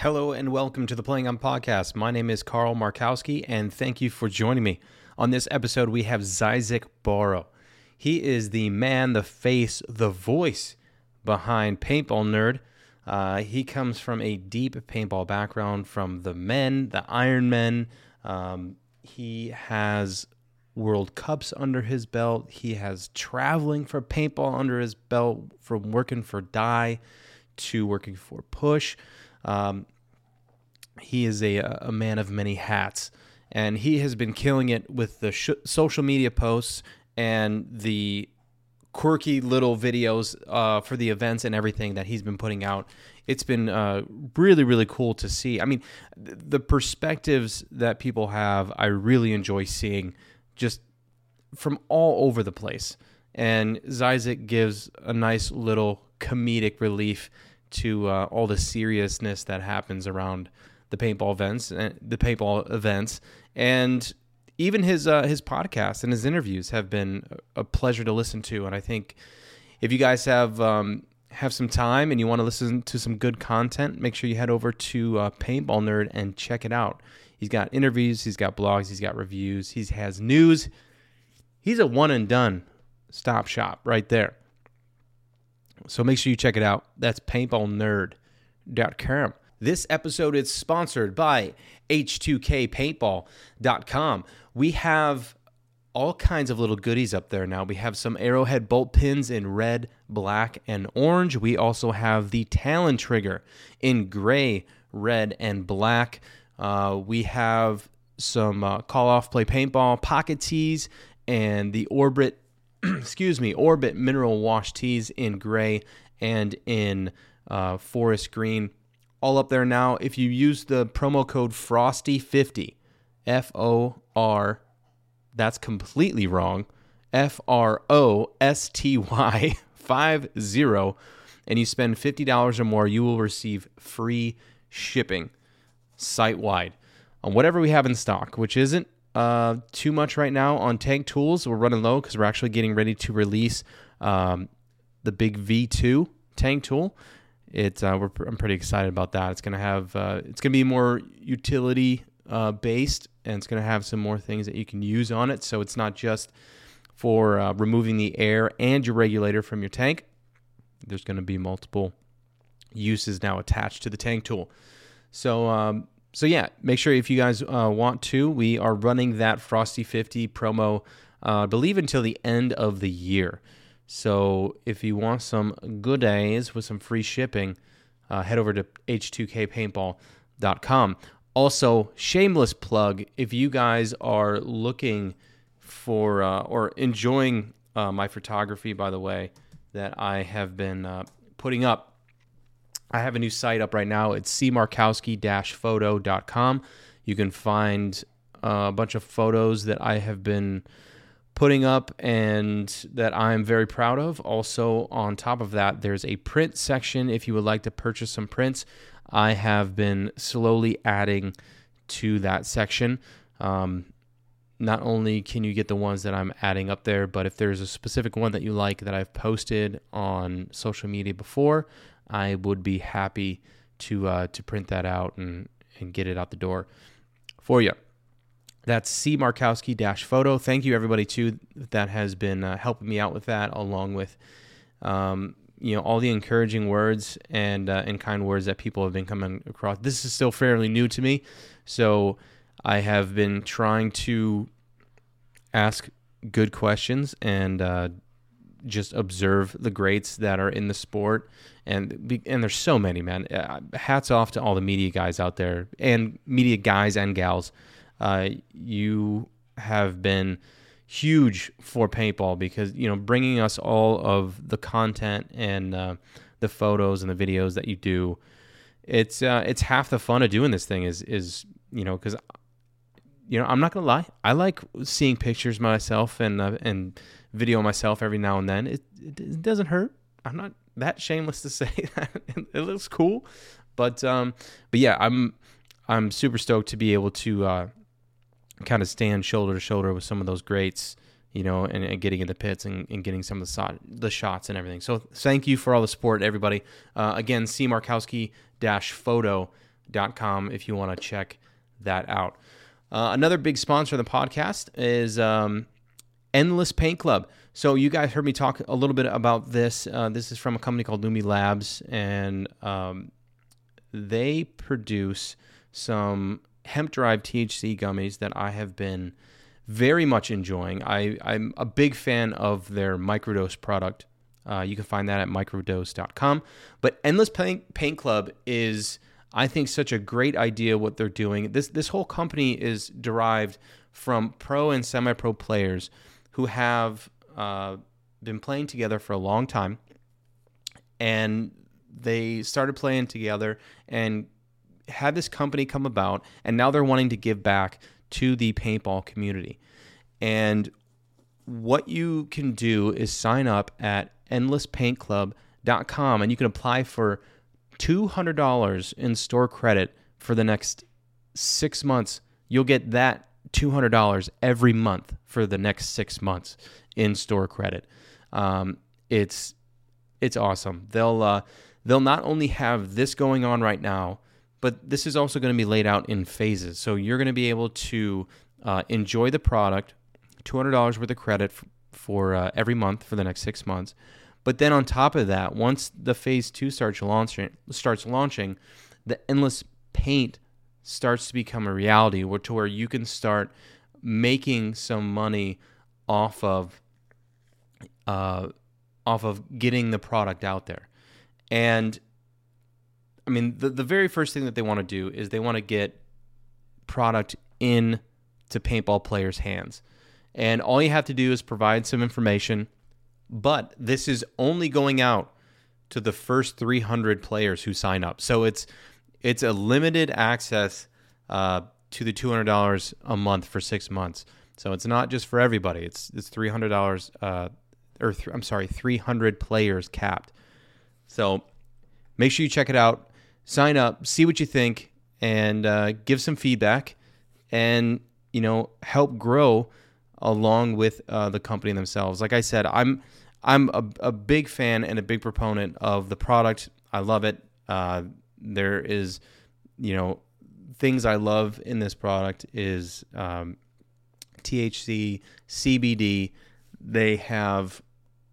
Hello and welcome to the Playing On Podcast. My name is Carl Markowski, and thank you for joining me. On this episode, we have Zyzek Barro. He is the man, the face, the voice behind Paintball Nerd. Uh, he comes from a deep paintball background from the men, the Iron Men. Um, he has World Cups under his belt. He has traveling for paintball under his belt from working for Dye to working for Push. Um, he is a, a man of many hats, and he has been killing it with the sh- social media posts and the quirky little videos uh, for the events and everything that he's been putting out. It's been uh, really, really cool to see. I mean, th- the perspectives that people have, I really enjoy seeing just from all over the place. And Zyzek gives a nice little comedic relief to uh, all the seriousness that happens around the paintball events, uh, the paintball events, and even his uh, his podcast and his interviews have been a pleasure to listen to. And I think if you guys have um, have some time and you want to listen to some good content, make sure you head over to uh, Paintball Nerd and check it out. He's got interviews, he's got blogs, he's got reviews, he has news. He's a one and done stop shop right there. So make sure you check it out. That's paintballnerd.com. This episode is sponsored by H2KPaintball.com. We have all kinds of little goodies up there now. We have some arrowhead bolt pins in red, black, and orange. We also have the Talon trigger in gray, red, and black. Uh, we have some uh, call off play paintball pocket tees and the orbit excuse me orbit mineral wash tees in gray and in uh, forest green. All up there now. If you use the promo code frosty50 f-o-r that's completely wrong f-r-o-s-t-y 50 and you spend $50 or more you will receive free shipping site wide on whatever we have in stock, which isn't uh, too much right now on tank tools. We're running low because we're actually getting ready to release um, the big V2 tank tool. It's uh, we're, I'm pretty excited about that. It's gonna have uh, it's gonna be more utility uh, based, and it's gonna have some more things that you can use on it. So it's not just for uh, removing the air and your regulator from your tank. There's gonna be multiple uses now attached to the tank tool. So um, so yeah, make sure if you guys uh, want to, we are running that Frosty 50 promo, uh, I believe until the end of the year. So if you want some good days with some free shipping, uh, head over to h2kpaintball.com. Also, shameless plug if you guys are looking for uh, or enjoying uh, my photography, by the way, that I have been uh, putting up I have a new site up right now. It's cmarkowski-photo.com. You can find uh, a bunch of photos that I have been putting up and that I'm very proud of. Also, on top of that, there's a print section if you would like to purchase some prints. I have been slowly adding to that section. Um, not only can you get the ones that I'm adding up there, but if there's a specific one that you like that I've posted on social media before, I would be happy to uh, to print that out and, and get it out the door for you. That's C Markowski dash photo. Thank you everybody too that has been uh, helping me out with that, along with um, you know all the encouraging words and uh, and kind words that people have been coming across. This is still fairly new to me, so I have been trying to ask good questions and uh, just observe the greats that are in the sport. And and there's so many man. Uh, hats off to all the media guys out there and media guys and gals. Uh, you have been huge for paintball because you know bringing us all of the content and uh, the photos and the videos that you do it's uh, it's half the fun of doing this thing is is you know because you know I'm not gonna lie I like seeing pictures myself and uh, and video myself every now and then it, it, it doesn't hurt I'm not that shameless to say that it looks cool, but um, but yeah, I'm I'm super stoked to be able to uh, kind of stand shoulder to shoulder with some of those greats, you know, and, and getting in the pits and, and getting some of the, so- the shots and everything. So thank you for all the support, everybody. Uh, again, C Markowski dash photo lumiGummies.com if you want to check that out. Uh, another big sponsor of the podcast is um, Endless Paint Club. So you guys heard me talk a little bit about this. Uh, this is from a company called Lumi Labs, and um, they produce some hemp-derived THC gummies that I have been very much enjoying. I, I'm a big fan of their microdose product. Uh, you can find that at microdose.com. But Endless Paint, Paint Club is, I think, such a great idea what they're doing. This this whole company is derived from pro and semi-pro players who have uh, been playing together for a long time, and they started playing together and had this company come about, and now they're wanting to give back to the paintball community. And what you can do is sign up at endlesspaintclub.com and you can apply for $200 in store credit for the next six months. You'll get that $200 every month for the next six months in store credit. Um, it's it's awesome. They'll uh, they'll not only have this going on right now, but this is also going to be laid out in phases. So you're going to be able to uh, enjoy the product, $200 worth of credit f- for uh, every month for the next six months. But then on top of that, once the phase two starts launching, starts launching, the endless paint starts to become a reality, where to where you can start making some money off of uh, off of getting the product out there. And I mean, the, the very first thing that they want to do is they want to get product in to paintball players' hands. And all you have to do is provide some information, but this is only going out to the first 300 players who sign up. So it's it's a limited access uh, to the $200 a month for six months. So it's not just for everybody. It's it's $300 uh, or th- I'm sorry, 300 players capped. So make sure you check it out sign up, see what you think, and uh, give some feedback, and you know help grow along with uh, the company themselves. Like I said, I'm I'm a, a, big fan and a big proponent of the product. I love it. Uh, there is, you know, things I love in this product is um, THC, CBD. They have,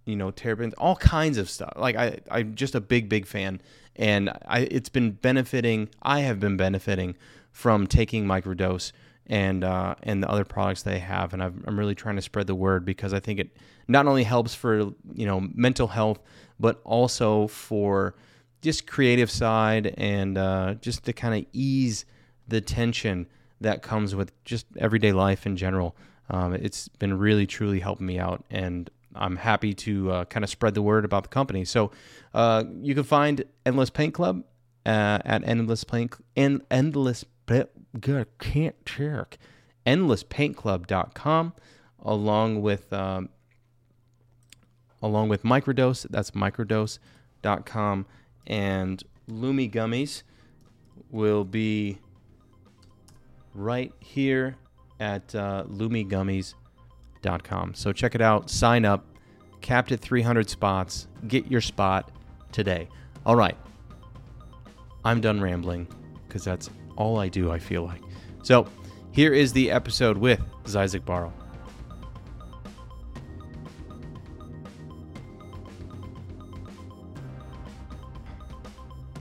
you know, terpenes, all kinds of stuff. Like I, I'm just a big, big fan and I, it's been benefiting. I have been benefiting from taking microdose and uh, and the other products they have, and i am really trying to spread the word because I think it not only helps for you know mental health, but also for just creative side and uh, just to kind of ease the tension that comes with just everyday life in general. Um, it's been really truly helping me out, and I'm happy to uh, kind of spread the word about the company. So uh, you can find Endless Paint Club uh, at Endless Paint and Endless good can't check endlesspaintclub.com along with um, along with microdose that's microdose.com and Lumi gummies will be right here at uh, lumigummies.com. So check it out, sign up, capped at 300 spots, get your spot today. All right. I'm done rambling because that's all I do, I feel like. So here is the episode with Zyzek Barro.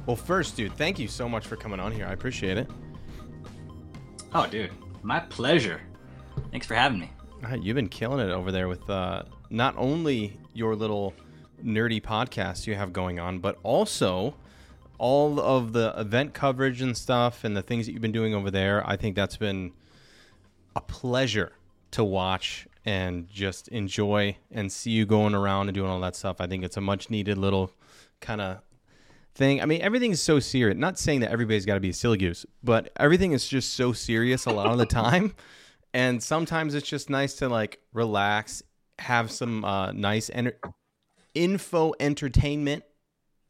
Well, first, dude, thank you so much for coming on here. I appreciate it. Oh, dude, my pleasure. Thanks for having me. You've been killing it over there with uh, not only your little nerdy podcast you have going on, but also all of the event coverage and stuff and the things that you've been doing over there. I think that's been a pleasure to watch and just enjoy and see you going around and doing all that stuff. I think it's a much needed little kind of thing. I mean, everything's so serious. Not saying that everybody's got to be a silly goose, but everything is just so serious a lot of the time. And sometimes it's just nice to like relax, have some uh, nice enter- info entertainment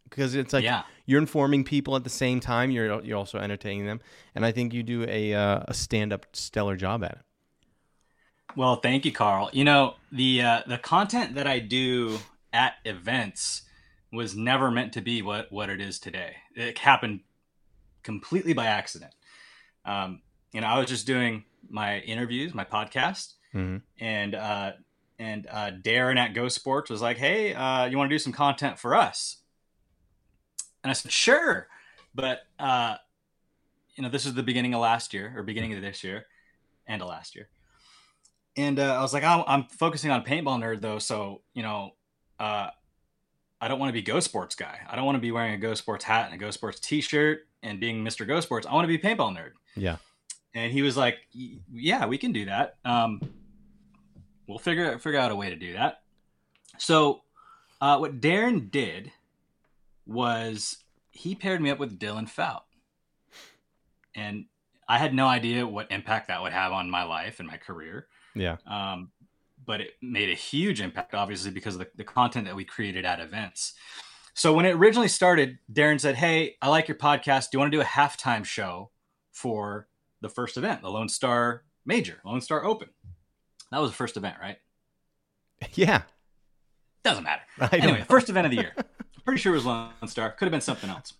because it's like yeah. you're informing people at the same time. You're you're also entertaining them, and I think you do a uh, a stand up stellar job at it. Well, thank you, Carl. You know the uh, the content that I do at events was never meant to be what what it is today. It happened completely by accident. Um, you know, I was just doing my interviews, my podcast, Mhm. and uh, and uh, Darren at Go Sports was like, "Hey, uh, you want to do some content for us?" And I said, "Sure," but uh, you know, this is the beginning of last year or beginning of this year, and of last year, and uh, I was like, I'm, "I'm focusing on paintball nerd though, so you know." Uh, I don't want to be Go Sports guy. I don't want to be wearing a Go Sports hat and a Go Sports T-shirt and being Mr. Go Sports. I want to be paintball nerd. Yeah. And he was like, "Yeah, we can do that. Um, we'll figure figure out a way to do that." So, uh, what Darren did was he paired me up with Dylan Fout, and I had no idea what impact that would have on my life and my career. Yeah. Um, but it made a huge impact, obviously, because of the, the content that we created at events. So when it originally started, Darren said, Hey, I like your podcast. Do you want to do a halftime show for the first event, the Lone Star Major, Lone Star Open? That was the first event, right? Yeah. Doesn't matter. I Anyway, know. first event of the year. Pretty sure it was Lone Star. Could have been something else.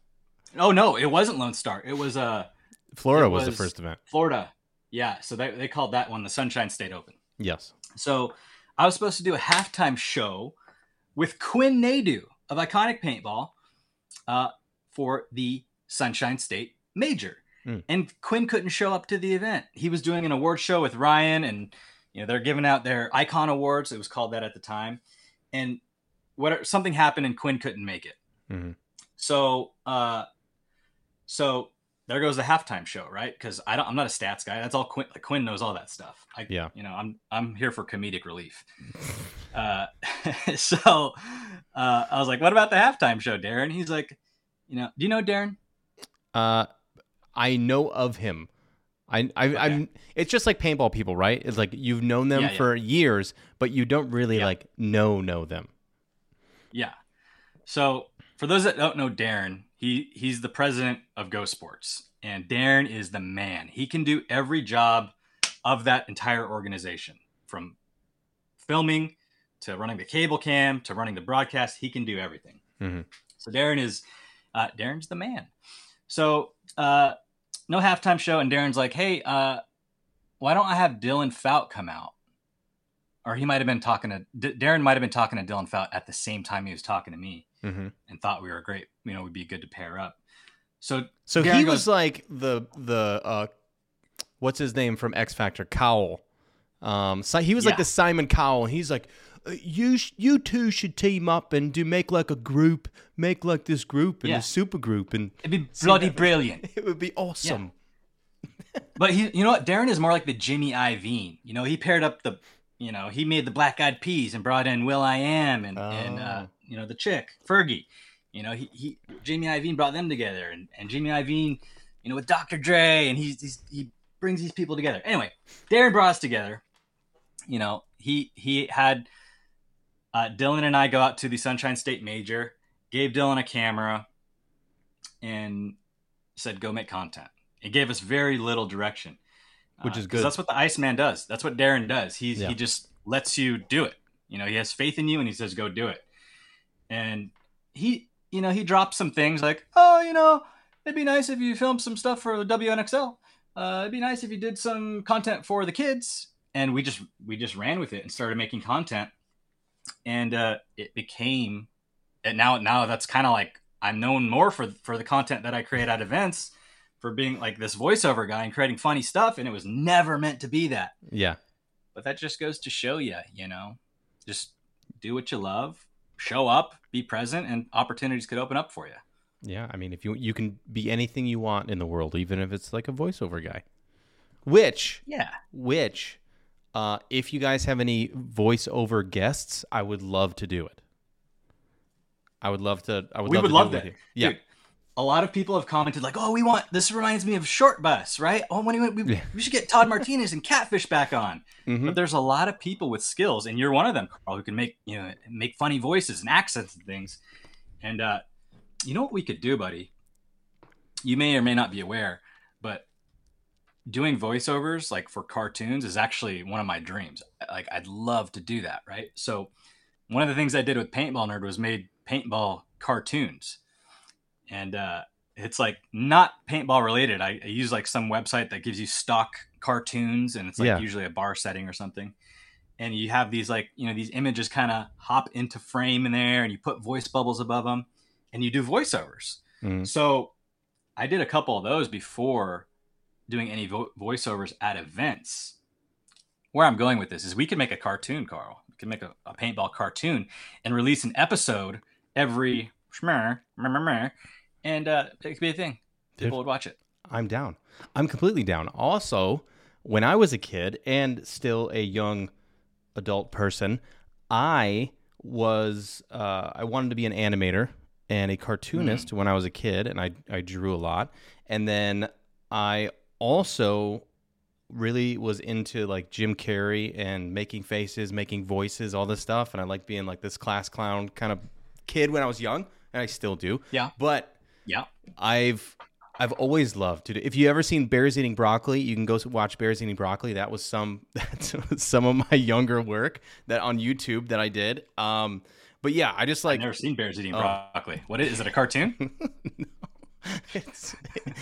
Oh no, it wasn't Lone Star. It was uh Florida it was, the first event. Florida. Yeah, so they, they called that one the Sunshine State Open. Yes. So I was supposed to do a halftime show with Quinn Nadu of Iconic Paintball uh, for the Sunshine State Major. Hmm. And Quinn couldn't show up to the event. He was doing an award show with Ryan, and you know they're giving out their Icon Awards. It was called that at the time, and what something happened, and Quinn couldn't make it. Mhm. So, uh, so there goes the halftime show, right? Because I don't, I'm not a stats guy. That's all Quinn. Like Quinn knows all that stuff. I, Yeah. You know, I'm I'm here for comedic relief. Uh, so uh, I was like, "What about the halftime show, Darren?" He's like, "You know, do you know Darren?" Uh, I know of him. I, I, I'm. It's just like paintball people, right? It's like you've known them Yeah, yeah. for years, but you don't really Yeah. like know know them. Yeah. So for those that don't know Darren, he he's the president of Go Sports, and Darren is the man. He can do every job of that entire organization, from filming to running the cable cam to running the broadcast. He can do everything. Mhm. So Darren is uh, Darren's the man. So uh, no halftime show, and Darren's like, "Hey, uh, why don't I have Dylan Fout come out?" Or he might have been talking to D- Darren. Might have been talking to Dylan Fout at the same time he was talking to me, hmm and thought we were great. You know, we'd be good to pair up. So So Darren he goes- was like the the uh, what's his name from X Factor, Cowell. Um, so he was like the Simon Cowell, and he's like, uh, you sh- you two should team up and do make like a group, make like this group and Yeah. a super group, and it'd be bloody brilliant. it would be awesome. But he, you know what? Darren is more like the Jimmy Iovine. You know, he paired up the, you know, he made the Black Eyed Peas and brought in Will I Am and and uh, Oh. you know the chick Fergie. You know, he, he Jamie Iovine brought them together, and and Jamie Iovine, you know, with Dr. Dre, and he's, he's he brings these people together. Anyway, Darren brought us together. You know, he he had uh, Dylan and I go out to the Sunshine State Major, gave Dylan a camera, and said, "Go make content." It gave us very little direction, Which is 'cause good. That's what the Iceman does. That's what Darren does. He Yeah. he just lets you do it. You know, he has faith in you, and he says, "Go do it." And he, you know, he drops some things like, "Oh, you know, it'd be nice if you filmed some stuff for the WNXL. Uh, it'd be nice if you did some content for the kids." And we just we just ran with it and started making content, and uh, it became. And now now that's kind of like I'm known more for for the content that I create at events, for being like this voiceover guy and creating funny stuff, and it was never meant to be that. Yeah, But that just goes to show you, you know, just do what you love, show up, be present, and opportunities could open up for you. yeah. I mean, if you you can be anything you want in the world, even if it's like a voiceover guy. Which Yeah. which, uh, if you guys have any voiceover guests, I would love to do it. I would love to. I would We love would to love do it that. Yeah, Dude, a lot of people have commented like, "Oh, we want this reminds me of Short Bus, right? Oh, when we, we, Yeah. we should get Todd Martinez and Catfish back on." Mhm. But there's a lot of people with skills, and you're one of them, Carl, who can make you know make funny voices and accents and things. And uh, you know what we could do, buddy? You may or may not be aware, but doing voiceovers like for cartoons is actually one of my dreams. Like I'd love to do that, right? So one of the things I did with Paintball Nerd was made paintball cartoons, and uh, it's like not paintball related. I, I, use like some website that gives you stock cartoons, and it's like Yeah. usually a bar setting or something. And you have these like you know these images kind of hop into frame in there, and you put voice bubbles above them, and you do voiceovers. Mhm. So I did a couple of those before doing any vo- voiceovers at events. Where I'm going with this is we could make a cartoon, Carl. We could make a, a paintball cartoon and release an episode every and uh, it could be a thing. Dude. People would watch it. I'm down. I'm completely down. Also, when I was a kid and still a young adult person, I was uh, I wanted to be an animator and a cartoonist when I was a kid, and I I drew a lot. And then I also really was into like Jim Carrey and making faces, making voices, all this stuff. And I like being like this class clown kind of kid when I was young, and I still do. Yeah. But Yeah. I've I've always loved to do. If you ever seen Bears Eating Broccoli, you can go watch Bears Eating Broccoli. That was some that's some of my younger work that on YouTube that I did. Um, but yeah, I just like I've never seen bears eating Oh. broccoli. What is, is it? A cartoon? no, it's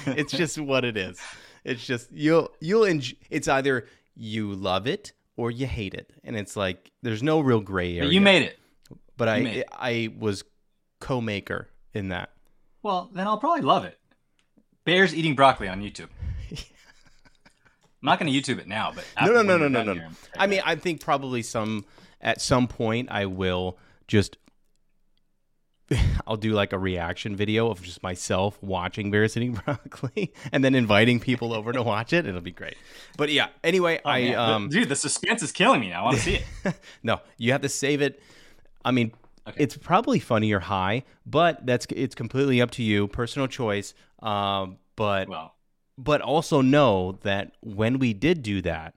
it's just what it is. It's just you'll you'll enjoy, it's either you love it or you hate it, and it's like there's no real gray area. But you made it. but I made it. I was co-maker in that. Well, then I'll probably love it. Bears eating broccoli on YouTube. I'm not going to YouTube it now, but No, no, no, no, no, no. I mean, I think probably some at some point I will just I'll do like a reaction video of just myself watching Bears eating broccoli and then inviting people over to watch it. It'll be great. But yeah, anyway, Oh, I man. um dude, the suspense is killing me now. I want to see it. no, you have to save it. I mean, Okay. it's probably funny or high, but that's it's completely up to you, personal choice. Um, but Well, but also know that when we did do that,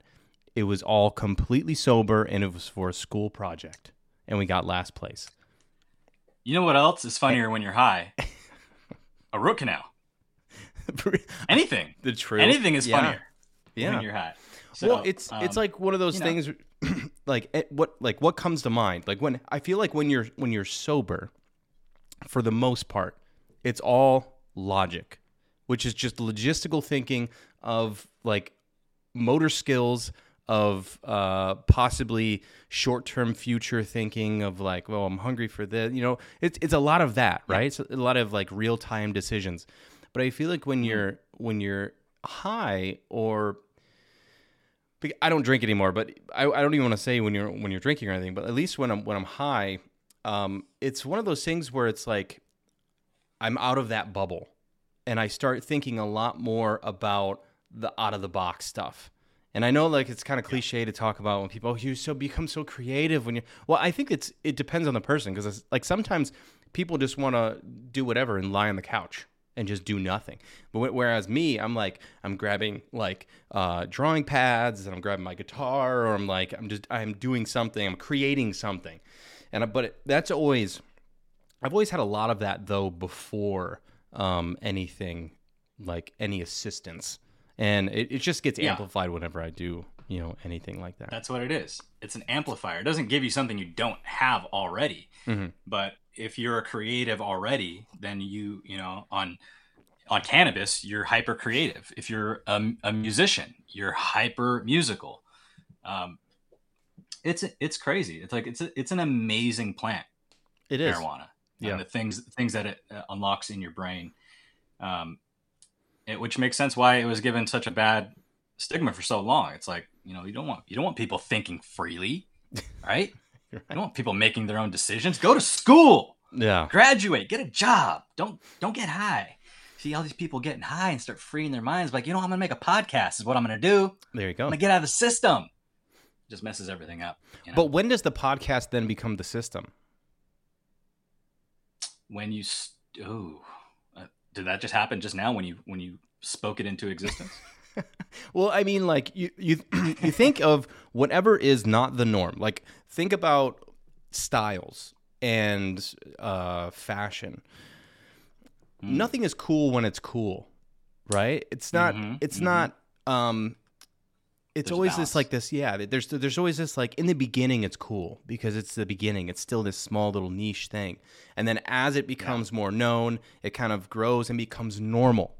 it was all completely sober and it was for a school project, and we got last place. you know what else is funnier when you're high? A root canal. Anything. the truth. Anything is Yeah. funnier Yeah. when you're high. So, well, it's it's um, like one of those things know. like eh, what like what comes to mind? Like when I feel like when you're when you're sober, for the most part, it's all logic, which is just logistical thinking of like motor skills of uh, possibly short-term future thinking of like, well, I'm hungry for this. You know, it's it's a lot of that, right? It's a lot of like real-time decisions. But I feel like when you're when you're high or I don't drink anymore, but I, I don't even want to say when you're when you're drinking or anything. But at least when I'm when I'm high, um, it's one of those things where it's like I'm out of that bubble, and I start thinking a lot more about the out of the box stuff. And I know like it's kind of cliche to talk about when people oh, you so become so creative when you well I think it's it depends on the person because like sometimes people just want to do whatever and lie on the couch and just do nothing. But whereas me, I'm like I'm grabbing like uh, drawing pads and I'm grabbing my guitar or I'm like I'm just I'm doing something. I'm creating something. And I, but it, that's always I've always had a lot of that though before um, anything like any assistance, and it, it just gets Yeah. amplified whenever I do you know anything like that. That's what it is. It's an amplifier. It doesn't give you something you don't have already. Mhm. But if you're a creative already, then you, you know, on on cannabis, you're hyper creative. If you're a, a musician, you're hyper musical. Um, it's it's crazy. It's like it's a, it's an amazing plant, It is. marijuana. Yeah. And the things things that it uh, unlocks in your brain, um, it, which makes sense why it was given such a bad stigma for so long. It's like you know you don't want you don't want people thinking freely, right? You don't want people making their own decisions. Go to school, Yeah. graduate, get a job. Don't don't get high. See all these people getting high and start freeing their minds. Like you know I'm gonna make a podcast. Is what I'm gonna do. There you go. I'm gonna get out of the system. Just messes everything up. You know? But when does the podcast then become the system? when you st- oh, uh, did that just happen just now when you when you spoke it into existence? Well, I mean, like you you you think of whatever is not the norm. Like think about styles and uh, fashion. Hmm. Nothing is cool when it's cool, right? It's not. Mhm, It's mhm. not. Um, it's There's always this like this yeah there's there's always this like in the beginning it's cool because it's the beginning it's still this small little niche thing and then as it becomes more known it kind of grows and becomes normal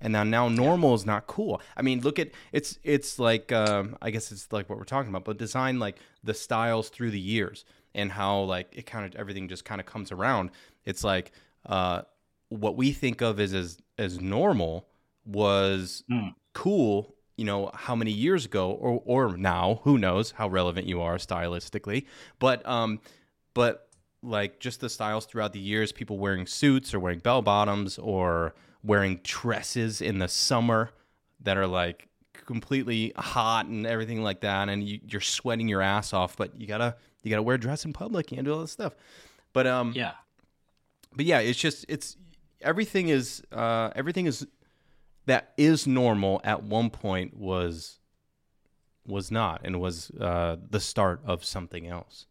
and now now normal is not cool. I mean look at it's it's like um, i guess it's like what we're talking about but design like the styles through the years and how like it kind of everything just kind of comes around. It's like uh, what we think of as as, as normal was Mm. cool you know how many years ago or or now who knows how relevant you are stylistically. But um but like just the styles throughout the years people wearing suits or wearing bell bottoms or wearing dresses in the summer that are like completely hot and everything like that and you, you're sweating your ass off but you gotta you gotta wear a dress in public and do all this stuff but um Yeah. but yeah, it's just it's everything is uh, everything is that is normal at one point was was not and was uh, the start of something else.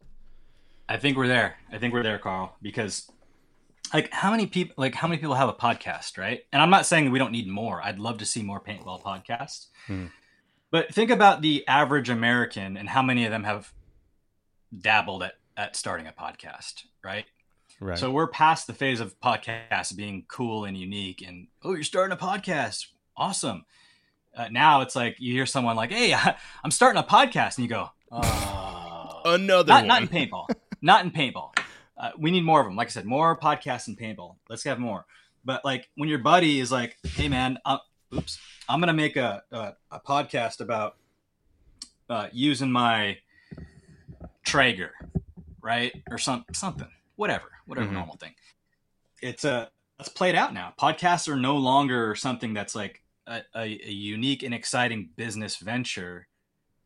I think we're there. I think we're there, Carl, because like how many people like how many people have a podcast, right? And I'm not saying we don't need more. I'd love to see more paintball podcasts. Hmm. But think about the average American and how many of them have dabbled at, at starting a podcast, right? Right. So we're past the phase of podcasts being cool and unique and oh, you're starting a podcast. Awesome. Uh, now it's like you hear someone like, "Hey, I'm starting a podcast," and you go, "Oh, Another not one. not in paintball, not in paintball. Uh, we need more of them. Like I said, more podcasts and paintball. Let's have more. But like when your buddy is like, "Hey, man, uh, oops, I'm gonna make a a, a podcast about uh, using my Traeger, right, or some something, whatever, whatever Mhm. normal thing." It's a uh, it's played out now. Podcasts are no longer something that's like a, a, a unique and exciting business venture.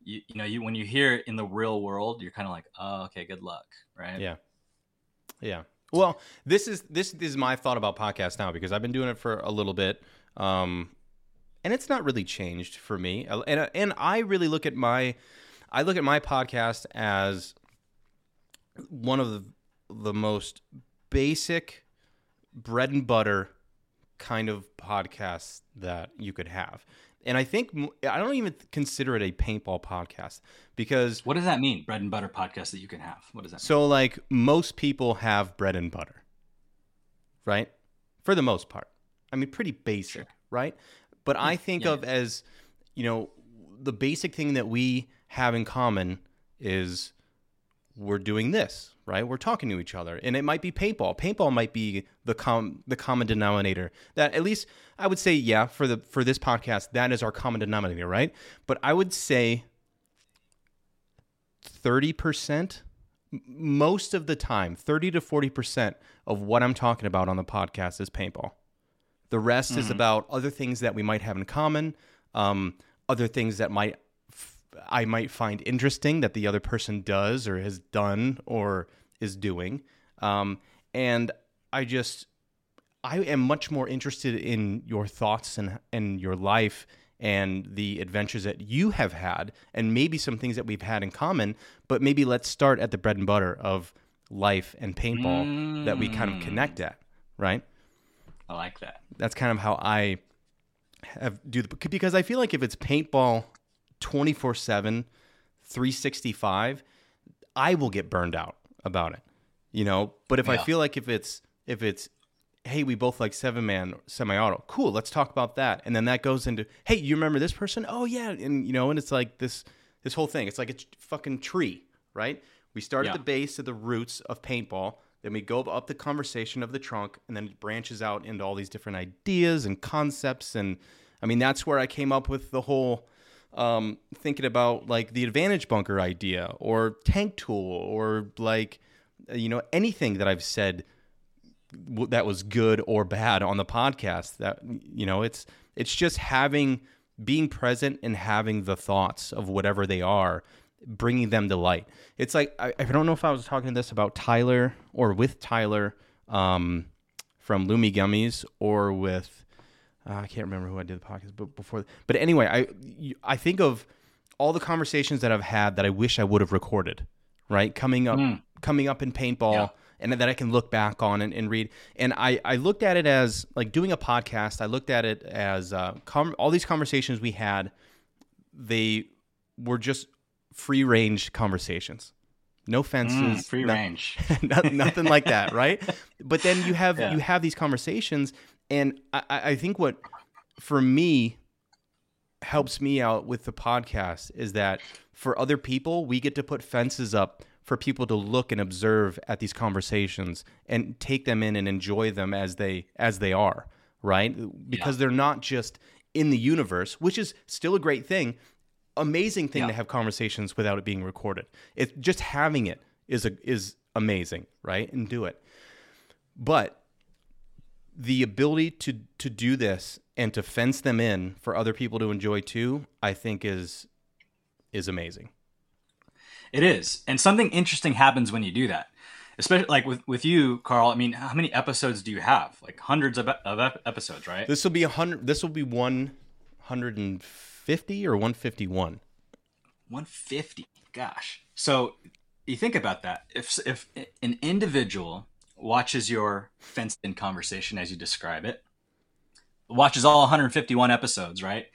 You, you know, you when you hear it in the real world, you're kind of like, oh, okay, good luck, right? Yeah. Yeah. Well, this is this is my thought about podcasts now because I've been doing it for a little bit, um, and it's not really changed for me. And and I really look at my I look at my podcast as one of the, the most basic bread and butter kind of podcasts that you could have. And I think I don't even consider it a paintball podcast because What does that mean? Bread and butter podcast that you can have. What does that? so like most people have bread and butter, right? For the most part. I mean pretty basic, Sure. right? But I think Yeah. of as, you know, the basic thing that we have in common is we're doing this, right? We're talking to each other. And it might be paintball. Paintball might be the com- the common denominator. That at least I would say yeah, for the for this podcast that is our common denominator, right? But I would say 30% most of the time 30 to 40% of what i'm talking about on the podcast is paintball the rest is about other things that we might have in common um, other things that might i might find interesting that the other person does or has done or is doing um, and i just I am much more interested in your thoughts and and your life and the adventures that you have had and maybe some things that we've had in common, but maybe let's start at the bread and butter of life and paintball that we kind of Mm. connect at, right? I like that. That's kind of how I have do the because I feel like if it's paintball 24/7 365, I will get burned out about it. You know, but if I feel like if it's if it's hey, we both like seven man semi auto. Cool, let's talk about that. And then that goes into, hey, you remember this person? Oh yeah, and you know, and it's like this this whole thing. It's like a fucking tree, right? We start Yeah. at the base of the roots of paintball, then we go up the conversation of the trunk, and then it branches out into all these different ideas and concepts. And I mean, that's where I came up with the whole um, thinking about like the advantage bunker idea or tank tool or like you know anything that I've said that was good or bad on the podcast that you know it's it's just having being present and having the thoughts of whatever they are bringing them to light. It's like i, I don't know if i was talking this about tyler or with tyler um, from lumi gummies or with uh, i can't remember who i did the podcast but before but anyway i i think of all the conversations that i've had that i wish i would have recorded right coming up Mm. coming up in paintball Yeah. and that I can look back on and, and read. And I, I looked at it as like doing a podcast. I looked at it as uh, com- all these conversations we had. They were just free range conversations. No fences, Mm, free no- range. no- nothing like that, right? But then you have Yeah. you have these conversations, and I, I think what for me helps me out with the podcast is that for other people we get to put fences up for people to look and observe at these conversations and take them in and enjoy them as they as they are, right? Because they're not just in the universe, which is still a great thing. Amazing thing Yeah. to have conversations without it being recorded. It's just having it is a is amazing, right? And do it. But the ability to to do this and to fence them in for other people to enjoy too, I think is is amazing. It is, and something interesting happens when you do that. Especially like with with you, Carl. I mean, how many episodes do you have? Like hundreds of, of episodes, right? This will be a hundred. This will be one hundred and fifty or one fifty one. 150. Gosh. So you think about that. If if an individual watches your fenced-in conversation as you describe it, watches all 151 episodes, right?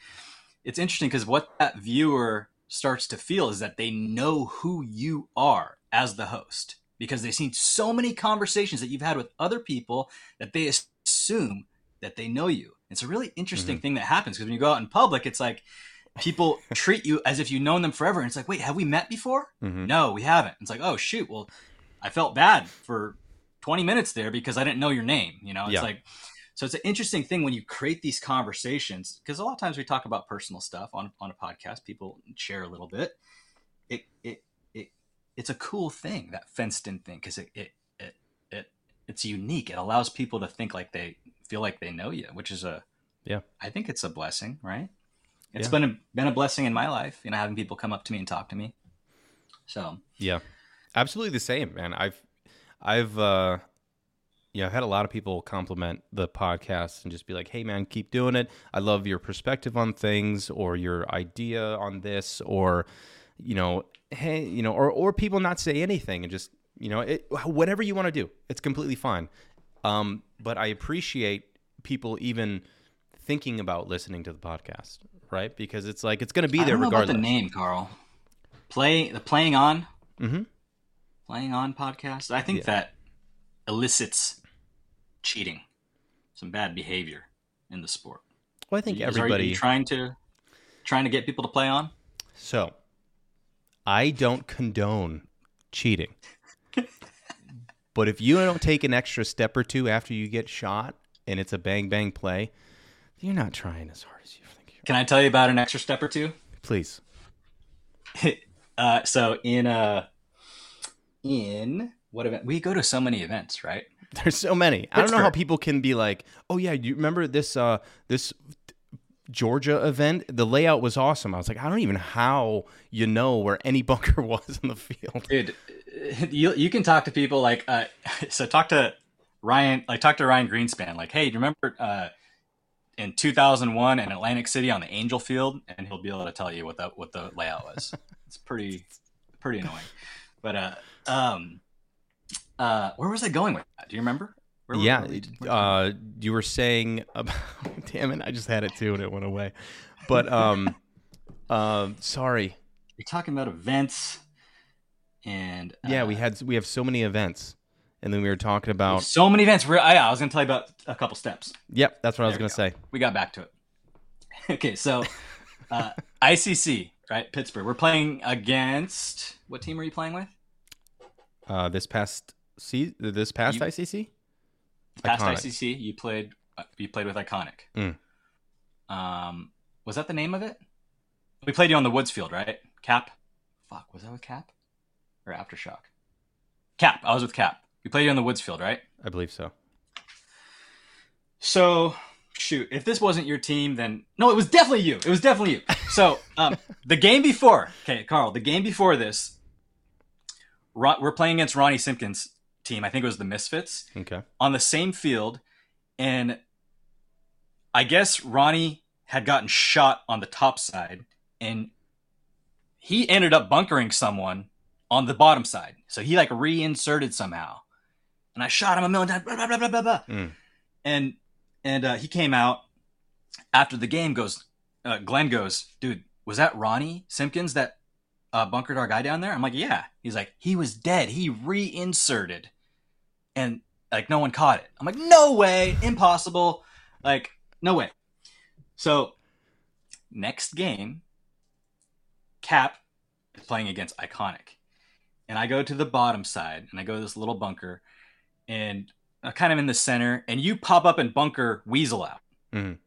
It's interesting because what that viewer starts to feel is that they know who you are as the host because they've seen so many conversations that you've had with other people that they assume that they know you. It's a really interesting thing that happens because when you go out in public, it's like people treat you as if you've known them forever. And it's like, wait, have we met before? Mhm. No, we haven't. It's like, oh shoot, well, I felt bad for 20 minutes there because I didn't know your name. You know, it's Yeah. like, so it's an interesting thing when you create these conversations because a lot of times we talk about personal stuff on on a podcast. People share a little bit. It it it it's a cool thing that fenced in thing because it, it it it it's unique. It allows people to think like they feel like they know you, which is a Yeah. I think it's a blessing, right? It's Yeah. been a been a blessing in my life, you know, having people come up to me and talk to me. So Yeah, absolutely the same, man. I've, I've, uh, yeah, I've had a lot of people compliment the podcast and just be like, "Hey, man, keep doing it. I love your perspective on things, or your idea on this, or, you know, hey, you know, or or people not say anything and just, you know, it, whatever you want to do, it's completely fine. Um, but I appreciate people even thinking about listening to the podcast, right? Because it's like it's going to be I there don't know regardless. about the name, Carl. Play the playing on, Mm-hmm. Playing on podcast. I think Yeah. that elicits cheating, some bad behavior in the sport. Well, I think Is- are you everybody. trying to trying to get people to play on. So, I don't condone cheating. but if you don't take an extra step or two after you get shot and it's a bang bang play, you're not trying as hard as you think you are. Can I tell you about an extra step or two? Please. uh, so in uh in what event we go to so many events, right? There's so many. I don't know how people can be like, "Oh yeah, you remember this uh this Georgia event? The layout was awesome." I was like, "I don't even know how you know where any bunker was in the field." dude you, you can talk to people like uh, so talk to ryan like talk to ryan greenspan like hey do you remember uh, in 2001 in atlantic city on the angel field and he'll be able to tell you what the what the layout was it's pretty pretty annoying but uh um uh where was i going with that do you remember Where yeah, we- where- uh, you were saying about. damn it! I just had it too, and it went away. But um, um, sorry. you're talking about events and Yeah, uh, we had we have so many events, and then we were talking about. so many events We're, I, I was gonna tell you about a couple steps Yep, that's what I was gonna say. we got back to it. okay, so uh, ICC, right? Pittsburgh. We're playing against what team are you playing with? Uh, this past see this past You- ICC. Past Iconic. ICC, you played. Uh, you played with Iconic. Mm. Um, was that the name of it? We played you on the Woods field, right? Cap. Fuck, was that with Cap or Aftershock? Cap. I was with Cap. We played you on the Woods field, right? I believe so. So, shoot, if this wasn't your team, then no, it was definitely you. It was definitely you. So, um, the game before, okay, Carl, the game before this, Ron, we're playing against Ronnie Simpkins' team. I think it was the Misfits Okay. on the same field, and I guess Ronnie had gotten shot on the top side, and he ended up bunkering someone on the bottom side. So he like reinserted somehow, and I shot him a million times. Blah, blah, blah, blah, blah, blah. Mm. And and uh, he came out after the game. Goes, uh, Glenn goes, dude. was that Ronnie Simpkins that uh, bunkered our guy down there? I'm like, yeah. He's like, he was dead. He reinserted, and like no one caught it. I'm like, no way, impossible. Like, no way. So, next game, Cap is playing against Iconic, and I go to the bottom side, and I go to this little bunker, and I'm kind of in the center, and you pop up and bunker Weasel out. Mhm.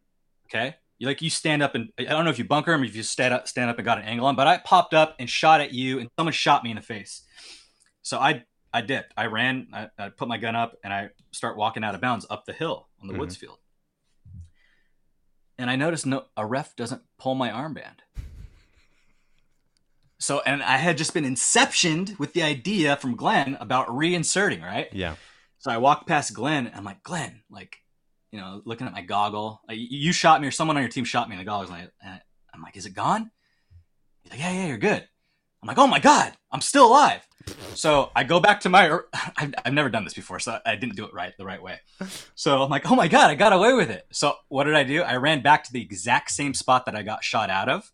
Okay, you like you stand up and I don't know if you bunker him, if you stand up, stand up and got an angle on, but I popped up and shot at you, and someone shot me in the face. So I I dipped. I ran. I, I put my gun up and I start walking out of bounds up the hill on the Mhm. woods field. And I noticed no a ref doesn't pull my armband. So and I had just been inceptioned with the idea from Glenn about reinserting, right? Yeah. So I walked past Glenn and I'm like, Glenn, like, you know, looking at my goggle. Like, you- shot me or someone on your team shot me in the goggles. And, I, I'm like, is it gone? He's like, yeah, yeah, you're good. I'm like, oh my God, I'm still alive. So I go back to my, I've, I've never done this before, so I didn't do it right the right way. So I'm like, oh my God, I got away with it. So what did I do? I ran back to the exact same spot that I got shot out of.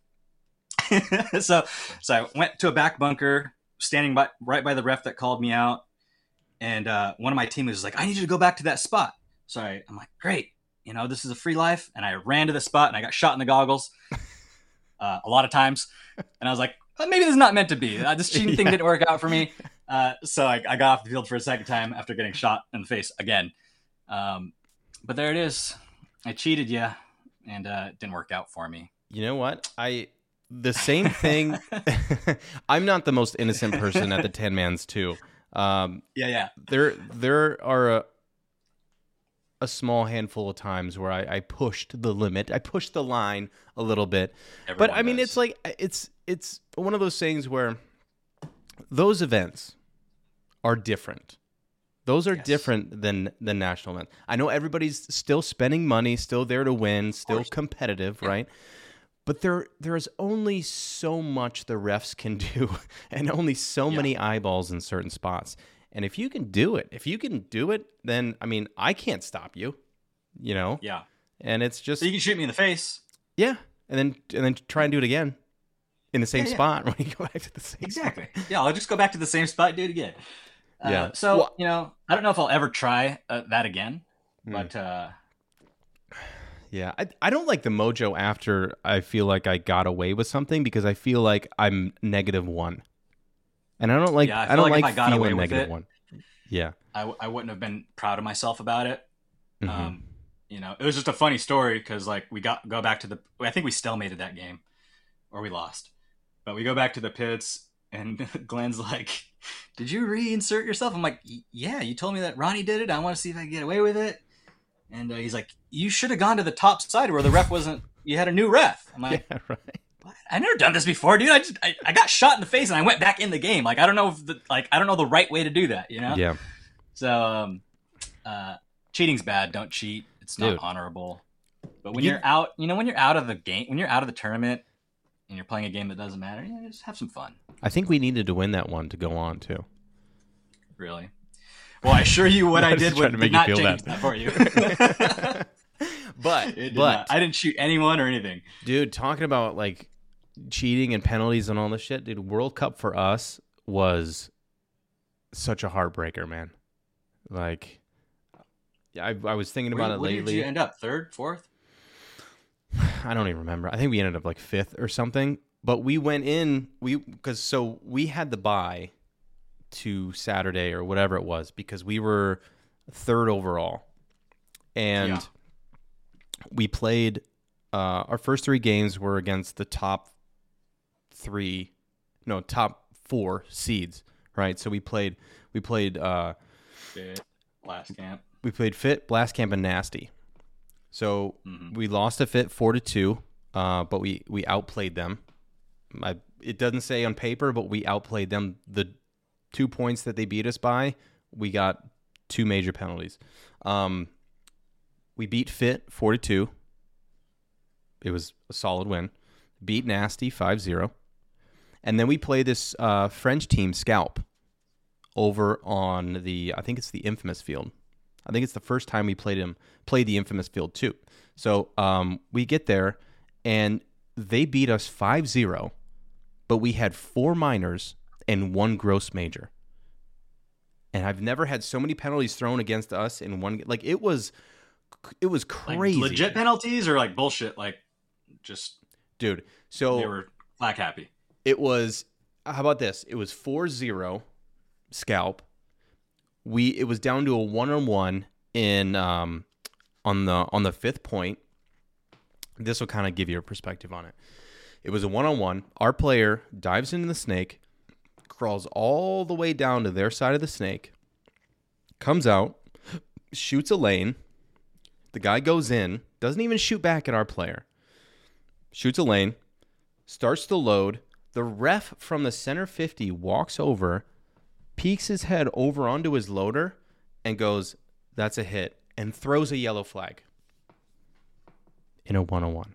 so, so I went to a back bunker, standing by right by the ref that called me out and uh, one of my teammates was like, "I need you to go back to that spot." So I, I'm like, "Great, you know, this is a free life," and I ran to the spot and I got shot in the goggles uh, a lot of times, and I was like, "Uh, "Maybe this is not meant to be. Uh, this cheating thing didn't work out for me." Uh, so I, I got off the field for a second time after getting shot in the face again. Um, but there it is. I cheated you, and uh, it didn't work out for me. You know what? I the same thing. I'm not the most innocent person at the Ten Man's too. Um, Yeah, yeah, there there are a, a small handful of times where I, I pushed the limit. I pushed the line a little bit. but Everyone I mean, does. it's like it's it's one of those things where those events are different. Those are Yes. different than the national event. I know everybody's still spending money, still there to win, still competitive, right? But there there is only so much the refs can do and only so Yeah. many eyeballs in certain spots. And if you can do it, if you can do it, then I mean, I can't stop you. You know? yeah. And it's just So you can shoot me in the face. yeah, and then and then try and do it again in the same Yeah, yeah. spot when you go back to the same Exactly. spot. Yeah, I'll just go back to the same spot, do it again. Uh, Yeah. So Well- you know, I don't know if I'll ever try uh, that again, Hmm. but uh, Yeah, I, I don't like the mojo after I feel like I got away with something because I feel like I'm negative one, and I don't like Yeah, I I, don't like like, if I got away feeling negative it- one. Yeah, I, I wouldn't have been proud of myself about it. Mhm. Um, you know, it was just a funny story because like we got go back to the. I think we stalemated that game, or we lost, but we go back to the pits, and Glenn's like, "Did you reinsert yourself?" I'm like, "Yeah, you told me that Ronnie did it. I want to see if I can get away with it." And uh, he's like, "You should have gone to the top side where the ref wasn't. You had a new ref." I'm like, yeah, right. What? I never done this before, dude. I just I, I got shot in the face and I went back in the game. Like I don't know if the like I don't know the right way to do that, you know? Yeah, So um uh cheating's bad, don't cheat. It's not Dude. honorable. But when You- you're out, you know, when you're out of the game, when you're out of the tournament and you're playing a game that doesn't matter, yeah, just have some fun, I think we needed to win that one to go on too. really. Well, I assure you what I I was did did not feel change that. that for you. But but not. I didn't shoot anyone or anything. dude, talking about like cheating and penalties and all this shit, dude. World Cup for us was such a heartbreaker, man. Like, yeah, I, I was thinking about Where, it where did lately. you end up? Third, fourth? I don't even remember. I think we ended up like fifth or something. But we went in we because so we had the buy to Saturday or whatever it was because we were third overall, and Yeah. we played. Uh, our first three games were against the top three, no top four seeds, right? So we played we played uh, Fit, last camp. we played Fit, Blast Camp, and Nasty. So Mhm. we lost to Fit four to two, uh, but we we outplayed them. I, it doesn't say on paper, but we outplayed them. The two points that they beat us by, we got two major penalties. Um, we beat Fit four to two. It was a solid win. Beat Nasty 5-0. And then we play this uh, French team, Scalp, over on the I think it's the infamous field. I think it's the first time we played him played the infamous field too. So um, we get there, and they beat us 5-0, but we had four minors and one gross major. And I've never had so many penalties thrown against us in one like it was it was Like crazy. legit penalties or like bullshit? Like just Dude. So they were flag happy. It was how about this? It was 4-0 scalp. We it was down to a one-on-one in um on the on the fifth point. This will kind of give you a perspective on it. It was a one-on-one. Our player dives into the snake, crawls all the way down to their side of the snake, comes out, shoots a lane. The guy goes in, doesn't even shoot back at our player. Shoots a lane, starts to load. The ref from the center 50 walks over, peeks his head over onto his loader, and goes, That's a hit, and throws a yellow flag in a one on one.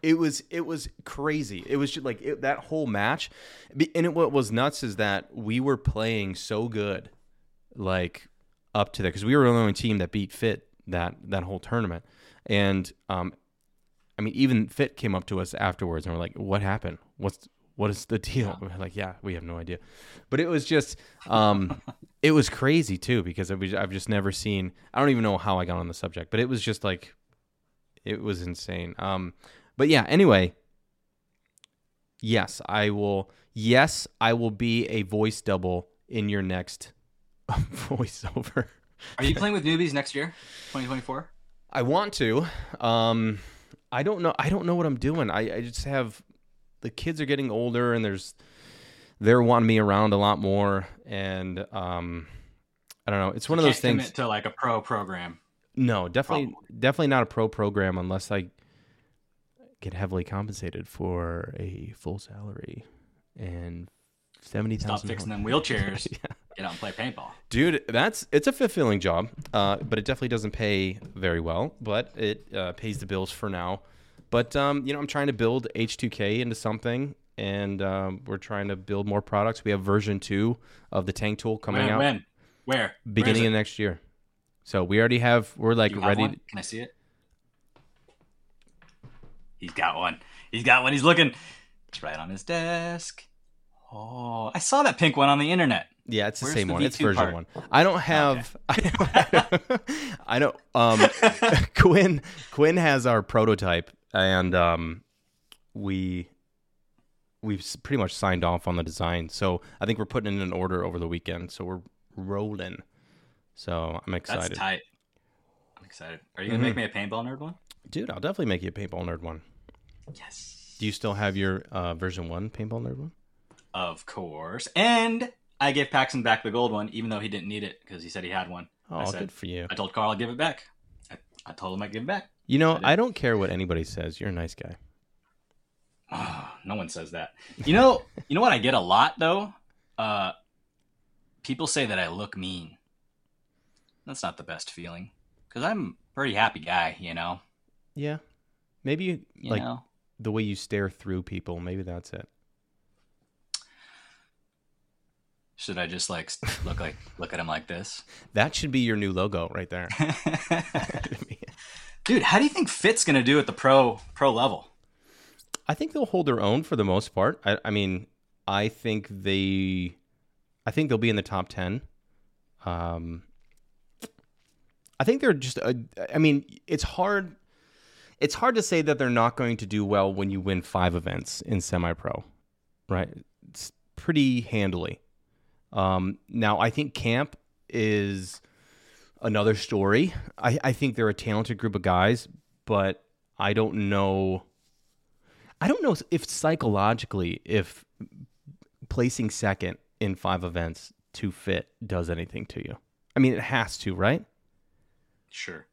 It was it was crazy. It was just like it, that whole match, and it, what was nuts is that we were playing so good, like up to there because we were the only team that beat Fit that that whole tournament, and um, I mean, even Fit came up to us afterwards and we're like, "What happened? What's what is the deal?" We're like, "Yeah, we have no idea." But it was just, um, it was crazy too because I've I've just never seen. I don't even know how I got on the subject, but it was just like, it was insane. Um, but yeah. Anyway, yes, I will. Yes, I will be a voice double in your next voiceover. Are you playing with newbies next year, 2024? I want to. Um, I don't know. I don't know what I'm doing. I, I just have the kids are getting older, and there's they're wanting me around a lot more, and um, I don't know. It's one of those things. commit to like a pro program. No, definitely, definitely not a pro program unless I get heavily compensated for a full salary and seventy Stop fixing them wheelchairs. Get out and play paintball. Dude, that's it's a fulfilling job, uh, but it definitely doesn't pay very well. But it uh, pays the bills for now. But um, you know, I'm trying to build H2K into something, and um, we're trying to build more products. We have version two of the tank tool coming When? out when? Where? beginning Where of next year. So we already have. We're like ready. Can I see it? He's got one. He's got one. He's looking. It's right on his desk. Oh, I saw that pink one on the internet. Yeah, it's the Where's same the one. It's V2 version part? one. I don't have. I don't. Um, Quinn. Quinn has our prototype, and um, we we've pretty much signed off on the design. So I think we're putting in an order over the weekend. So we're rolling. So I'm excited. That's tight. I'm excited. Are you gonna Mhm. make me a paintball nerd one? dude. I'll definitely make you a paintball nerd one. Yes. Do you still have your uh, version one paintball nerd one? Of course. And I gave Paxton back the gold one, even though he didn't need it because he said he had one. Oh, I said- good for you. I told Carl I'd give it back. I, I told him I'd give it back. You know, I. I don't care what anybody says. You're a nice guy. Oh, no one says that. You know, you know what I get a lot though. Uh, people say that I look mean. That's not the best feeling because I'm a pretty happy guy. You know. Yeah, maybe you, You like know. the way you stare through people. Maybe that's it. Should I just like look like look at him like this? That should be your new logo right there. Dude, how do you think Fit's gonna do at the pro pro level? I think they'll hold their own for the most part. I, I mean, I think they, I think they'll be in the top ten. Um, I think they're just. A, I mean, it's hard. It's hard to say that they're not going to do well when you win five events in semi-pro, right? It's pretty handily. Um, now, I think camp is another story. I, I think they're a talented group of guys, but I don't know. I don't know if psychologically if placing second in five events to fit does anything to you. I mean, it has to, right? Sure.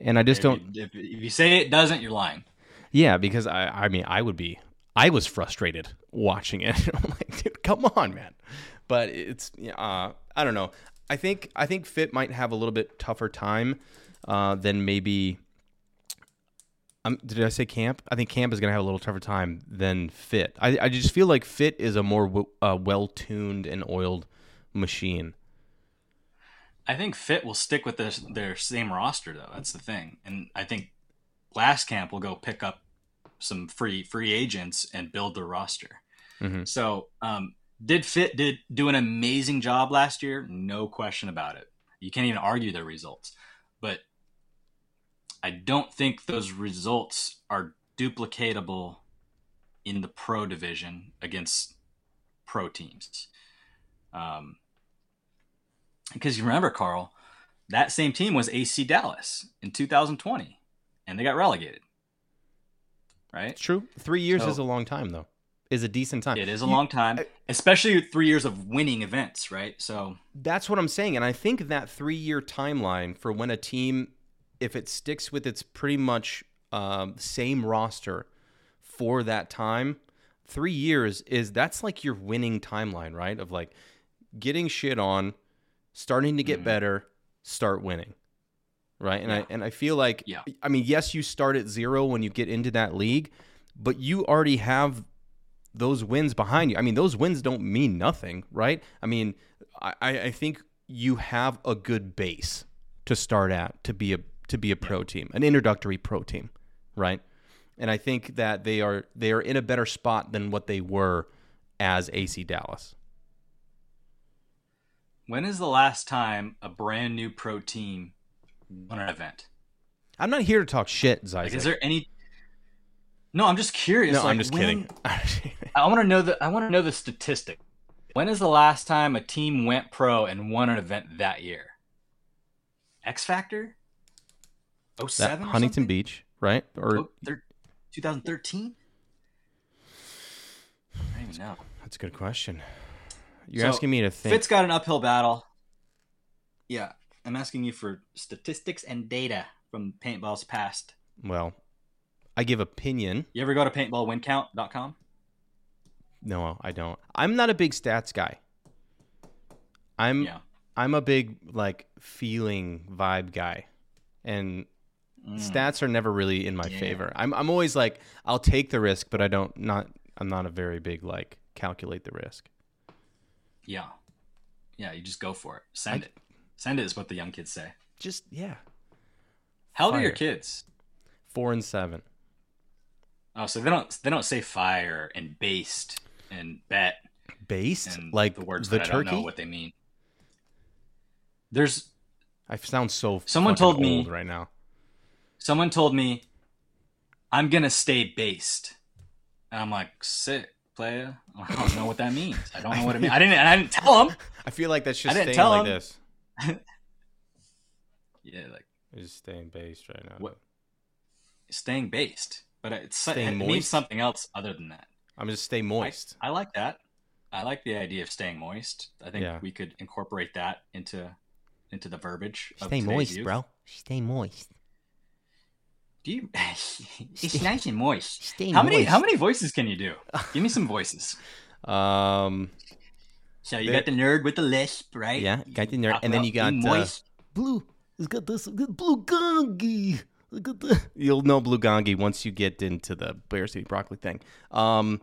And I just If don't. you- If, if you say it doesn't, you're lying. Yeah, because I, I mean, I would be, I was frustrated watching it. Come on, man. But it's, uh, I don't know. I think, I think Fit might have a little bit tougher time uh, than maybe. Um, did I say Camp? I think Camp is going to have a little tougher time than Fit. I, I just feel like Fit is a more w- uh, well-tuned and oiled machine. I think Fit will stick with this, their same roster though. That's the thing, and I think last camp will go pick up some free free agents and build their roster. Mm-hmm. So um, did fit did do an amazing job last year, no question about it. You can't even argue their results, but I don't think those results are duplicatable in the pro division against pro teams. Um, because you remember, Carl, that same team was AC Dallas in 2020, and they got relegated. Right? It's true. Three years So- is a long time, though. Is a decent time. It is a You- long time, especially three years of winning events, right? So That's what I'm saying, and I think that three-year timeline for when a team, if it sticks with its pretty much um, same roster for that time, three years is that's like your winning timeline, right? Of like getting shit on, starting to get Mhm. better, start winning, right? And I and I feel like, Yeah. I mean, yes, you start at zero when you get into that league, but you already have those wins behind you. I mean, those wins don't mean nothing, right? I mean, I, I think you have a good base to start at to be a to be a pro team, an introductory pro team, right? And I think that they are they are in a better spot than what they were as AC Dallas. when is the last time a brand new pro team won an event? I'm not here to talk shit, Zyzek. Like, is there any? No, I'm just curious. no, like, I'm just when- kidding. I want to know the I want to know the statistic. When is the last time a team went pro and won an event that year? X Factor. Oh seven. Huntington Beach, right? Or Oh, thir- 2013. I don't even know. that's a good question. You're So, asking me to think. Fit's got an uphill battle. Yeah, I'm asking you for statistics and data from paintball's past. well, I give opinion. You ever go to paintballwincount.com? No, I don't. I'm not a big stats guy. I'm Yeah. I'm a big like feeling vibe guy. And Mm. stats are never really in my Yeah. favor. I'm I'm always like I'll take the risk, but I don't not I'm not a very big like calculate the risk. Yeah. Yeah, you just go for it. Send I- it. Send it is what the young kids say. Just yeah. How old are your kids? 4 and 7. Oh, so they don't they don't say fire and based and bet Based and like the words the that I don't know turkey. what they mean. There's I sound so Someone told me- right now. someone told me I'm gonna stay based. And I'm like, sick, playa. I don't know what that means. I don't know what it means. I didn't I didn't tell him. I feel like that's just didn't staying tell like him. this. Yeah, like It's just staying based right now. What- staying based. But it's it means something else other than that. I'm just stay moist. I like that. I like the idea of staying moist. I think Yeah. we could incorporate that into into the verbiage. Stay moist, youth. bro. Stay moist. Do you? it's nice and moist. Stay How many how many voices can you do? Give me some voices. Um, So you got the nerd with the lisp, right? yeah, got the nerd, and then you got uh, moist. blue. It's got this good blue gongi. Look at the. You'll know blue gongi once you get into the Bear City broccoli thing. Um,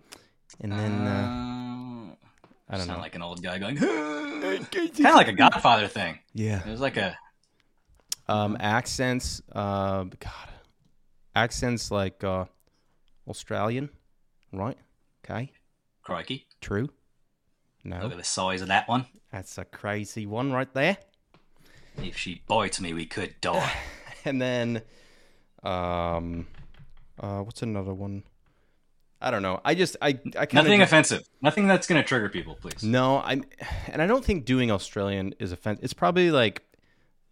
and then uh, Uh, I don't sound know. like an old guy going. kind of like a Godfather thing. yeah. It was like a Um, accents. Uh, God, accents like uh, Australian, right? Okay, crikey. true. No, Look at the size of that one. that's a crazy one right there. If she bites me, we could die. and then um uh what's another one i don't know i just i i kind Nothing of offensive. Nothing that's going to trigger people, please. no i'm and i don't think doing australian is offensive it's probably like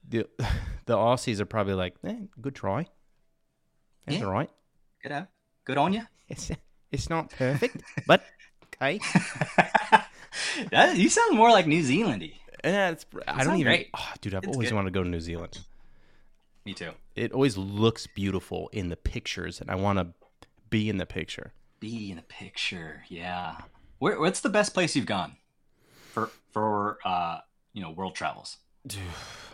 the the aussies are probably like eh, good try that's Yeah. all right Good out. Good on you. it's it's not perfect but okay that, you sound more like New Zealandy. yeah, it's, i don't even oh, dude i've It's always good. wanted to go to new zealand Me too. it always looks beautiful in the pictures and i want to be in the picture Be in the picture. Yeah. Where, what's the best place you've gone for for uh you know world travels?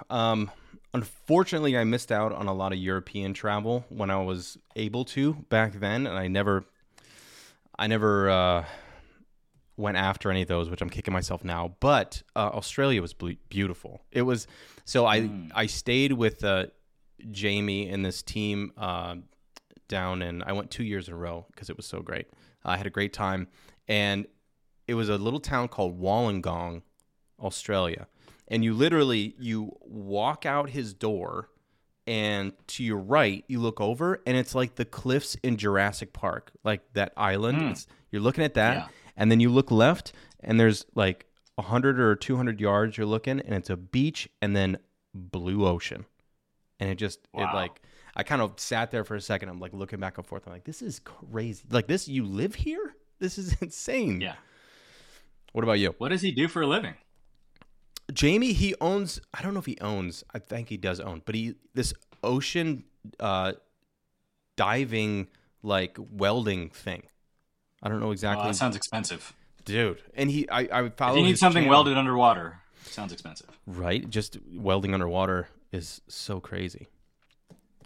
Um, unfortunately, I missed out on a lot of European travel when I was able to back then, and I never, I never uh, went after any of those, which I'm kicking myself now. But uh, Australia was ble- beautiful. It was so I Mm. I stayed with uh, Jamie and this team uh, down in. I went two years in a row because it was so great. I had a great time, and it was a little town called Wollongong, Australia. And you literally you walk out his door, and to your right you look over, and it's like the cliffs in Jurassic Park, like that island. It's, you're looking at that, Yeah. and then you look left, and there's like hundred or two hundred yards. You're looking, and it's a beach, and then blue ocean, and it just it like I kind of sat there for a second. I'm like looking back and forth. I'm like, this is crazy. Like this, you live here? This is insane. Yeah. What about you? What does he do for a living? Jamie, he owns. I don't know if he owns. I think he does own, but he this ocean uh, diving like welding thing. I don't know Oh, exactly, that sounds expensive. dude. And he, I, I If follow. you need something channel. welded underwater, sounds expensive. right? Just welding underwater is so crazy.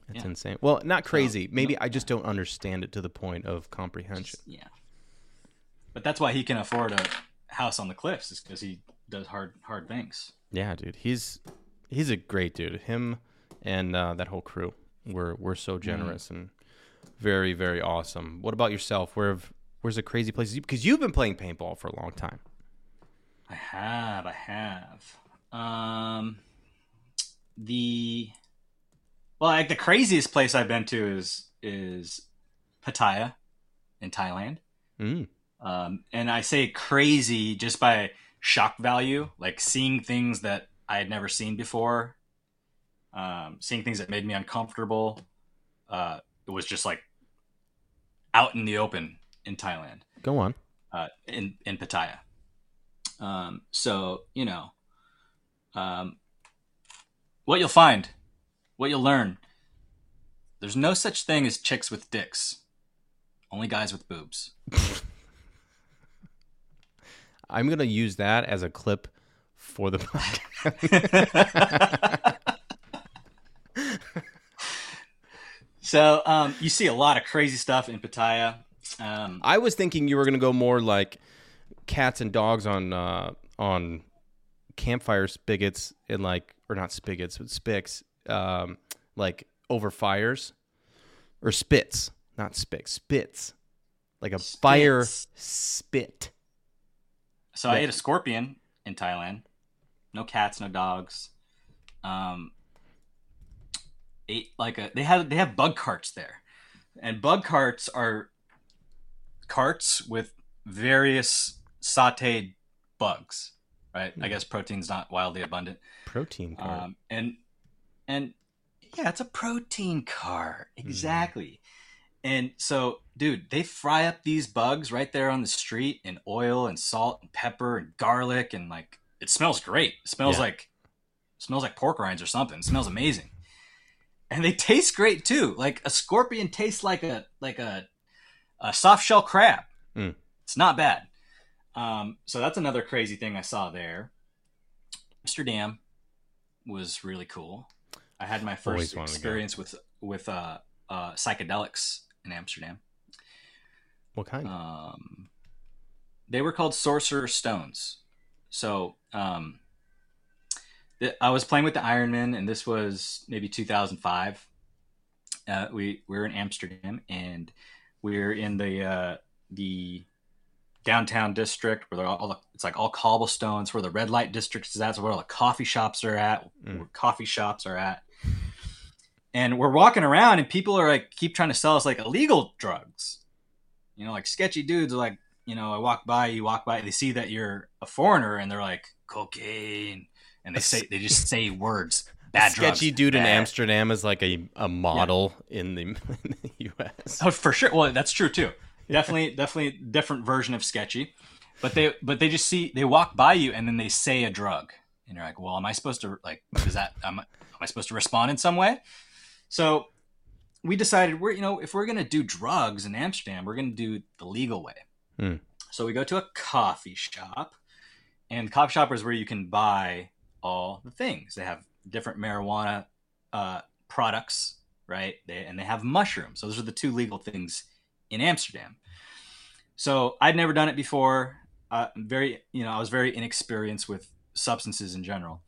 It's Yeah. insane. Well, not crazy. Maybe I just don't understand it to the point of comprehension. Yeah. But that's why he can afford a house on the cliffs, is because he does hard hard things. Yeah, dude. He's he's a great dude. Him and uh, that whole crew were were so generous and very very awesome. What about yourself? Where have, where's the crazy places? Because you've been playing paintball for a long time. I have, I have. Um, the well, like the craziest place I've been to is is Pattaya in Thailand. Mm. Um, and I say crazy just by shock value, like seeing things that I had never seen before, um, seeing things that made me uncomfortable. Uh, it was just like out in the open in Thailand Go on. uh, in in Pattaya. Um, so you know, um, what you'll find, what you'll learn. There's no such thing as chicks with dicks, only guys with boobs. I'm gonna use that as a clip for the podcast. so um, you see a lot of crazy stuff in Pattaya. Um, I was thinking you were gonna go more like cats and dogs on uh, on campfire spigots and like or not spigots but spics um, like over fires or spits not spics spits like a fire spit so I ate a scorpion in Thailand. No cats, no dogs. Um, ate like a they have they have bug carts there, and bug carts are carts with various sautéed bugs. Right, I guess protein's not wildly abundant. protein card. Um, and and yeah, it's a protein cart exactly. And so, dude, they fry up these bugs right there on the street in oil and salt and pepper and garlic and like it smells great. It smells Yeah. like smells like pork rinds or something. It smells amazing. And they taste great too. Like a scorpion tastes like a like a a soft shell crab. Mm. It's not bad. Um, so that's another crazy thing I saw there. Amsterdam was really cool. I had my first wanted to go. experience with with uh, uh, psychedelics in Amsterdam. what kind Um, they were called sorcerer stones. So um, th- I was playing with the Ironman, and this was maybe 2005. Uh, we we were in Amsterdam, and we are in the uh, the downtown district where they're all, all the, it's like all cobblestones where the red light district is at, so where all the coffee shops are at, Mm. where coffee shops are at. And we're walking around, and people are like keep trying to sell us like illegal drugs. You know, like sketchy dudes are like, you know, I walk by, you walk by, they see that you're a foreigner, and they're like cocaine, and they say they just say words. Bad sketchy drugs, dude in Amsterdam is like a, a model in, the, in the U.S. Oh, for sure. Well, that's true too. Definitely, definitely different version of sketchy. But they, but they just see they walk by you and then they say a drug, and you're like, well, am I supposed to like? Is that am, I- am I supposed to respond in some way? So we decided we're you know if we're gonna do drugs in Amsterdam, we're gonna do the legal way. Hmm. So we go to a coffee shop, and the coffee shop is where you can buy all the things. They have different marijuana uh, products, right? They, and they have mushrooms. So those are the two legal things in Amsterdam. So I'd never done it before. Uh, very, you know, I was very inexperienced with substances in general.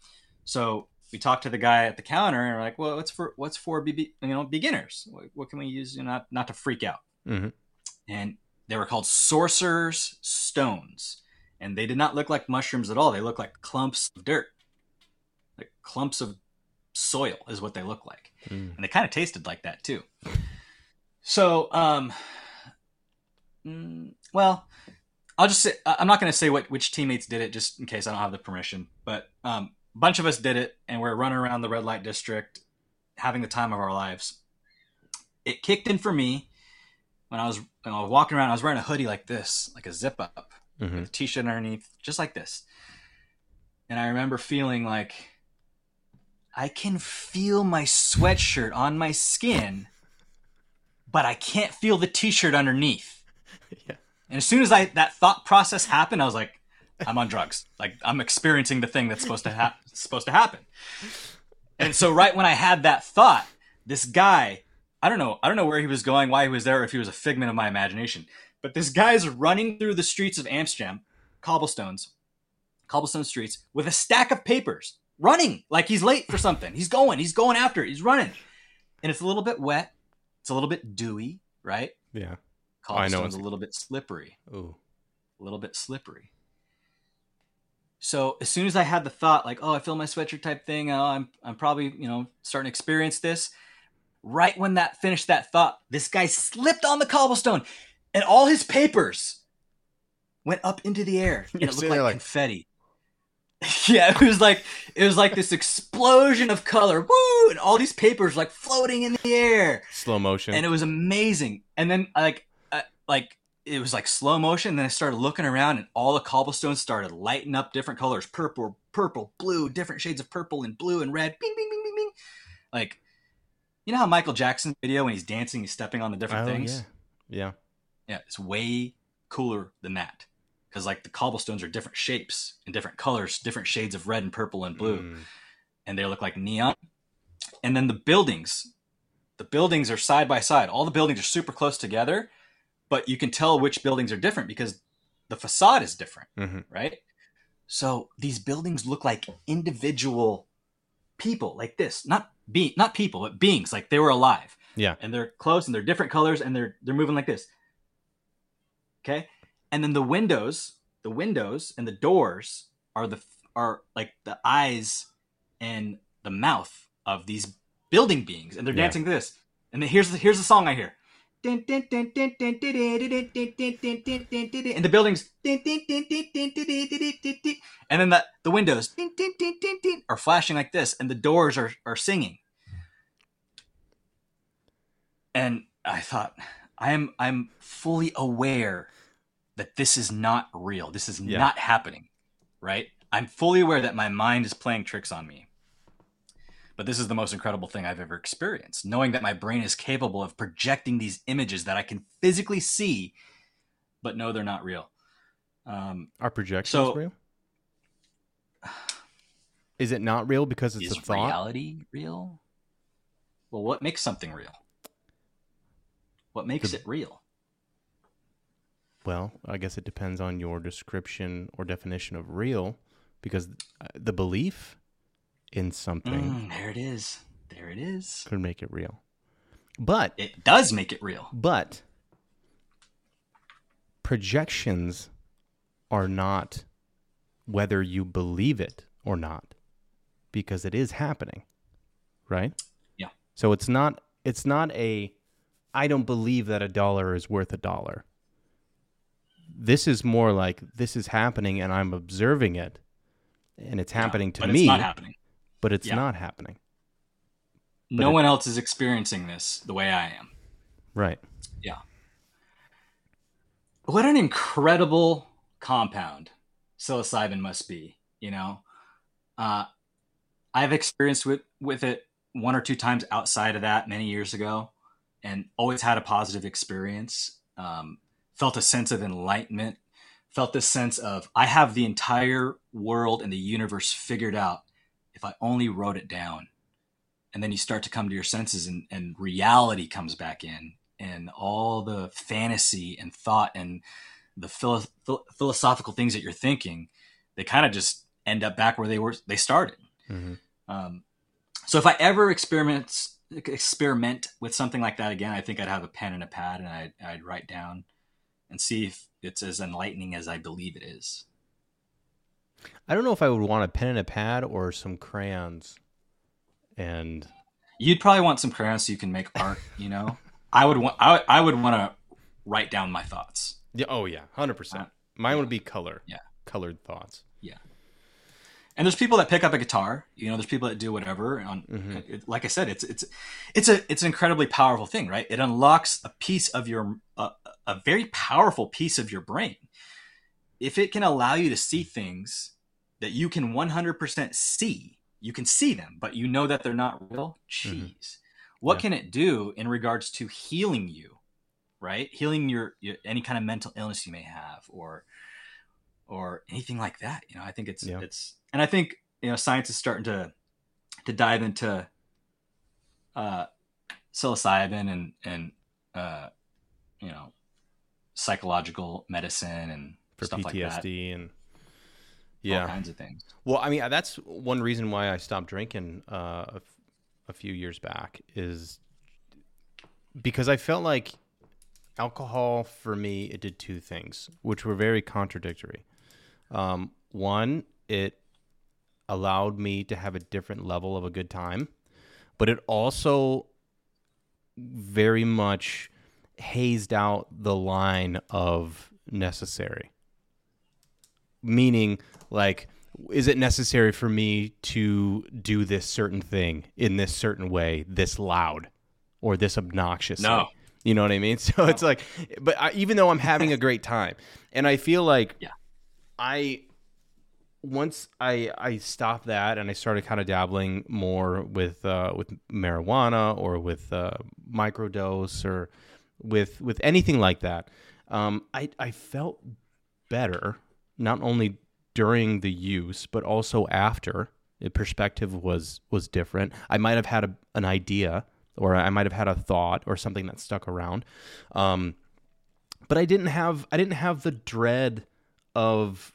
So we talked to the guy at the counter and we're like, well, what's for what's for be, you know beginners? What, what can we use you know, not not to freak out? Mhm. And they were called sorcerer's stones, and they did not look like mushrooms at all. They looked like clumps of dirt, like clumps of soil is what they look like, Mm. and they kind of tasted like that too. So, um, mm, well, I'll just say I'm not going to say what which teammates did it, just in case I don't have the permission. But um, a bunch of us did it, and we're running around the red light district, having the time of our lives. It kicked in for me when I was when I was walking around. I was wearing a hoodie like this, like a zip up, Mhm. with a t-shirt underneath, just like this. And I remember feeling like I can feel my sweatshirt on my skin, but I can't feel the t-shirt underneath. Yeah. And as soon as I that thought process happened, I was like, I'm on drugs. Like I'm experiencing the thing that's supposed to ha- supposed to happen. And so right when I had that thought, this guy, I don't know, I don't know where he was going, why he was there, if he was a figment of my imagination. But this guy's running through the streets of Amsterdam, cobblestones, cobblestone streets, with a stack of papers, running like he's late for something. He's going, he's going after it, he's running. And it's a little bit wet, it's a little bit dewy, right? Yeah. I know Cobblestone's a little bit slippery Ooh. a little bit slippery. So as soon as I had the thought, like, oh, I feel my sweatshirt type thing, oh, I'm I'm probably you know starting to experience this. Right when that finished that thought, this guy slipped on the cobblestone, and all his papers went up into the air, and You're it looked like, like- confetti. yeah, it was like it was like this explosion of color, woo, and all these papers like floating in the air Slow motion. and it was amazing. And then like like it was like slow motion. Then I started looking around, and all the cobblestones started lighting up different colors: purple, purple, blue, different shades of purple and blue and red. Bing, bing, bing, bing, bing. Like you know how Michael Jackson video when he's dancing, he's stepping on the different oh, things. yeah. Yeah. Yeah, it's way cooler than that because like the cobblestones are different shapes and different colors, different shades of red and purple and blue Mm. and they look like neon. And then the buildings, the buildings are side by side. All the buildings are super close together, but you can tell which buildings are different because the facade is different, Mhm. right? So these buildings look like individual people, like this, not be not people, but beings, like they were alive. Yeah. And they're close and they're different colors and they're they're moving like this. Okay? And then the windows, the windows and the doors are the are like the eyes and the mouth of these building beings, and they're Yeah. dancing this. And then here's the here's the song I hear. And the buildings, and then the, the windows are flashing like this, and the doors are, are singing. And I thought, I'm I'm fully aware that this is not real. This is Yeah. not happening, right? I'm fully aware that my mind is playing tricks on me. But this is the most incredible thing I've ever experienced, knowing that my brain is capable of projecting these images that I can physically see, but know they're not real. Um, Are projections So- real? Is it not real because it's a thought? reality real? Well, what makes something real? What makes The- it real? Well, I guess it depends on your description or definition of real, because uh, the belief in something Mm, there it is. There it is. could make it real. But It does make it real. but projections are not whether you believe it or not, because it is happening, right? Yeah. So it's not it's not a I don't believe that a dollar is worth a dollar. This is more like this is happening and I'm observing it and it's Yeah, happening to but me, It's not happening. But it's Yeah. not happening. No it- one else is experiencing this the way I am. Right. Yeah. What an incredible compound psilocybin must be. You know, uh, I've experienced with with it one or two times outside of that many years ago, and always had a positive experience. Um, felt a sense of enlightenment. Felt this sense of I have the entire world and the universe figured out if I only wrote it down. And then you start to come to your senses, and, and reality comes back in, and all the fantasy and thought and the philo- phil- philosophical things that you're thinking, they kind of just end up back where they were they started. hmm Um, so if I ever experiment experiment with something like that again, I think I'd have a pen and a pad and I'd, I'd write down and see if it's as enlightening as I believe it is. I don't know if I would want a pen and a pad or some crayons. And you'd probably want some crayons so you can make art. You know, I would want I, I would want to write down my thoughts. Yeah. Oh yeah, hundred percent. Mine would be color. Yeah. Colored thoughts. Yeah. And there's people that pick up a guitar. You know, there's people that do whatever. On mm-hmm. it, like I said, it's it's it's a it's an incredibly powerful thing, right? It unlocks a piece of your uh, a very powerful piece of your brain. If it can allow you to see things that you can 100% see, you can see them, but you know that they're not real. Jeez, mm-hmm. what yeah. can it do in regards to healing you? Right, healing your, your any kind of mental illness you may have, or or anything like that. You know, I think it's yeah. it's and I think you know science is starting to to dive into uh, psilocybin and and uh, you know psychological medicine and for stuff PTSD like that. and yeah, all kinds of things. Well, I mean, that's one reason why I stopped drinking uh, a, f- a few years back is because I felt like alcohol for me it did two things, which were very contradictory. Um, one, it allowed me to have a different level of a good time, but it also very much hazed out the line of necessary. Meaning, like, is it necessary for me to do this certain thing in this certain way, this loud or this obnoxious? No. You know what I mean? So no. it's like, but I, even though I'm having a great time, and I feel like, yeah, I once I I stopped that and I started kind of dabbling more with uh, with marijuana or with uh, microdose or with with anything like that, um, I I felt better not only during the use but also after. The perspective was was different. I might have had a, an idea or I might have had a thought or something that stuck around, um, but I didn't have I didn't have the dread of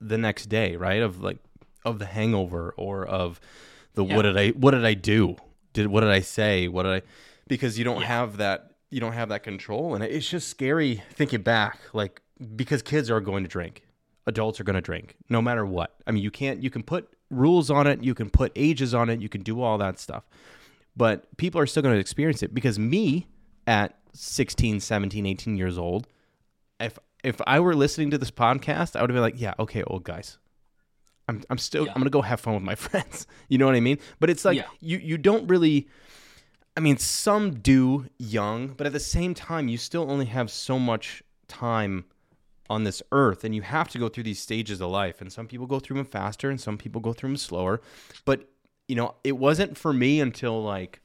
the next day, right? Of like of the hangover or of the yeah. what did I what did I do? Did what did I say? What did I because you don't yeah. have that you don't have that control and it's just scary thinking back like because kids are going to drink. Adults are going to drink no matter what. I mean, you can't you can put rules on it, you can put ages on it, you can do all that stuff. But people are still going to experience it because me at 16, 17, 18 years old, if if I were listening to this podcast, I would have been like, yeah, okay, old guys. I'm I'm still yeah. I'm gonna go have fun with my friends. You know what I mean? But it's like yeah. you you don't really I mean, some do young, but at the same time, you still only have so much time on this earth, and you have to go through these stages of life. And some people go through them faster, and some people go through them slower. But you know, it wasn't for me until like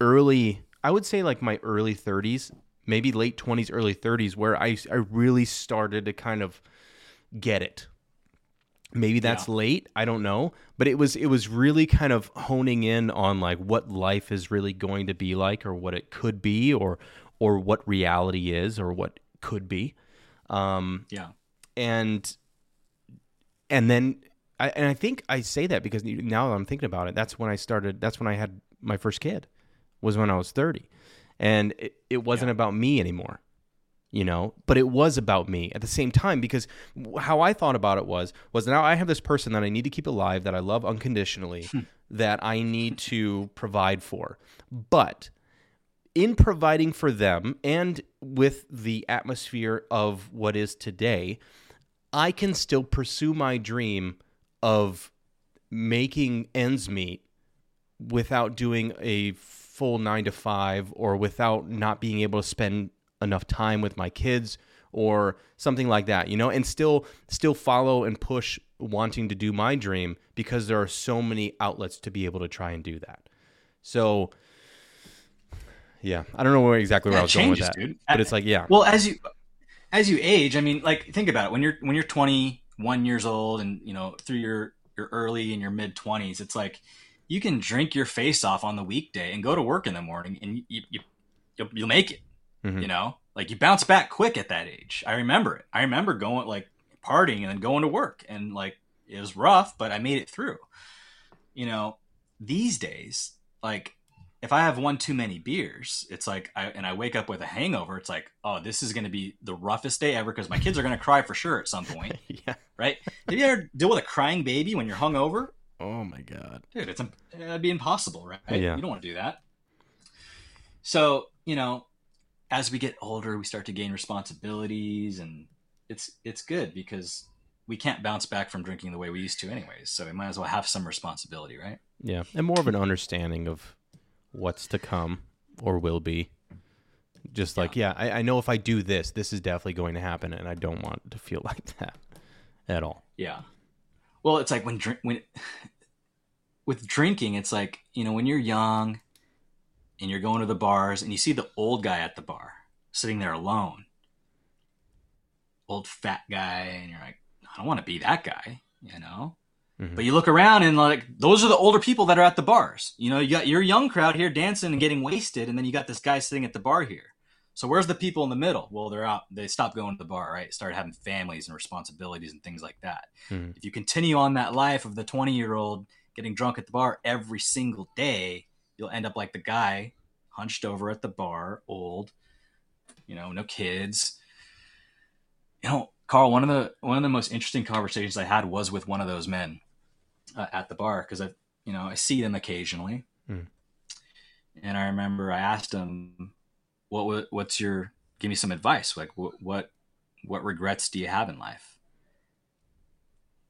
early, I would say like my early 30s maybe late 20s, early 30s, where I, I really started to kind of get it. Maybe that's yeah. late, I don't know, but it was it was really kind of honing in on like what life is really going to be like or what it could be or or what reality is or what could be. Um, yeah. And and then I and I think I say that because now that I'm thinking about it, that's when I started that's when I had my first kid was when I was 30 and it, it wasn't yeah. about me anymore you know but it was about me at the same time because how i thought about it was was now i have this person that i need to keep alive that i love unconditionally hmm. that i need to provide for but in providing for them and with the atmosphere of what is today i can still pursue my dream of making ends meet without doing a full nine to five or without not being able to spend enough time with my kids or something like that you know and still still follow and push wanting to do my dream because there are so many outlets to be able to try and do that. So yeah. I don't know where exactly where yeah, i was changes, going with that dude. but it's like yeah. Well as you as you age i mean like think about it. When you're when you're 21 years old and you know through your your early and your mid 20s it's like you can drink your face off on the weekday and go to work in the morning and you, you you'll, you'll make it mm-hmm. you know? Like you bounce back quick at that age. I remember it. I remember going like partying and then going to work and like it was rough but i made it through. You know, these days, like if I have one too many beers, it's like, I, and I wake up with a hangover, it's like, oh, this is going to be the roughest day ever because my kids are going to cry for sure at some point, yeah. right? Have you ever deal with a crying baby when you're hungover? Oh my god. Dude, it's it'd be impossible, right? Yeah. You don't want to do that. So, you know, as we get older, we start to gain responsibilities, and it's it's good because we can't bounce back from drinking the way we used to, anyways. So we might as well have some responsibility, right? Yeah, and more of an understanding of what's to come or will be. Just like, yeah, I, I know if I do this, this is definitely going to happen, and I don't want to feel like that at all. Yeah. Well, it's like when drink when with drinking, it's like you know when you're young and you're going to the bars and you see the old guy at the bar sitting there alone, old fat guy, and you're like, I don't want to be that guy, you know. Mhm. But you look around and like those are the older people that are at the bars. You know, you got your young crowd here dancing and getting wasted, and then you got this guy sitting at the bar here. So where's the people in the middle? Well, they're out. They stopped going to the bar, right? Started having families and responsibilities and things like that. Mhm. If you continue on that life of the 20 year old getting drunk at the bar every single day, you'll end up like the guy hunched over at the bar, old, you know, no kids. You know, Carl, one of the one of the most interesting conversations I had was with one of those men uh, at the bar because I, you know, I see them occasionally, Hmm. and I remember I asked him, "What what's your give me some advice? Like what what what regrets do you have in life?"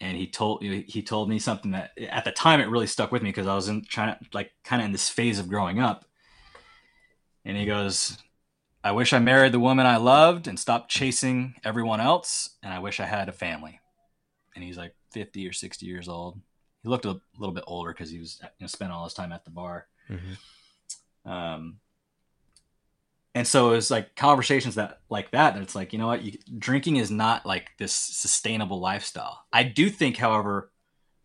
And he told he told me something that at the time it really stuck with me because I was in trying to like kind of in this phase of growing up. And he goes, I wish I married the woman I loved and stopped chasing everyone else. And I wish I had a family. And he's like 50 or 60 years old. He looked a little bit older because he was you know, spent all his time at the bar. Mhm. Um, and so it was like conversations that like that. And it's like, you know what? You, drinking is not like this sustainable lifestyle. I do think, however,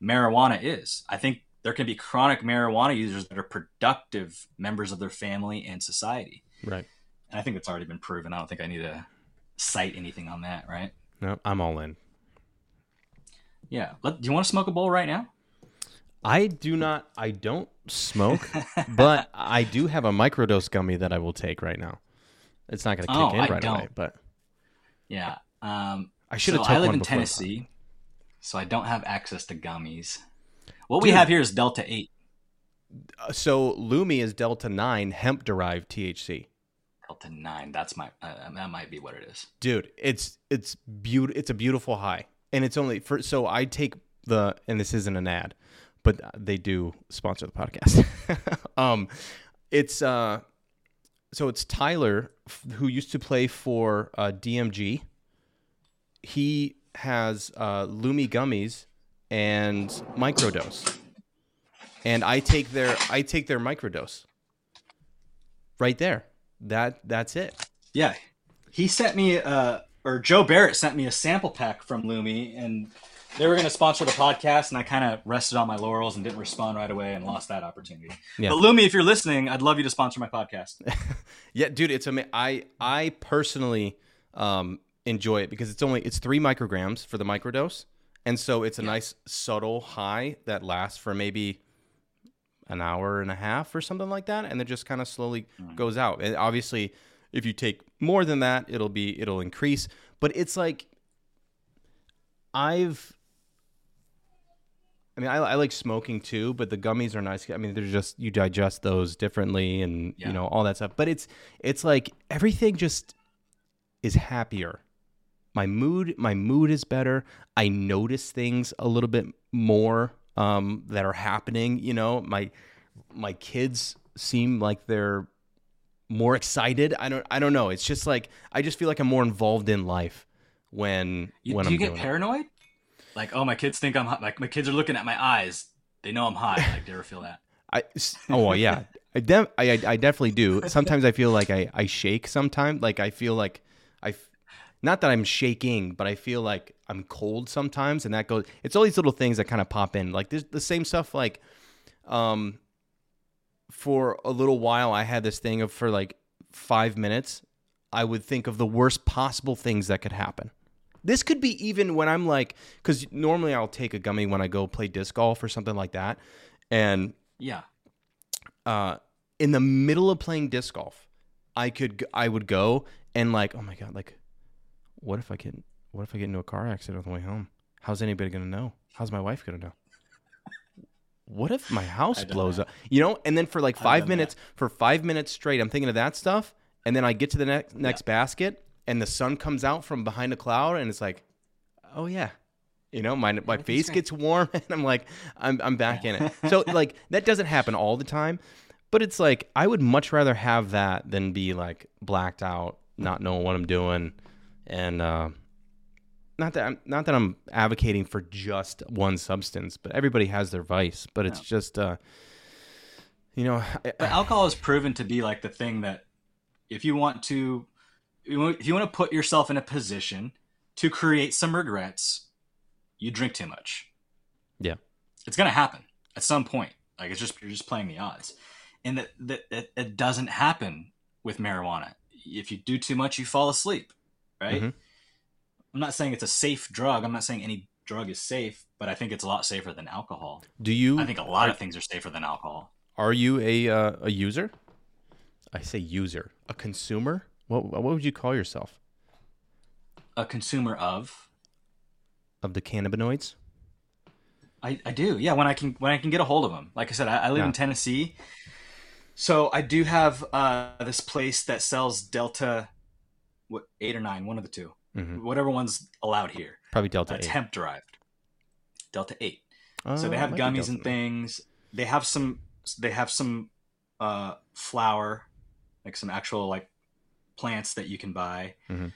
marijuana is. I think there can be chronic marijuana users that are productive members of their family and society. Right. And I think that's already been proven. I don't think I need to cite anything on that, right? No, I'm all in. Yeah. Let, do you want to smoke a bowl right now? I do not. I don't smoke, but I do have a microdose gummy that I will take right now. It's not going to kick Oh, in I right away, don't. but Yeah. Um, I should have. took I live in. Tennessee, so I don't have access to gummies. What we have here is Delta 8. Uh, So Lumi is Delta Nine hemp derived THC. Delta 9. That's my, uh, that might be what it is. dude it's it's beautiful it's a beautiful high and it's only for so i take the and this isn't an ad but they do sponsor the podcast. Um it's uh so it's tyler who used to play for uh, dmg he has uh, lumi gummies and microdose. And i take their i take their microdose. Right there. That that's it. Yeah. He sent me, uh, or Joe Barrett sent me a sample pack from Lumi, and they were going to sponsor the podcast, and I kind of rested on my laurels and didn't respond right away and lost that opportunity. Yeah. But Lumi, if you're listening, I'd love you to sponsor my podcast. Yeah, dude, it's ama- I I personally um, enjoy it because it's only it's three micrograms for the microdose, and so it's a nice subtle high that lasts for maybe an hour and a half or something like that, and then just kind of slowly goes out. And obviously, if you take more than that, it'll be it'll increase. But it's like I've. I mean, I, I like smoking too, but the gummies are nice. I mean, they're just you digest those differently, and Yeah. you know all that stuff. But it's it's like everything just is happier. My mood my mood is better. I notice things a little bit more um, that are happening. You know, my my kids seem like they're more excited. I don't I don't know. It's just like I just feel like I'm more involved in life when You, when do I'm you get doing it. Like, oh, my kids think I'm hot. Like, my kids are looking at my eyes. They know I'm hot. Like, do you ever feel that? I oh yeah, I, def- I I definitely do. Sometimes I feel like I I shake. Sometimes like I feel like I, not that I'm shaking, but I feel like I'm cold sometimes, and that goes. It's all these little things that kind of pop in. Like there's the same stuff. Like, um, for a little while, I had this thing of for like five minutes, I would think of the worst possible things that could happen. This could be even when I'm like, because normally I'll take a gummy when I go play disc golf or something like that. and Yeah. uh, in the middle of playing disc golf, I could I would go and like, oh my god, like, what if I get what if I get into a car accident on the way home? How's anybody gonna know? How's my wife gonna know? What if my house blows that. up? You know, and then for like five minutes, for five minutes straight, I'm thinking of that stuff, and then I get to the next next basket, and the sun comes out from behind a cloud, and it's like, oh yeah, you know, my my face gets warm, and I'm like, I'm I'm back in it. So like that doesn't happen all the time, but it's like I would much rather have that than be like blacked out, not knowing what I'm doing, and uh, not that I'm not that I'm advocating for just one substance, but everybody has their vice. But it's just, uh, you know, I, But alcohol is proven to be like the thing that if you want to if you want to put yourself in a position to create some regrets, you drink too much. Yeah. It's going to happen at some point. Like it's just you're just playing the odds. And that that it, it doesn't happen with marijuana. If you do too much, you fall asleep, right? Mhm. I'm not saying it's a safe drug. I'm not saying any drug is safe, but I think it's a lot safer than alcohol. do you? I think a lot of things are safer than alcohol. Are you a uh, a user? I say user, a consumer. What what would you call yourself? A consumer of? Of the cannabinoids? I, I do yeah when I can when I can get a hold of them like I said I, I live Yeah. in Tennessee. So I do have uh, this place that sells Delta what eight or nine one of the 2 Mhm. whatever one's allowed here. Probably Delta Eight. hemp derived. Delta eight. Oh, so they have like gummies and things. They have some they have some uh, flour like some actual like plants that you can buy Mhm.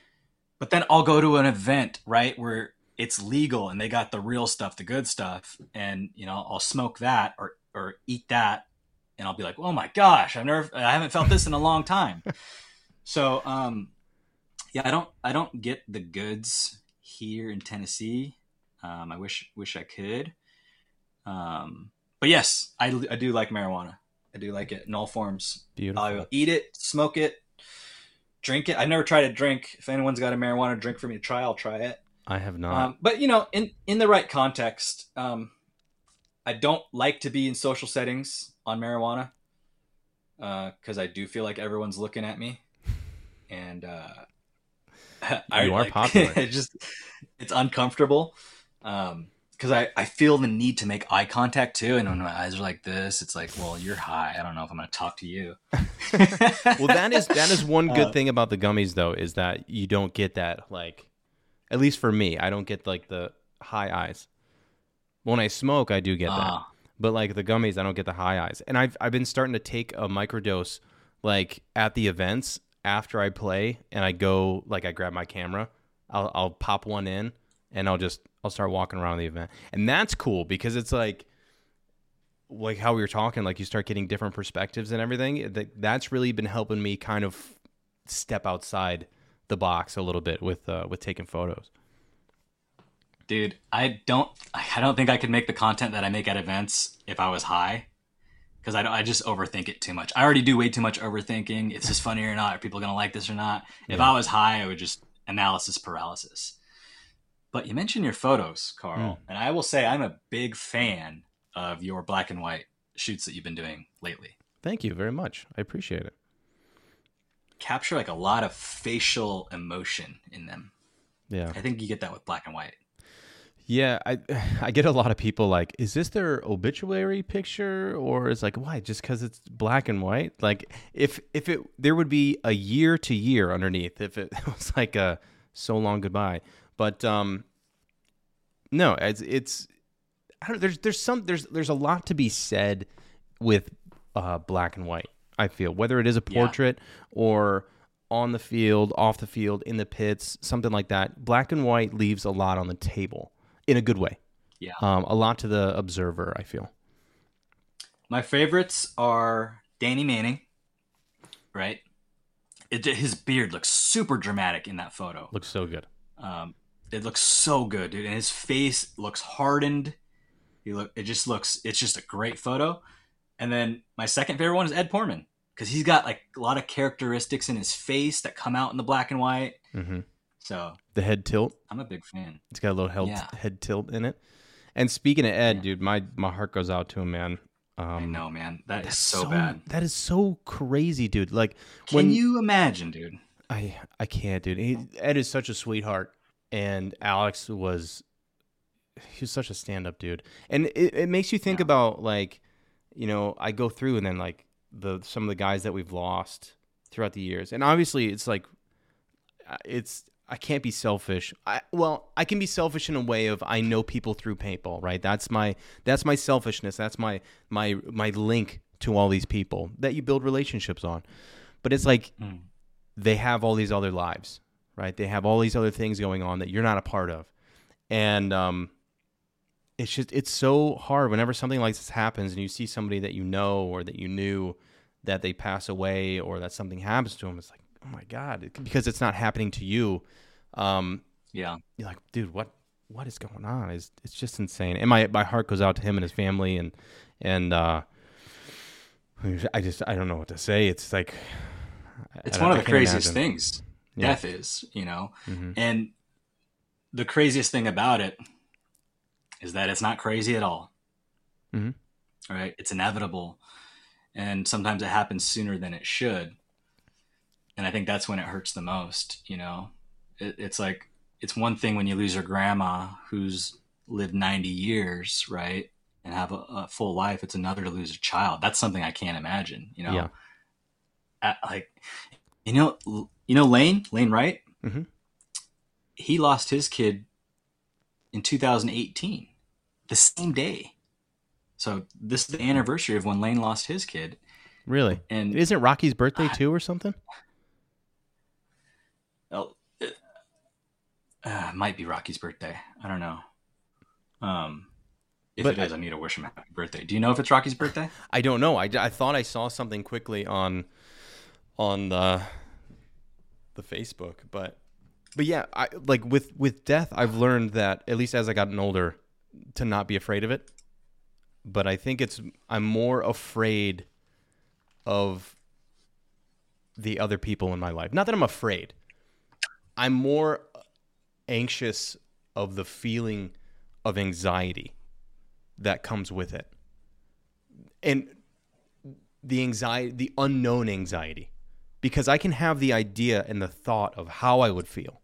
but then i'll go to an event right where it's legal and they got the real stuff the good stuff and you know i'll smoke that or or eat that and i'll be like oh my gosh i've never i haven't felt this in a long time so um yeah i don't i don't get the goods here in tennessee um, i wish wish i could um, but yes, I, I do like marijuana. I do like it in all forms. Beautiful. I'll eat it, smoke it, drink it. I've never tried to drink. If anyone's got a marijuana drink for me to try, I'll try it. I have not. Um, but you know, in in the right context, um, I don't like to be in social settings on marijuana because I do feel like everyone's looking at me, and uh, I You are like- popular. it just it's uncomfortable because I I feel the need to make eye contact too, and when my eyes are like this, it's like, well, you're high. I don't know if I'm going to talk to you. well, that is that is one good Uh, thing about the gummies though is that you don't get that like, at least for me, I don't get like the high eyes. When I smoke, I do get that, Ah. but like the gummies, I don't get the high eyes. And I've I've been starting to take a microdose like at the events after I play, and I go like I grab my camera, I'll I'll pop one in, and I'll just I'll start walking around the event, and that's cool because it's like like how we were talking, like you start getting different perspectives and everything. That that's really been helping me kind of step outside the box a little bit with uh, with taking photos. dude i don't i don't think i could make the content that i make at events if i was high because I, don't- I just overthink it too much i already do way too much overthinking is this funny or not are people gonna like this or not if Yeah. i was high i would just analysis paralysis but you mentioned your photos carl Hmm. and i will say i'm a big fan of your black and white shoots that you've been doing lately Thank you very much. I appreciate it. capture like a lot of facial emotion in them Yeah. i think you get that with black and white Yeah, I I get a lot of people like, is this their obituary picture or is like why just because it's black and white? Like if if it there would be a year to year underneath if it was like a so long goodbye. But um, no, it's it's I don't there's there's some there's there's a lot to be said with uh black and white. I feel whether it is a Yeah. portrait or on the field, off the field, in the pits, something like that. Black and white leaves a lot on the table in a good way. Yeah. Um, a lot to the observer, I feel. My favorites are Danny Manning, right? It, his beard looks super dramatic in that photo. Looks so good. Um, it looks so good, dude, and his face looks hardened. He look, it just looks, it's just a great photo. And then my second favorite one is Ed Portman because he's got like a lot of characteristics in his face that come out in the black and white. hmm So The head tilt. I'm a big fan. It's got a little head, Yeah. head tilt in it. And speaking of Ed, Yeah. dude, my my heart goes out to him, man. I know, man. That is so, bad. That is so crazy, dude. Like, Can when you imagine, dude? I I can't, dude. He, Ed is such a sweetheart, and Alex was he was such a stand up dude, and it, it makes you think Yeah. about like, you know, I go through and then like the some of the guys that we've lost throughout the years, and obviously it's like, uh, it's I can't be selfish. I well, I can be selfish in a way of I know people through paintball, right? That's my that's my selfishness. That's my my my link to all these people that you build relationships on. But it's like Mm. they have all these other lives, right? They have all these other things going on that you're not a part of. And um it's just it's so hard whenever something like this happens and you see somebody that you know or that you knew that they pass away or that something happens to them it's like oh my god because it's not happening to you um Yeah. you're like dude what what is going on it's, it's just insane and my my heart goes out to him and his family and and uh I just I don't know what to say it's like It's one of the craziest imagine. things. Yeah. Death is, you know? Mhm. And the craziest thing about it is that it's not crazy at all. Mhm. Right? It's inevitable. And sometimes it happens sooner than it should. And I think that's when it hurts the most, you know? It, it's like, it's one thing when you lose your grandma who's lived 90 years, right? And have a, a full life. It's another to lose a child. That's something I can't imagine, you know? Yeah. At, like, you know, you know, Lane, Lane Wright, Mhm. he lost his kid in 2018, the same day. So this is the anniversary of when Lane lost his kid, really and isn't it Rocky's birthday too or something oh, it uh, might be Rocky's birthday. I don't know. Um, if But it is, I need to wish him a happy birthday. Do you know if it's Rocky's birthday? I don't know. I, I thought I saw something quickly on on the the Facebook, but but yeah, I like with with death, I've learned that at least as I gotten older, to not be afraid of it. But I think it's I'm more afraid of the other people in my life. Not that I'm afraid. I'm more anxious of the feeling of anxiety that comes with it. And the anxiety, the unknown anxiety, because I can have the idea and the thought of how I would feel,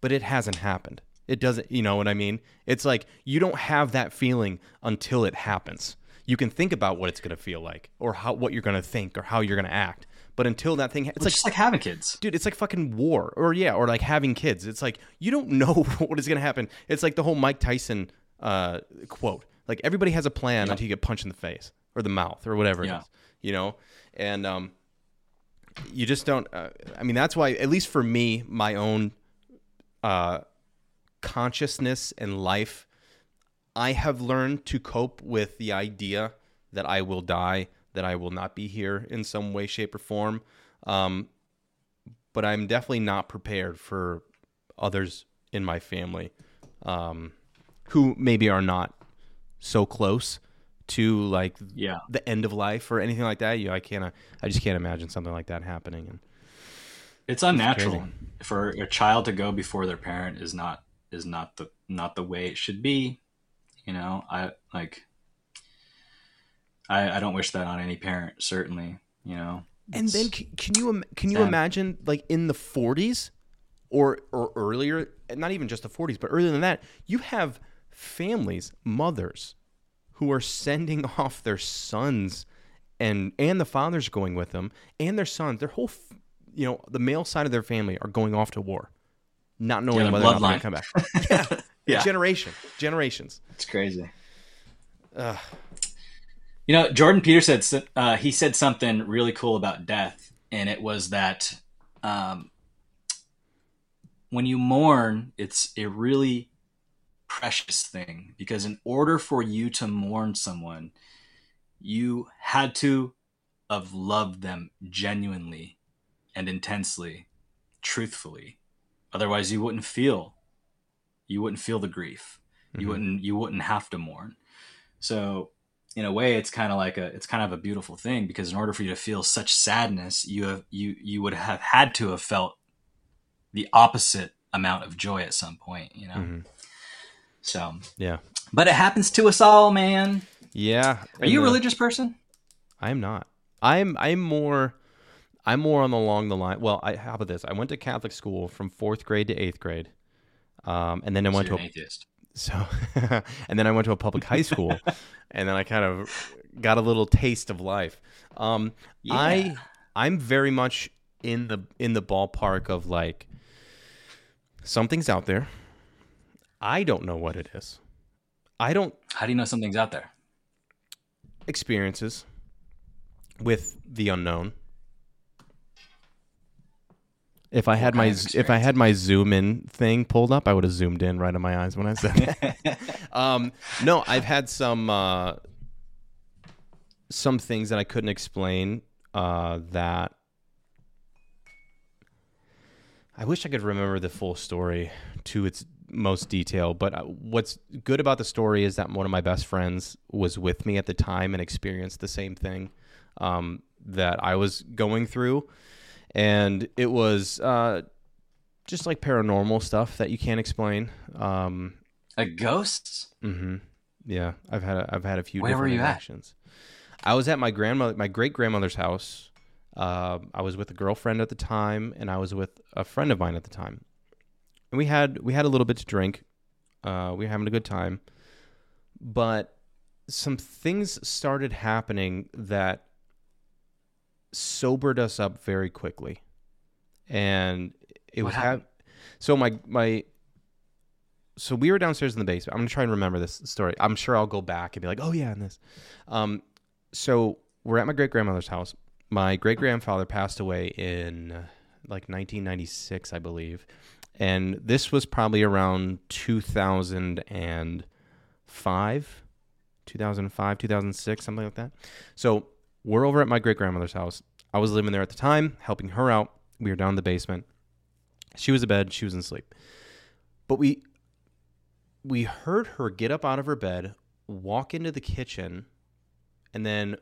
but it hasn't happened. It doesn't, you know what I mean? It's like you don't have that feeling until it happens. You can think about what it's going to feel like or how what you're going to think or how you're going to act, but until that thing, it's like just like having kids. dude it's like fucking war or yeah or like having kids it's like you don't know what is going to happen it's like the whole mike tyson uh, quote like everybody has a plan until you get punched in the face or the mouth or whatever it Yeah. is you know and um, you just don't uh, i mean that's why at least for me my own uh, consciousness and life i have learned to cope with the idea that i will die that i will not be here in some way shape or form. Um, but I'm definitely not prepared for others in my family um, who maybe are not so close to like Yeah. the end of life or anything like that. You know, I can't, I just can't imagine something like that happening. And It's unnatural crazy. for a child to go before their parent is not is not the not the way it should be. You know, I like I, I don't wish that on any parent, certainly, you know. and then It's- can you can you sad. imagine like in the 40s or or earlier, not even just the 40s, but earlier than that, you have families, mothers who are sending off their sons and and the fathers going with them and their sons, their whole f- you know, the male side of their family are going off to war, not knowing the whether or not they're going to come back. yeah, yeah. Generation, generations. it's crazy. You know, Jordan Peterson said uh, he said something really cool about death, and it was that um, when you mourn, it's a really precious thing because in order for you to mourn someone, you had to have loved them genuinely and intensely, truthfully. Otherwise, you wouldn't feel you wouldn't feel the grief. You Mhm. wouldn't you wouldn't have to mourn. So in a way it's kind of like a it's kind of a beautiful thing because in order for you to feel such sadness you have you you would have had to have felt the opposite amount of joy at some point you know Mhm. So Yeah. but it happens to us all man Yeah. Are you a religious person? I am not. I'm I'm more I'm more on the along the line. Well, I how about this? I went to Catholic school from fourth grade to eighth grade, um, and then I went to a, atheist. so, and then I went to a public high school, and then I kind of got a little taste of life. Um, I I'm very much in the in the ballpark of like something's out there. I don't know what it is. I don't How do you know something's out there? experiences with the unknown. If I had my if I had my zoom in thing pulled up, I would have zoomed in right on my eyes when I said that. um, no, I've had some uh, some things that I couldn't explain uh, that I wish I could remember the full story to its most detail. But uh, what's good about the story is that one of my best friends was with me at the time and experienced the same thing um, that I was going through, and it was uh, just like paranormal stuff that you can't explain. Um, A ghosts? hmm Yeah, I've had a, I've had a few Where were different you at? I was at my grandmother, my great grandmother's house. Uh, I was with a girlfriend at the time, and I was with a friend of mine at the time. And we had we had a little bit to drink. Uh, we were having a good time, but some things started happening that sobered us up very quickly, and it What was happened? so my my so we were downstairs in the basement. I'm gonna try and remember this story. I'm sure I'll go back and be like, oh yeah, and this. Um, so we're at my great grandmother's house. My great grandfather passed away in like 1996, I believe, and this was probably around 2005, 2005, 2006, something like that. So we're over at my great grandmother's house. I was living there at the time, helping her out. We were down in the basement. She was in bed. She was in sleep. But we we heard her get up out of her bed, walk into the kitchen, and then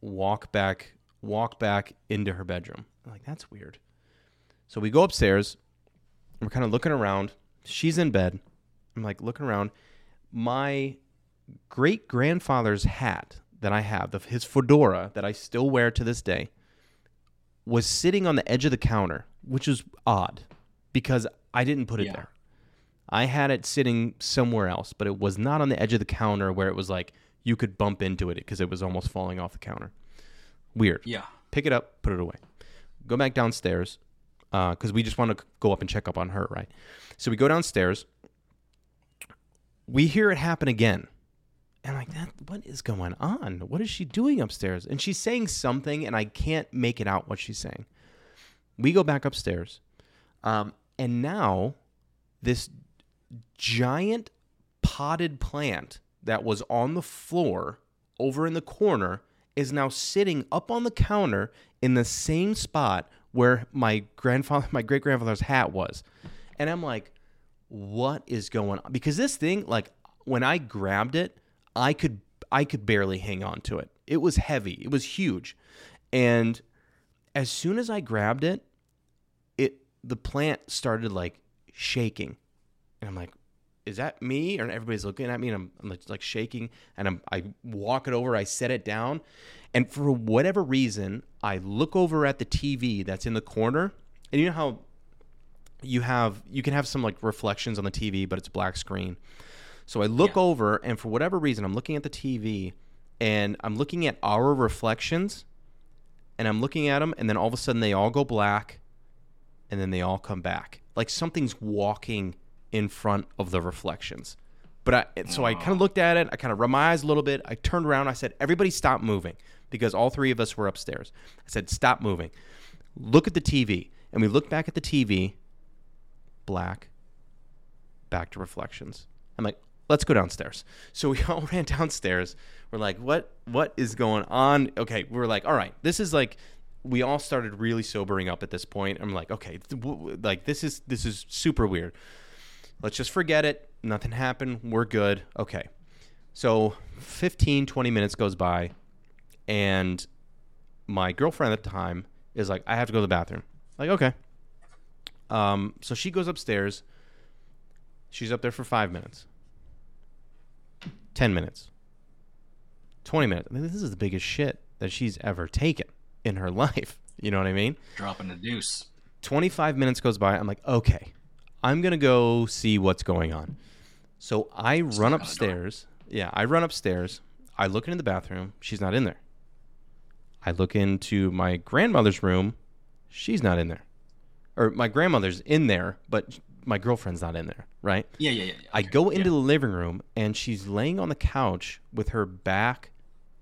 walk back walk back into her bedroom. I'm like that's weird. So we go upstairs. We're kind of looking around. She's in bed. I'm like looking around. My great grandfather's hat that I have, the, his fedora that I still wear to this day, was sitting on the edge of the counter, which is odd because I didn't put it Yeah. there. I had it sitting somewhere else, but it was not on the edge of the counter where it was like you could bump into it because it was almost falling off the counter. Weird. Yeah. Pick it up, put it away. Go back downstairs because we just want to go up and check up on her, right? So we go downstairs. We hear it happen again. And like, that, what is going on? What is she doing upstairs? And she's saying something, and I can't make it out what she's saying. We go back upstairs. Um, and now this giant potted plant that was on the floor over in the corner is now sitting up on the counter in the same spot where my grandfather my great grandfather's hat was. And I'm like, what is going on? Because this thing, like when I grabbed it, I could I could barely hang on to it. It was heavy. It was huge. And as soon as I grabbed it, it the plant started like shaking. And I'm like, is that me? And everybody's looking at me and I'm, I'm like, like shaking and I'm, I walk it over, I set it down. And for whatever reason, I look over at the TV that's in the corner. And you know how you have, you can have some like reflections on the TV, but it's black screen. So I look Yeah. over and for whatever reason, I'm looking at the TV and I'm looking at our reflections and I'm looking at them and then all of a sudden they all go black and then they all come back. Like something's walking in front of the reflections. But I so I kind of looked at it, I kind of rubbed my eyes a little bit. I turned around, I said, "Everybody stop moving." Because all three of us were upstairs. I said, "Stop moving." Look at the TV. And we looked back at the TV, black, back to reflections. I'm like, let's go downstairs. So we all ran downstairs. We're like, what what is going on? Okay, we were like, all right, this is like we all started really sobering up at this point. I'm like, okay, like this is this is super weird. Let's just forget it. Nothing happened. We're good. Okay. So 15, 20 minutes goes by, and my girlfriend at the time is like, I have to go to the bathroom. Like, okay. Um, so she goes upstairs. She's up there for five minutes, 10 minutes, 20 minutes. I mean, this is the biggest shit that she's ever taken in her life. You know what I mean? Dropping the deuce. 25 minutes goes by. I'm like, okay, I'm going to go see what's going on. So I run upstairs. Yeah, I run upstairs. I look into the bathroom. She's not in there. I look into my grandmother's room. She's not in there. Or my grandmother's in there, but my girlfriend's not in there, right? Yeah, yeah, yeah. yeah. I go into Yeah. the living room and she's laying on the couch with her back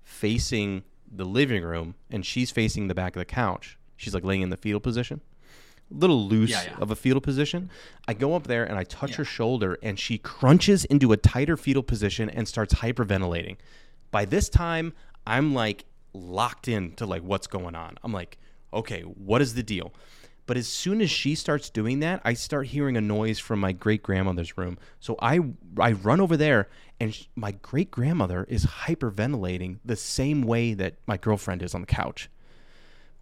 facing the living room and she's facing the back of the couch. She's like laying in the fetal position. Little loose Yeah, yeah. of a fetal position. I go up there and I touch Yeah. her shoulder and she crunches into a tighter fetal position and starts hyperventilating. By this time, I'm like locked in to like what's going on. I'm like, okay, what is the deal? But as soon as she starts doing that, I start hearing a noise from my great grandmother's room. So I I run over there, and sh- my great grandmother is hyperventilating the same way that my girlfriend is on the couch.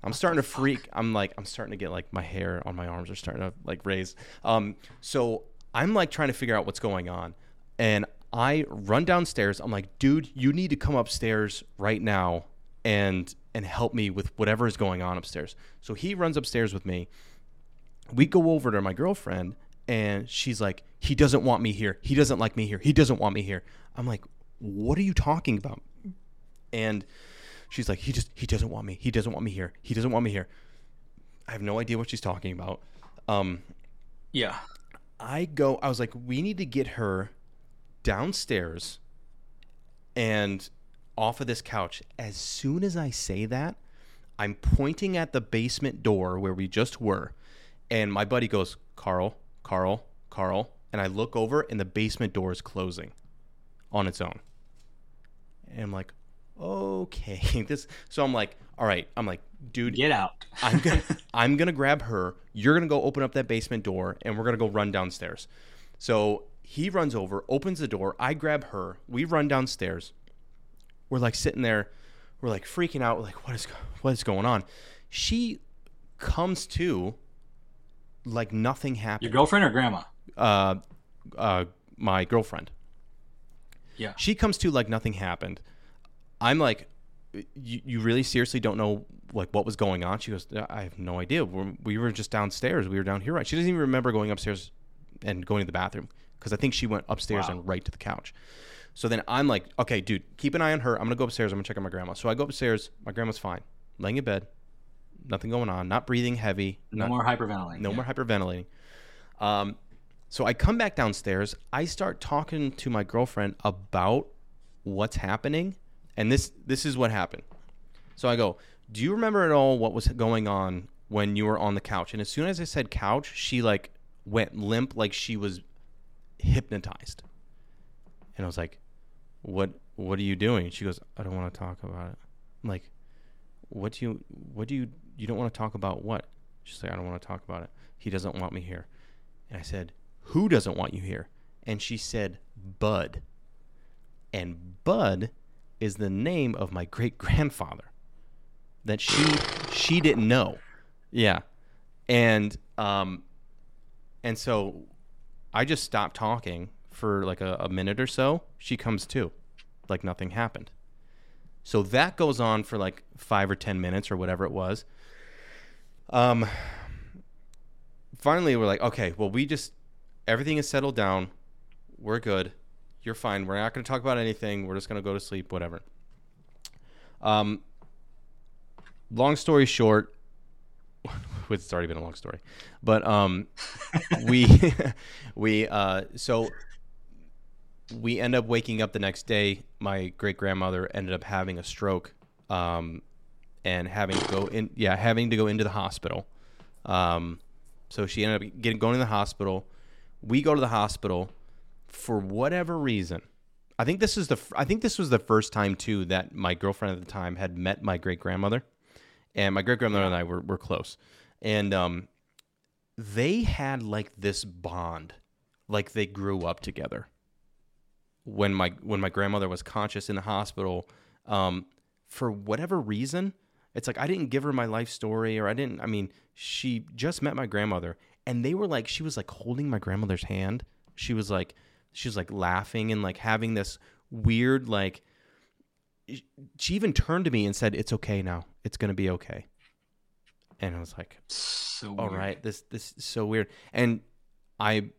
I'm starting to freak. I'm like I'm starting to get like my hair on my arms are starting to like raise. Um, so I'm like trying to figure out what's going on, and I run downstairs. I'm like, dude, you need to come upstairs right now and and help me with whatever is going on upstairs. So he runs upstairs with me. We go over to my girlfriend and she's like, he doesn't want me here. He doesn't like me here. He doesn't want me here. I'm like, what are you talking about? And she's like, he just he doesn't want me. He doesn't want me here. He doesn't want me here. I have no idea what she's talking about. Um, Yeah. I go, I was like, we need to get her downstairs and off of this couch. As soon as I say that, I'm pointing at the basement door where we just were. And my buddy goes, Carl, Carl, Carl. And I look over and the basement door is closing on its own. And I'm like, okay. This so I'm like, all right. I'm like, dude, Get out. I'm gonna I'm gonna grab her. You're gonna go open up that basement door, and we're gonna go run downstairs. So he runs over, opens the door. I grab her. We run downstairs. We're like sitting there. We're like freaking out. We're like, what is, what is going on? She comes to like nothing happened. Your girlfriend or grandma? Uh, uh, my girlfriend. Yeah. She comes to like nothing happened. I'm like, you, you really seriously don't know like what was going on? She goes, I have no idea. We're, we were just downstairs. We were down here. Right? She doesn't even remember going upstairs and going to the bathroom because I think she went upstairs Wow. and right to the couch. So then I'm like, okay, dude, keep an eye on her. I'm gonna go upstairs. I'm gonna check on my grandma. So I go upstairs. My grandma's fine, laying in bed, nothing going on, not breathing heavy, No not, more hyperventilating. no Yeah. more hyperventilating. Um, so I come back downstairs. I start talking to my girlfriend about what's happening, and this this is what happened. So I go, "Do you remember at all what was going on when you were on the couch?" And as soon as I said couch, she like went limp, like she was hypnotized. And I was like, "What what are you doing?" She goes, "I don't want to talk about it." I'm like, "What do you what do you you don't want to talk about what?" She's like, "I don't want to talk about it. He doesn't want me here." And I said, "Who doesn't want you here?" And she said, "Bud." And Bud is the name of my great grandfather that she she didn't know. Yeah. And um and so I just stopped talking for like a, a minute or so. She comes to, like nothing happened. So that goes on for like five or ten minutes or whatever it was. Um finally we're like, okay, well we just everything is settled down. We're good. You're fine. We're not gonna talk about anything. We're just gonna go to sleep, whatever. Um long story short, it's already been a long story, but um, we we uh, so we end up waking up the next day. My great grandmother ended up having a stroke, um, and having to go in. Yeah, having to go into the hospital. Um, so she ended up getting going to the hospital. We go to the hospital for whatever reason. I think this is the I think this was the first time too that my girlfriend at the time had met my great grandmother, and my great grandmother and I were, were close, and um, they had like this bond, like they grew up together. When my when my grandmother was conscious in the hospital, um, for whatever reason, it's like I didn't give her my life story, or I didn't. I mean, she just met my grandmother, and they were like, she was like holding my grandmother's hand. She was like, she was like laughing and like having this weird like she even turned to me and said, "It's okay now. It's gonna be okay." And I was like, So all weird. right this this is so weird and i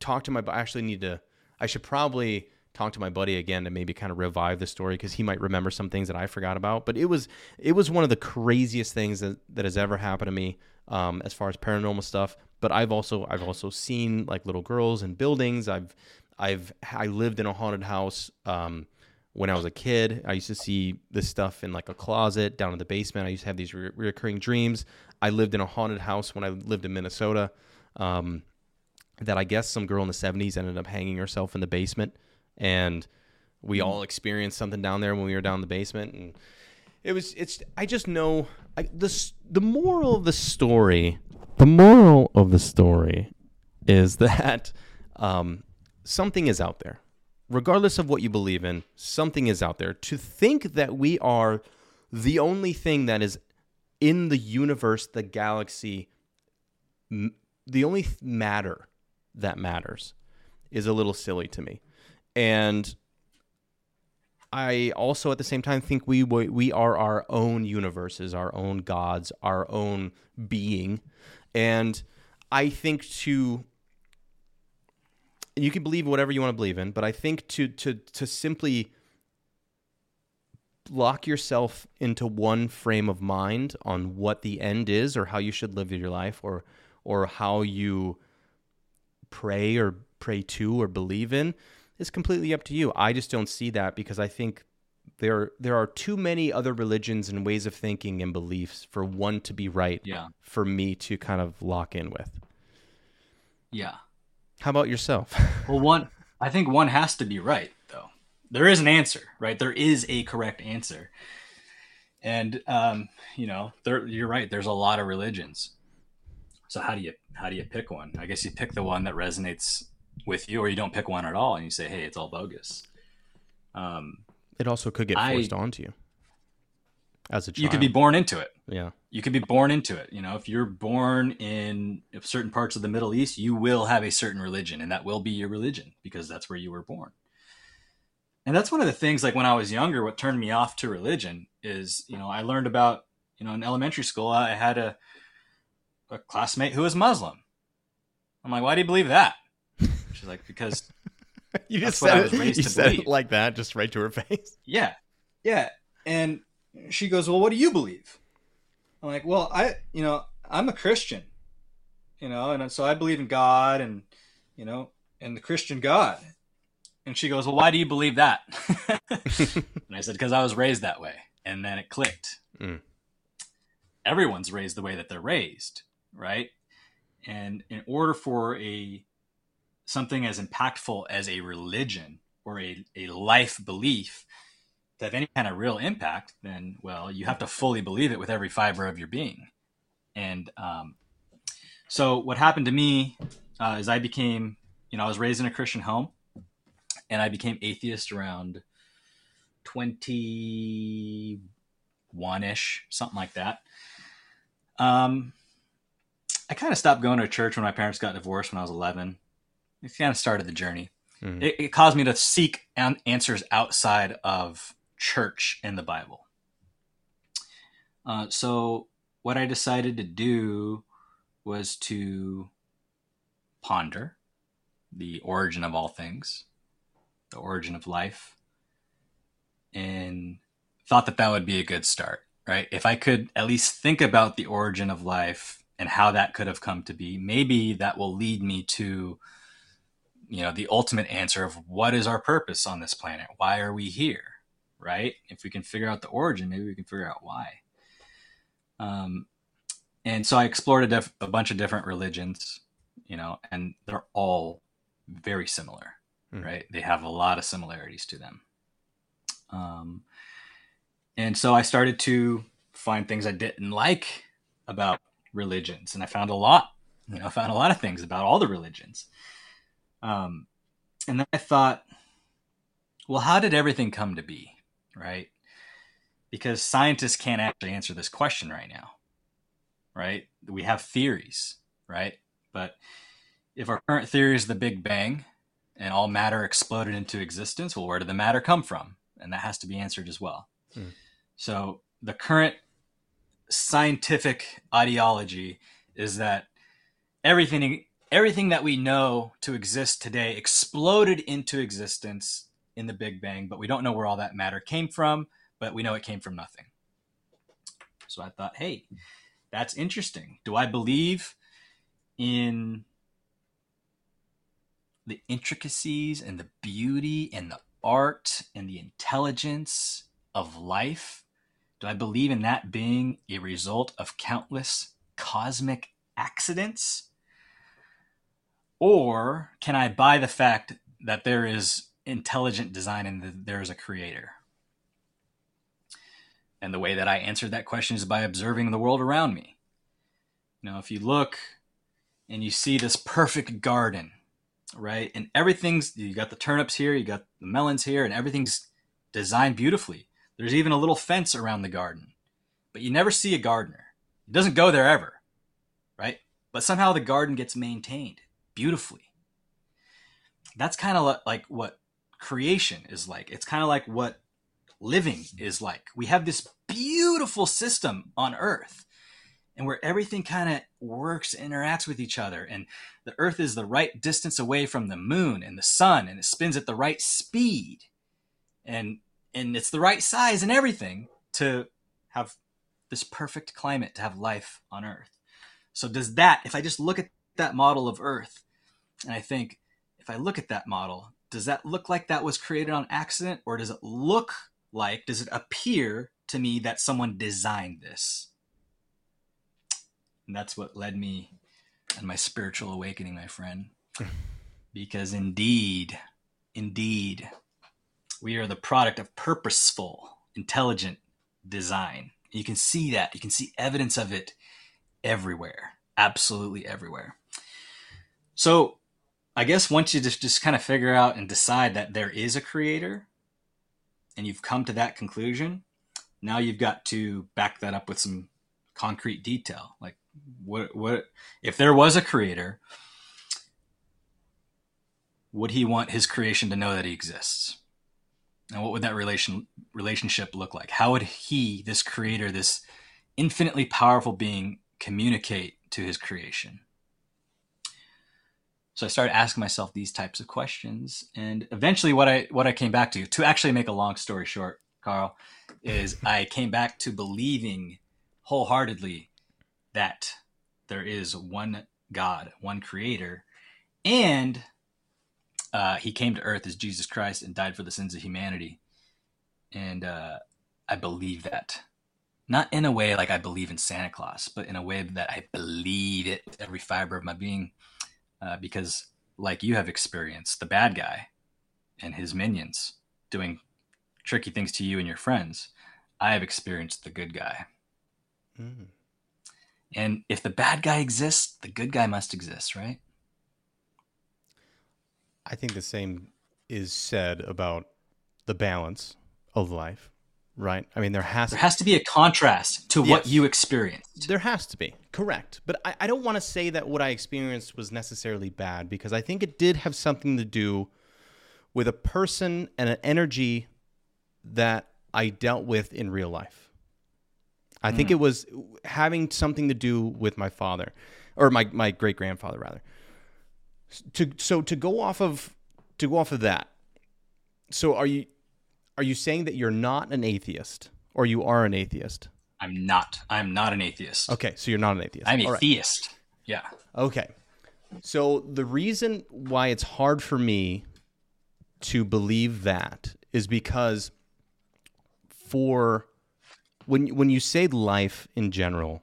talked to my i actually need to i should probably talk to my buddy again to maybe kind of revive the story because he might remember some things that i forgot about but it was it was one of the craziest things that, that has ever happened to me um, as far as paranormal stuff but i've also i've also seen like little girls in buildings i've i've i lived in a haunted house um, when I was a kid, I used to see this stuff in like a closet down in the basement. I used to have these re- reoccurring dreams. I lived in a haunted house when I lived in Minnesota. Um, that I guess some girl in the 70s ended up hanging herself in the basement. And we all experienced something down there when we were down in the basement. And it was, it's, I just know I, the, the moral of the story, the moral of the story is that um, something is out there regardless of what you believe in, something is out there. To think that we are the only thing that is in the universe, the galaxy, m- the only th- matter that matters is a little silly to me. And I also at the same time think we we we are our own universes, our own gods, our own being. And I think to you can believe whatever you want to believe in, but I think to to to simply lock yourself into one frame of mind on what the end is or how you should live your life or or how you pray or pray to or believe in is completely up to you. I just don't see that because I think there there are too many other religions and ways of thinking and beliefs for one to be right Yeah. for me to kind of lock in with. Yeah. How about yourself? Well, one, I think one has to be right, though. There is an answer, right? There is a correct answer. And, um, you know, there, you're right. There's a lot of religions. So how do you, how do you pick one? I guess you pick the one that resonates with you, or you don't pick one at all and you say, Hey, it's all bogus. Um, It also could get I- forced onto you as a child. you could be born into it. yeah. You could be born into it. You know, if you're born in certain parts of the Middle East, you will have a certain religion, and that will be your religion because that's where you were born. And that's one of the things. Like when I was younger, what turned me off to religion is, you know, I learned about, you know, in elementary school, I had a a classmate who was Muslim. I'm like, why do you believe that? She's like, because You just said it, you to said it like that, just right to her face. Yeah. Yeah. And she goes, Well, what do you believe? I'm like, Well, I, you know, I'm a Christian, you know, and so I believe in God and, you know, and the Christian God. And she goes, Well, why do you believe that? and I said, Because I was raised that way. And then it clicked. Mm. Everyone's raised the way that they're raised, right? And in order for a something as impactful as a religion or a, a life belief to have any kind of real impact, then well, you have to fully believe it with every fiber of your being. And um, so, what happened to me uh, is I became, you know, I was raised in a Christian home, and I became atheist around twenty-one ish, something like that. Um, I kind of stopped going to church when my parents got divorced when I was eleven. It kind of started the journey Mhm. it, it caused me to seek an- answers outside of church and the Bible. Uh, so, what I decided to do was to ponder the origin of all things, the origin of life, and thought that that would be a good start, right? If I could at least think about the origin of life and how that could have come to be, maybe that will lead me to you know the ultimate answer of what is our purpose on this planet why are we here right? If we can figure out the origin maybe we can figure out why. Um, and so i explored a, diff- a bunch of different religions you know and they're all very similar Hmm. right? They have a lot of similarities to them. Um, and so i started to find things i didn't like about religions and i found a lot you know i found a lot of things about all the religions. Um, and then I thought, well, how did everything come to be? Right? Because scientists can't actually answer this question right now. Right? We have theories, right? But if our current theory is the Big Bang and all matter exploded into existence, well, where did the matter come from? And that has to be answered as well. Hmm. So the current scientific ideology is that everything everything that we know to exist today exploded into existence in the Big Bang, but we don't know where all that matter came from, but we know it came from nothing. So I thought, hey, that's interesting. Do I believe in the intricacies and the beauty and the art and the intelligence of life? Do I believe in that being a result of countless cosmic accidents? Or can I buy the fact that there is intelligent design and that there is a creator? And the way that I answered that question is by observing the world around me. Now, if you look and you see this perfect garden, right? And everything's, you got the turnips here, you got the melons here, and everything's designed beautifully. There's even a little fence around the garden, but you never see a gardener. It doesn't go there ever, right? But somehow the garden gets maintained beautifully. That's kind of like what creation is like. It's kind of like what living is like. We have this beautiful system on earth and where everything kind of works interacts with each other and the earth is the right distance away from the moon and the sun and it spins at the right speed and and it's the right size and everything to have this perfect climate to have life on earth so does that if i just look at that model of earth and i think if i look at that model does that look like that was created on accident or does it look like does it appear to me that someone designed this and that's what led me and my spiritual awakening, my friend. because indeed, indeed, we are the product of purposeful, intelligent design. You can see that. You can see evidence of it everywhere, absolutely everywhere. So, I guess once you just, just kind of figure out and decide that there is a creator and you've come to that conclusion, now you've got to back that up with some concrete detail. Like, what what if there was a creator would he want his creation to know that he exists? And what would that relation relationship look like? How would he this creator this infinitely powerful being communicate to his creation so i started asking myself these types of questions and eventually what i what i came back to to actually make a long story short carl is i came back to believing wholeheartedly that there is one God, one creator, and uh, he came to earth as Jesus Christ and died for the sins of humanity. And uh, I believe that. Not in a way like I believe in Santa Claus, but in a way that I believe it with every fiber of my being. Uh, because, like you have experienced, the bad guy and his minions doing tricky things to you and your friends, I have experienced the good guy. Mm. And if the bad guy exists, the good guy must exist, right? I think the same is said about the balance of life, right? I mean, there has there has to be a contrast to yes. what you experienced. There has to be, correct. But I, I don't want to say that what I experienced was necessarily bad because I think it did have something to do with a person and an energy that I dealt with in real life. I mm. think it was having something to do with my father, or my my great grandfather rather. To so to go off of to go off of that. So are you are you saying that you're not an atheist, or you are an atheist? I'm not. I'm not an atheist. Okay, so you're not an atheist. I'm a right. theist. Yeah. Okay. So the reason why it's hard for me to believe that is because for when when you say life in general,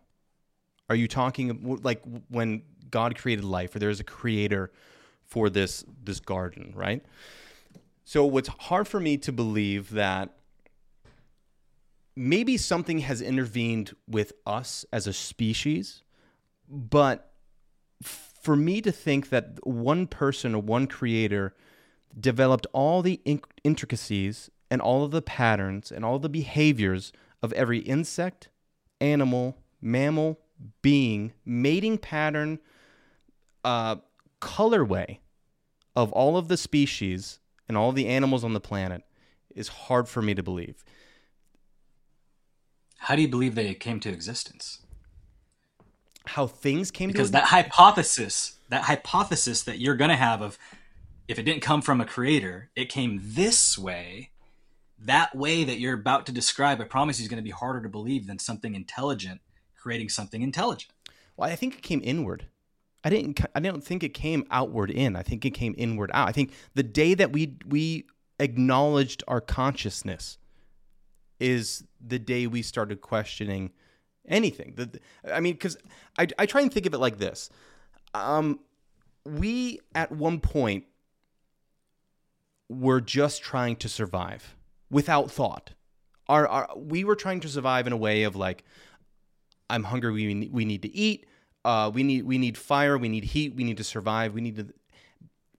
are you talking like when God created life, or there's a creator for this this garden, right? So what's hard for me to believe that maybe something has intervened with us as a species, but for me to think that one person or one creator developed all the intricacies and all of the patterns and all the behaviors of every insect, animal, mammal, being, mating pattern, uh, colorway of all of the species and all the animals on the planet is hard for me to believe. How do you believe they came to existence? How things came Because to that hypothesis, that hypothesis that you're going to have of if it didn't come from a creator, it came this way. That way that you're about to describe, I promise you, is going to be harder to believe than something intelligent creating something intelligent. Well, I think it came inward. I didn't. I don't think it came outward in. I think it came inward out. I think the day that we we acknowledged our consciousness is the day we started questioning anything. The, I mean, because I, I try and think of it like this. Um, we at one point were just trying to survive without thought. Our, our we were trying to survive in a way of like, I'm hungry. We we need to eat. Uh, we need we need fire. We need heat. We need to survive. We need to.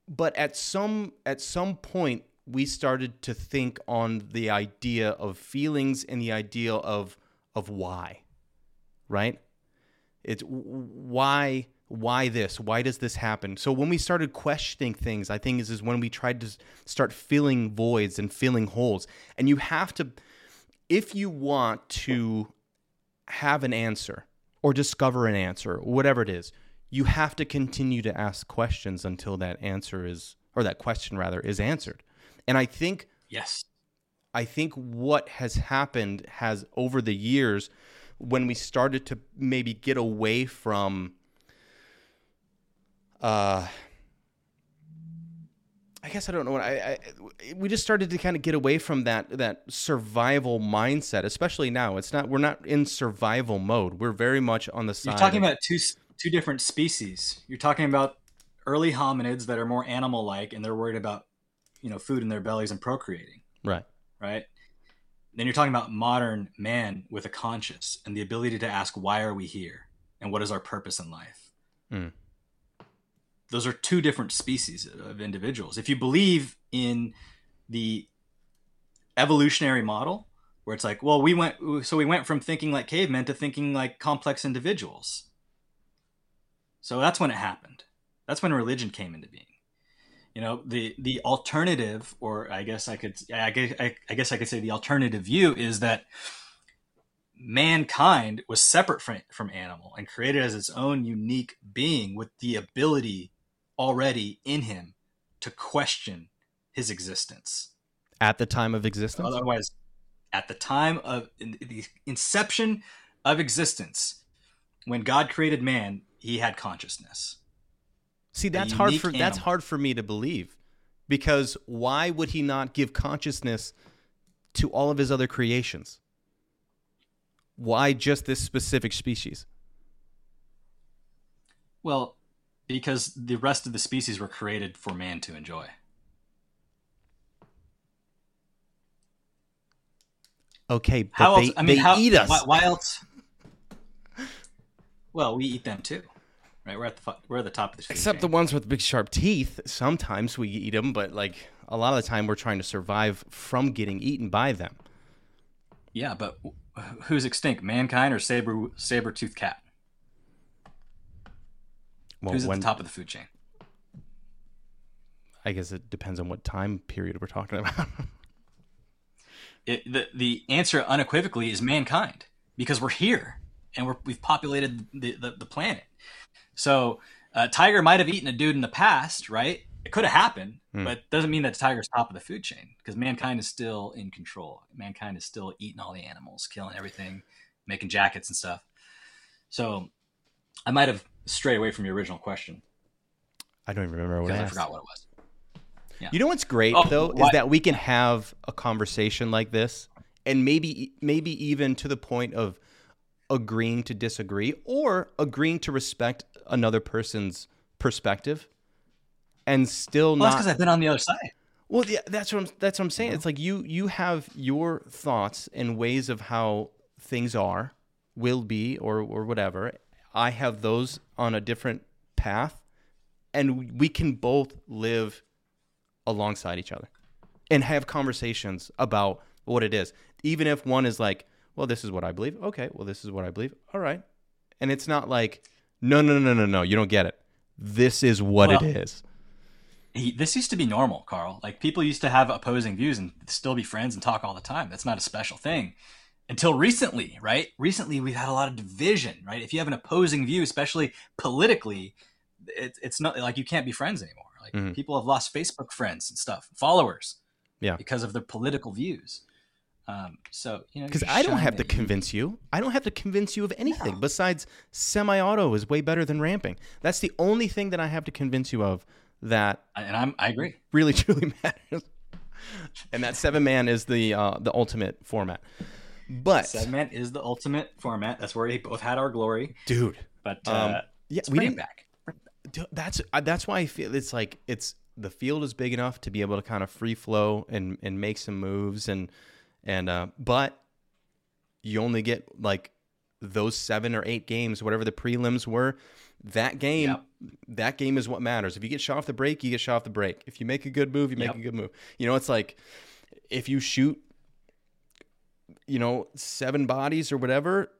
But at some at some point, we started to think on the idea of feelings and the idea of of why, right? It's why why this? Why does this happen? So when we started questioning things, I think is is when we tried to start filling voids and filling holes. And you have to if you want to have an answer or discover an answer, whatever it is, you have to continue to ask questions until that answer is or that question rather is answered. And I think yes. I think what has happened has over the years when we started to maybe get away from uh I guess I don't know what I, I we just started to kind of get away from that that survival mindset, especially now. It's not we're not in survival mode. We're very much on the side. You're talking about two two different species. You're talking about early hominids that are more animal like and they're worried about you know food in their bellies and procreating. Right. Right. Then you're talking about modern man with a conscience and the ability to ask why are we here and what is our purpose in life. Mm those are two different species of individuals. If you believe in the evolutionary model, where it's like, well, we went, so we went from thinking like cavemen to thinking like complex individuals. So that's when it happened. That's when religion came into being. You know, the the alternative, or I guess I could, I guess I, I guess I could say the alternative view is that mankind was separate from, from animal and created as its own unique being with the ability already in him to question his existence at the time of existence. Otherwise, at the time of the inception of existence, when God created man, he had consciousness. See, that's hard for animal. that's hard for me to believe. Because why would he not give consciousness to all of his other creations? Why just this specific species? Well, because the rest of the species were created for man to enjoy. Okay, but how they, else, I mean, they how, eat us. Why, why, else? Well, we eat them too, right? We're at the we're at the top of the. Except chain. Except the ones with big sharp teeth. Sometimes we eat them, but like a lot of the time, we're trying to survive from getting eaten by them. Yeah, but who's extinct, mankind or saber saber tooth cat? Well, Who's at when, the top of the food chain? I guess it depends on what time period we're talking about. it, the the answer unequivocally is mankind because we're here and we're, we've populated the, the, the planet. So uh, tiger might have eaten a dude in the past, right? It could have happened, hmm. but doesn't mean that the tiger's top of the food chain because mankind is still in control. Mankind is still eating all the animals, killing everything, making jackets and stuff. So I might have stray away from your original question. I don't even remember what I, I forgot what it was. Yeah. You know what's great oh, though is that we can have a conversation like this, and maybe maybe even to the point of agreeing to disagree or agreeing to respect another person's perspective, and still well, not. because I've been on the other side. Well, yeah, that's what I'm. That's what I'm saying. It's like you you have your thoughts and ways of how things are, will be, or or whatever, I have those on a different path, and we can both live alongside each other and have conversations about what it is. Even if one is like, well, this is what I believe. Okay, well, this is what I believe. All right. And it's not like, no, no, no, no, no, you don't get it. This is what well, it is. He, this used to be normal, Carl. Like people used to have opposing views and still be friends and talk all the time. That's not a special thing until recently, right? Recently, we've had a lot of division, right? If you have an opposing view, especially politically, it, it's not like you can't be friends anymore. Like Mhm. people have lost Facebook friends and stuff, followers, Yeah. because of their political views. Um, so you know, Because I don't have to you- convince you. I don't have to convince you of anything No. besides semi-auto is way better than ramping. That's the only thing that I have to convince you of that and I'm I agree. really truly matters. And that seven man is the uh, the ultimate format. But man is the ultimate format. That's where we both had our glory. dude, But uh, um, yeah, we didn't. back. That's uh, that's why I feel it's like it's the field is big enough to be able to kind of free flow and and make some moves and and uh, but you only get like those seven or eight games, whatever the prelims were. That game, Yep. that game is what matters. If you get shot off the break, you get shot off the break. If you make a good move, you make Yep. a good move. You know, it's like if you shoot, you know, seven bodies or whatever,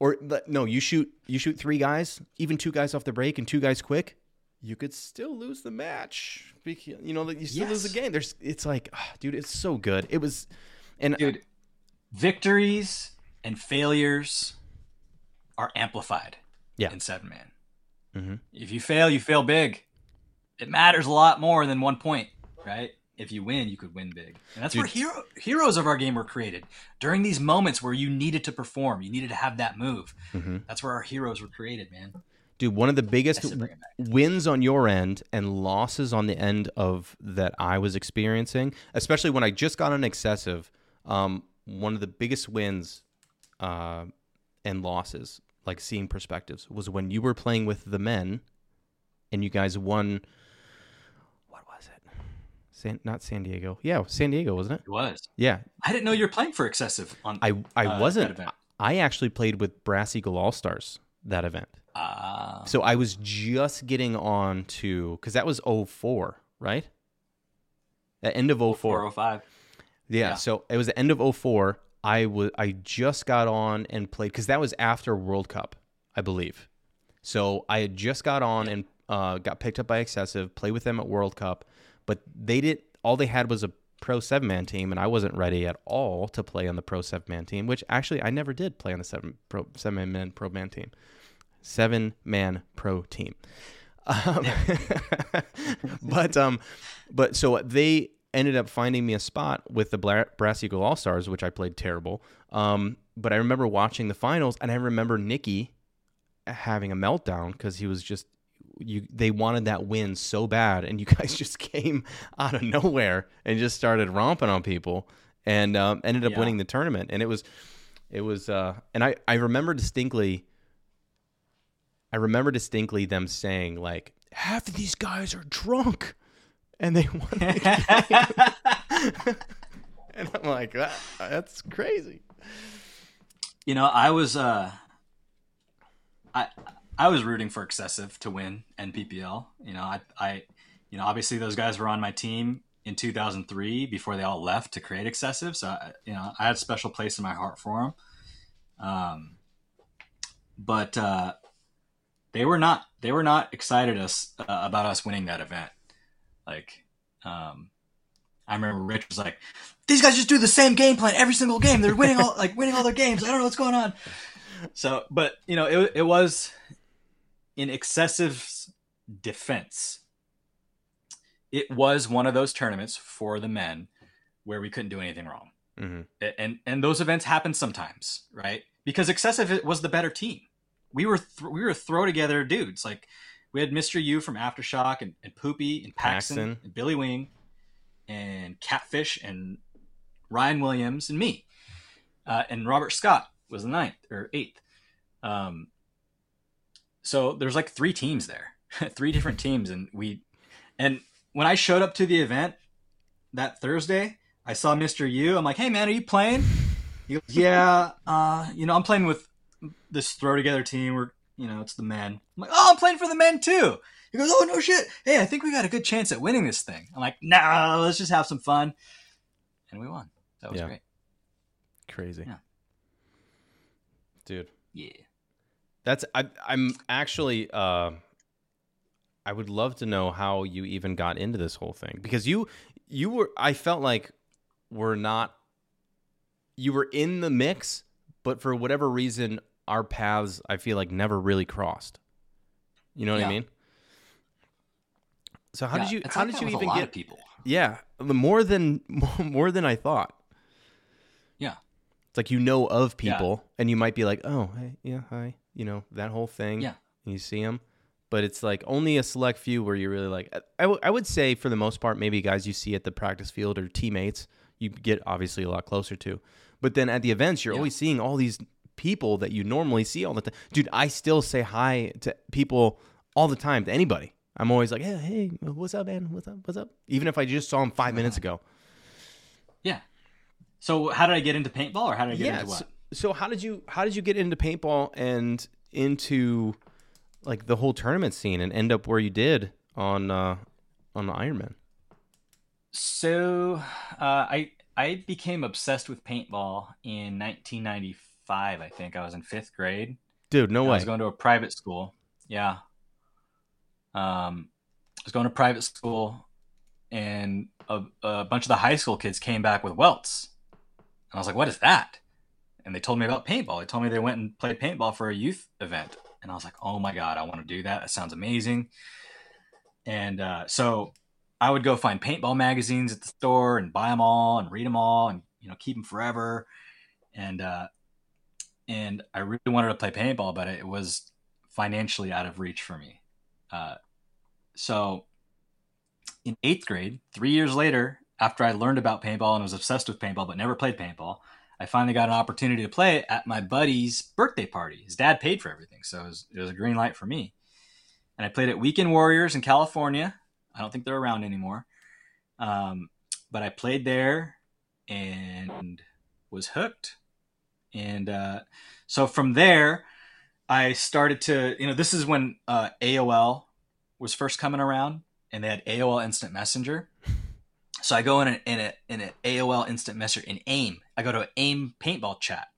or no, you shoot you shoot three guys, even two guys off the break and two guys quick, you could still lose the match. You know, you still lose the game. There's, it's like, ah, dude, it's so good. It was, and dude victories and failures are amplified Yeah. in seven man Mhm. if you fail you fail big it matters a lot more than one point right if you win you could win big and that's where hero, heroes of our game were created during these moments where you needed to perform you needed to have that move Mhm. that's where our heroes were created man dude, one of the biggest I said bring it back. wins on your end and losses on the end of that I was experiencing, especially when I just got on excessive. Um, one of the biggest wins uh, and losses, like seeing perspectives, was when you were playing with the men, and you guys won. What was it? San, not San Diego. Yeah, San Diego, wasn't it? it was Yeah, i didn't know you were playing for excessive on I I uh, wasn't. event. I actually played with Brass Eagle All Stars that event. Ah, So I was just getting on to because that was 04, right? The end of 04. 405 Yeah, Yeah. So it was the end of 04. I was I just got on and played because that was after World Cup, I believe. So I had just got on and uh, got picked up by Excessive, played with them at World Cup, but they did all they had was a pro seven man team, and I wasn't ready at all to play on the pro seven man team. Which actually I never did play on the seven pro seven man pro man team, seven man pro team. Um, but um, but so they ended up finding me a spot with the Bla- Brass Eagle All Stars, which I played terrible. Um, but I remember watching the finals, and I remember Nikki having a meltdown because he was just you. They wanted that win so bad, and you guys just came out of nowhere and just started romping on people, and um, ended up Yeah. winning the tournament. And it was, it was, uh, and I I remember distinctly. I remember distinctly them saying like half of these guys are drunk, and they won. the game." and I'm like, that, that's crazy. You know, I was uh I I was rooting for excessive to win NPPL. You know, I I you know, obviously those guys were on my team in 2003 before they all left to create excessive, so I, you know, I had a special place in my heart for them. Um but uh they were not they were not excited us uh, about us winning that event. Like um I remember Rich was like, "These guys just do the same game plan every single game. They're winning all like winning all their games. I don't know what's going on." So, but you know, it it was in excessive defense. It was one of those tournaments for the men where we couldn't do anything wrong, hmm and and those events happen sometimes, right? Because excessive was the better team. We were th- we were throw together dudes like we had Mr. U from Aftershock and, and Poopy and Paxton, Paxton. and Billy Wing and Catfish and Ryan Williams and me. Uh, and Robert Scott was the ninth or eighth. Um, so there's like three teams there, three different teams, and we, and when I showed up to the event that Thursday, I saw Mr. U. I'm like, "Hey man, are you playing?" He goes, "Yeah, uh, you know, I'm playing with this throw together team. We're, you know, it's the men." I'm like, "Oh, I'm playing for the men too." He goes, "Oh no shit! Hey, I think we got a good chance at winning this thing." I'm like, "Nah, let's just have some fun," and we won. That was Yeah. great. Crazy. Yeah. Dude. Yeah. That's I I'm actually uh I would love to know how you even got into this whole thing because you you were I felt like were not you were in the mix but for whatever reason, our paths I feel like never really crossed. You know what I mean? So how Yeah, did you how like did you even lot get of people? yeah the more than more than I thought. Yeah. It's like you know of Yeah. people, and you might be like, oh, hey, yeah, hi, you know that whole thing. Yeah. you see them, but it's like only a select few where you're really like. I, w- I would say for the most part, maybe guys you see at the practice field or teammates, you get obviously a lot closer to. But then at the events, you're Yeah. always seeing all these people that you normally see all the time. Dude, I still say hi to people all the time to anybody. I'm always like, hey, hey, what's up, man? What's up? What's up? Even if I just saw him five minutes ago. Yeah. So how did I get into paintball, or how did I get yeah. into what? So, so how did you how did you get into paintball and into like the whole tournament scene and end up where you did on uh on the Ironman? So uh, I I became obsessed with paintball in 1995. I think I was in fifth grade. Dude, no way! I was going to a private school. Yeah. Um, I was going to private school, and a, a bunch of the high school kids came back with welts. And I was like, "What is that?" And they told me about paintball. They told me they went and played paintball for a youth event, and I was like, "Oh my god, I want to do that. That sounds amazing." And uh, so I would go find paintball magazines at the store and buy them all and read them all and you know keep them forever. And uh, and I really wanted to play paintball, but it was financially out of reach for me. Uh, so in eighth grade, three years later, after I learned about paintball and was obsessed with paintball but never played paintball, I finally got an opportunity to play it at my buddy's birthday party. His dad paid for everything, so it was, it was a green light for me. And I played at Weekend Warriors in California. I don't think they're around anymore. Um, but I played there and was hooked. And uh, so from there, I started to, you know, this is when uh, AOL was first coming around and they had AOL Instant Messenger. So I go in a, in a, in an AOL Instant Messenger in AIM. I go to AIM paintball chat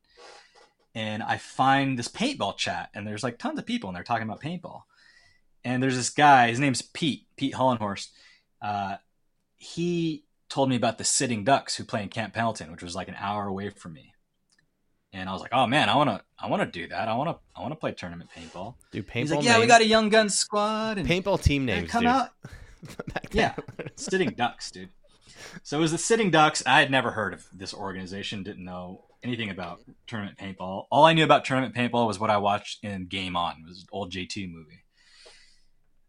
and I find this paintball chat and there's like tons of people and they're talking about paintball. And there's this guy, his name's Pete, Pete Hollenhorst. Uh, he told me about the Sitting Ducks who play in Camp Pendleton, which was like an hour away from me. And I was like, "Oh man, I want to, I want to do that. I want to, I want to play tournament paintball." Dude, paintball He's like, "Yeah, we got a young gun squad and paintball team and names, come dude. out." Yeah. Sitting Ducks, dude. So it was the Sitting Ducks. I had never heard of this organization. Didn't know anything about tournament paintball. All I knew about tournament paintball was what I watched in Game On. It was an old JT movie.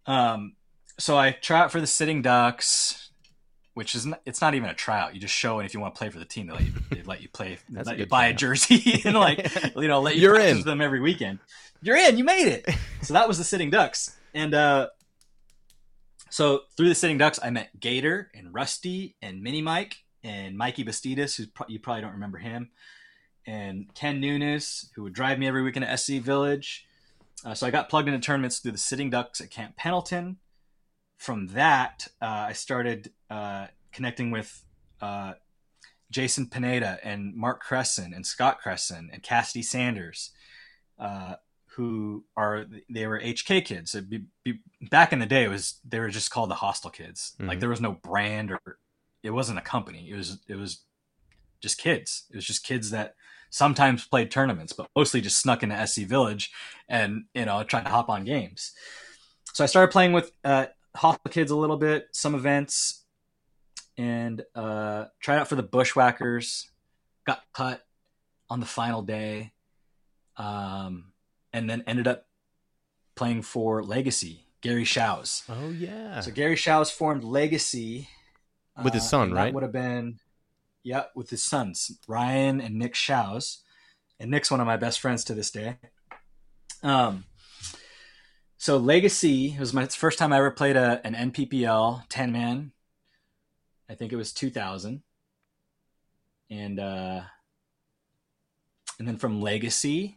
Um, so I try out for the Sitting Ducks, which is not, it's not even a tryout. You just show, and if you want to play for the team, they let you, they let you play. They let you buy a jersey and like you know let you You're practice in. them every weekend. You're in. You made it. So that was the Sitting Ducks, and uh, so through the Sitting Ducks, I met Gator and Rusty and Mini Mike and Mikey Bastidas, who pro- you probably don't remember him, and Ken Nunes, who would drive me every weekend to SC Village. Uh, so I got plugged into tournaments through the Sitting Ducks at Camp Pendleton. From that, uh, I started uh, connecting with uh, Jason Pineda and Mark Cresson and Scott Cresson and Cassidy Sanders, uh, who are they were HK kids. Be, be, back in the day, it was they were just called the Hostile Kids. Like Mhm. there was no brand or it wasn't a company. It was it was just kids. It was just kids that sometimes played tournaments, but mostly just snuck into SC Village and you know tried to hop on games. So I started playing with uh, Hostile Kids a little bit, some events, and uh, tried out for the Bushwhackers. Got cut on the final day, um, and then ended up playing for Legacy. Gary Shows. Oh yeah. So Gary Shows formed Legacy With his uh, son, and right? That would have been, yeah, with his sons Ryan and Nick Shows, and Nick's one of my best friends to this day. Um, so Legacy was my first time I ever played a an NPPL ten man. I think it was two thousand, and uh, and then from Legacy,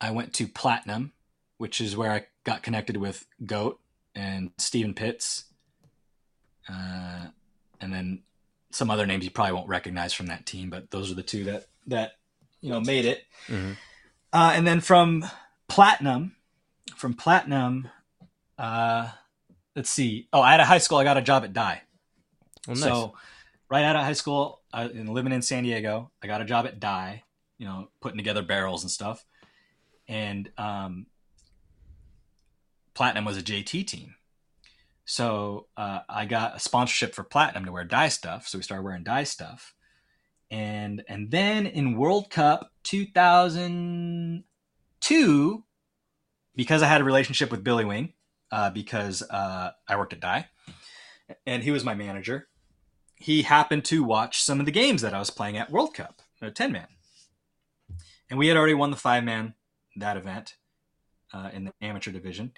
I went to Platinum, which is where I got connected with Goat and Steven Pitts, uh, and then some other names you probably won't recognize from that team, but those are the two that that you know made it. Mhm. Uh, and then from Platinum, from Platinum, uh, let's see. Oh, out of high school, I got a job at Dye. Oh, nice. So, right out of high school, uh, and living in San Diego, I got a job at Dye, you know, putting together barrels and stuff. And um, Platinum was a JT team. So uh, I got a sponsorship for Platinum to wear dye stuff. So we started wearing dye stuff. And and then in World Cup 2002, because I had a relationship with Billy Wing, uh, because uh, I worked at Dye, and he was my manager. He happened to watch some of the games that I was playing at World Cup, a ten man, and we had already won the five man that event uh, in the amateur division.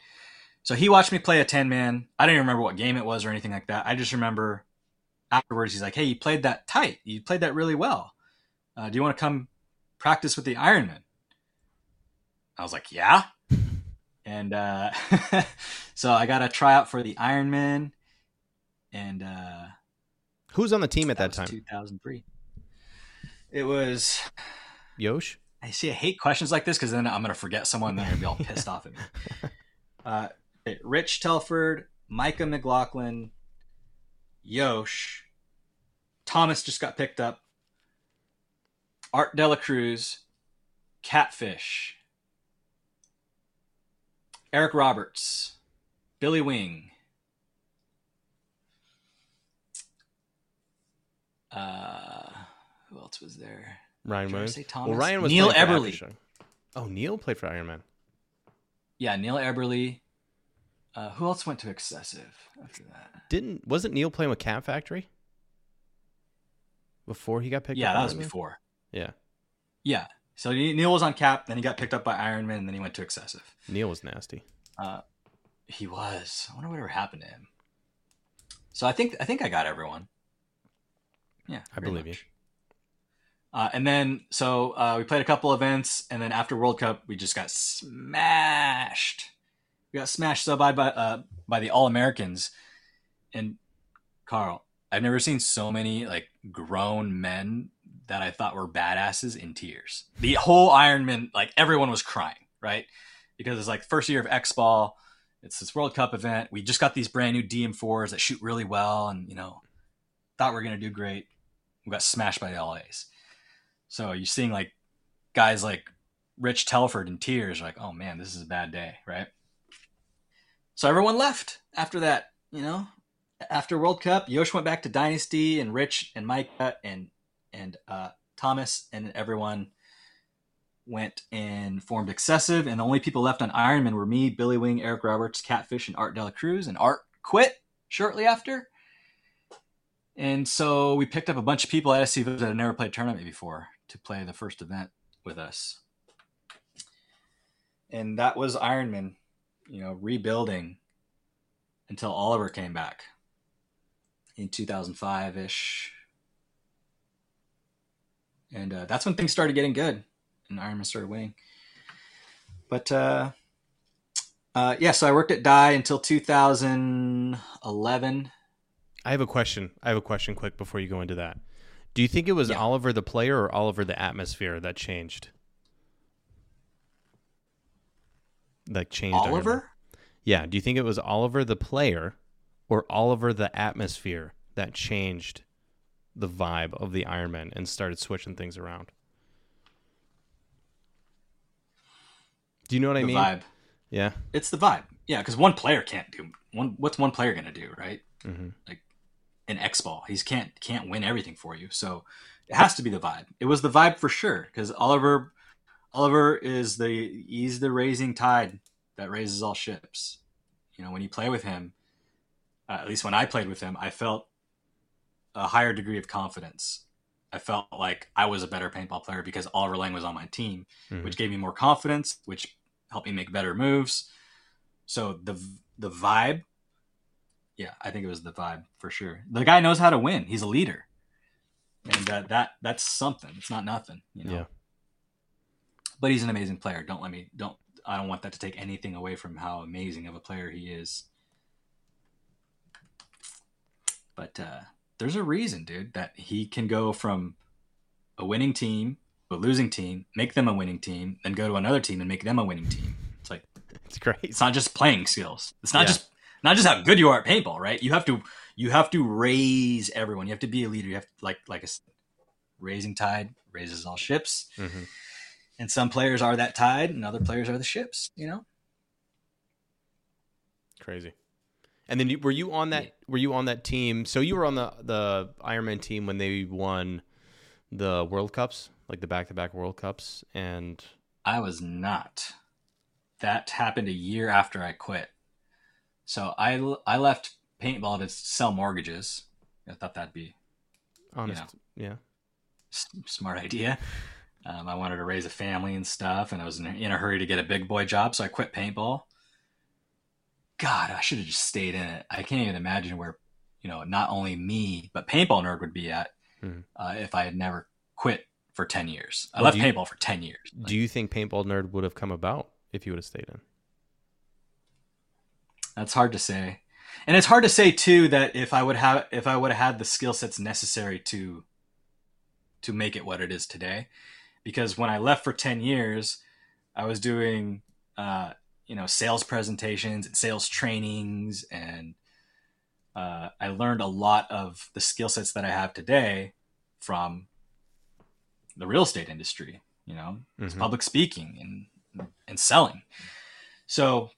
So he watched me play a ten man. I don't even remember what game it was or anything like that. I just remember afterwards he's like, "Hey, you played that tight. You played that really well. Uh, do you want to come practice with the Ironman?" I was like, "Yeah." and uh, so I got a tryout for the Ironman, and uh, who's on the team at that, that time? 2003. It was Yosh. I see. I hate questions like this because then I'm gonna forget someone, and they're gonna be all pissed off at me. Uh, Rich Telford, Micah McLaughlin, Yosh, Thomas just got picked up. Art Dela Cruz, Catfish, Eric Roberts, Billy Wing, uh, who else was there? Ryan Did I say Thomas? Well, Ryan was Neil Eberly. Oh, Neil played for Iron Man. Yeah, Neil Eberly. Uh, who else went to Excessive after that? Didn't wasn't Neil playing with Cap Factory before he got picked up? yeah, up? that was Man? before. Yeah, Yeah. So Neil was on cap, then he got picked up by Iron Man, and then he went to Excessive. Neil was nasty. Uh, he was. I wonder whatever happened to him. So I think I think I got everyone. Yeah, I believe you. Uh, and then so uh, we played a couple events, and then after World Cup, we just got smashed. We got smashed so by by uh, by the All Americans, and Carl. I've never seen so many like grown men that I thought were badasses in tears. The whole Ironman, like everyone was crying, right? Because it's like first year of X Ball. It's this World Cup event. We just got these brand new DM4s that shoot really well, and you know, thought we are gonna do great. We got smashed by the LAs. So you're seeing like guys like Rich Telford in tears, like, oh man, this is a bad day, right? So everyone left after that, you know. After World Cup, Yosh went back to Dynasty, and Rich and Micah and and uh, Thomas and everyone went and formed Excessive, and the only people left on Ironman were me, Billy Wing, Eric Roberts, Catfish, and Art Dela Cruz. And Art quit shortly after. And so we picked up a bunch of people at SC that had never played tournament before to play the first event with us. And that was Ironman, you know, rebuilding until Oliver came back in 2005 ish. And uh, that's when things started getting good and Ironman started winning. But uh, uh, yeah, so I worked at Dye until 2011. I have a question. I have a question quick before you go into that. Do you think it was Yeah. Oliver the player or Oliver the atmosphere that changed? Like changed Oliver? Yeah. Do you think it was Oliver the player or Oliver the atmosphere that changed the vibe of the Iron Man and started switching things around? Do you know what I mean? vibe. Yeah. It's the vibe. Yeah, because one player can't do one. What's one player gonna do, right? hmm In X ball, he's can't can't win everything for you. So it has to be the vibe. It was the vibe for sure because Oliver, Oliver is the he's the raising tide that raises all ships. You know, when you play with him, uh, at least when I played with him, I felt a higher degree of confidence. I felt like I was a better paintball player because Oliver Lang was on my team, Mhm. which gave me more confidence, which helped me make better moves. So the the vibe, yeah, I think it was the vibe for sure. The guy knows how to win. He's a leader, and that that that's something. It's not nothing, you know. Yeah. But he's an amazing player. Don't let me don't. I don't want that to take anything away from how amazing of a player he is. But uh, there's a reason, dude, that he can go from a winning team to a losing team, make them a winning team, then go to another team and make them a winning team. It's like It's great. it's not just playing skills. It's not Yeah. just not just how good you are at paintball, right? You have to you have to raise everyone. You have to be a leader. You have to like like I said, raising tide raises all ships. Mhm. And some players are that tide, and other players are the ships. You know. Crazy. And then you, were you on that? Yeah. Were you on that team? So you were on the the Ironman team when they won the World Cups, like the back to back World Cups, and I was not. That happened a year after I quit. So I, I left paintball to sell mortgages. I thought that'd be honest, yeah. s- smart idea. Um, I wanted to raise a family and stuff, and I was in a, in a hurry to get a big boy job, so I quit paintball. God, I should have just stayed in it. I can't even imagine where, you know, not only me but paintball nerd would be at Mhm. uh, if I had never quit for ten years. I Well, left you- paintball for ten years. Do you think paintball nerd would have come about if you would have stayed in? That's hard to say, and it's hard to say too that if I would have if I would have had the skill sets necessary to to make it what it is today, because when I left for ten years, I was doing uh, you know sales presentations and sales trainings, and uh, I learned a lot of the skill sets that I have today from the real estate industry. You know, Mhm. public speaking and and selling. So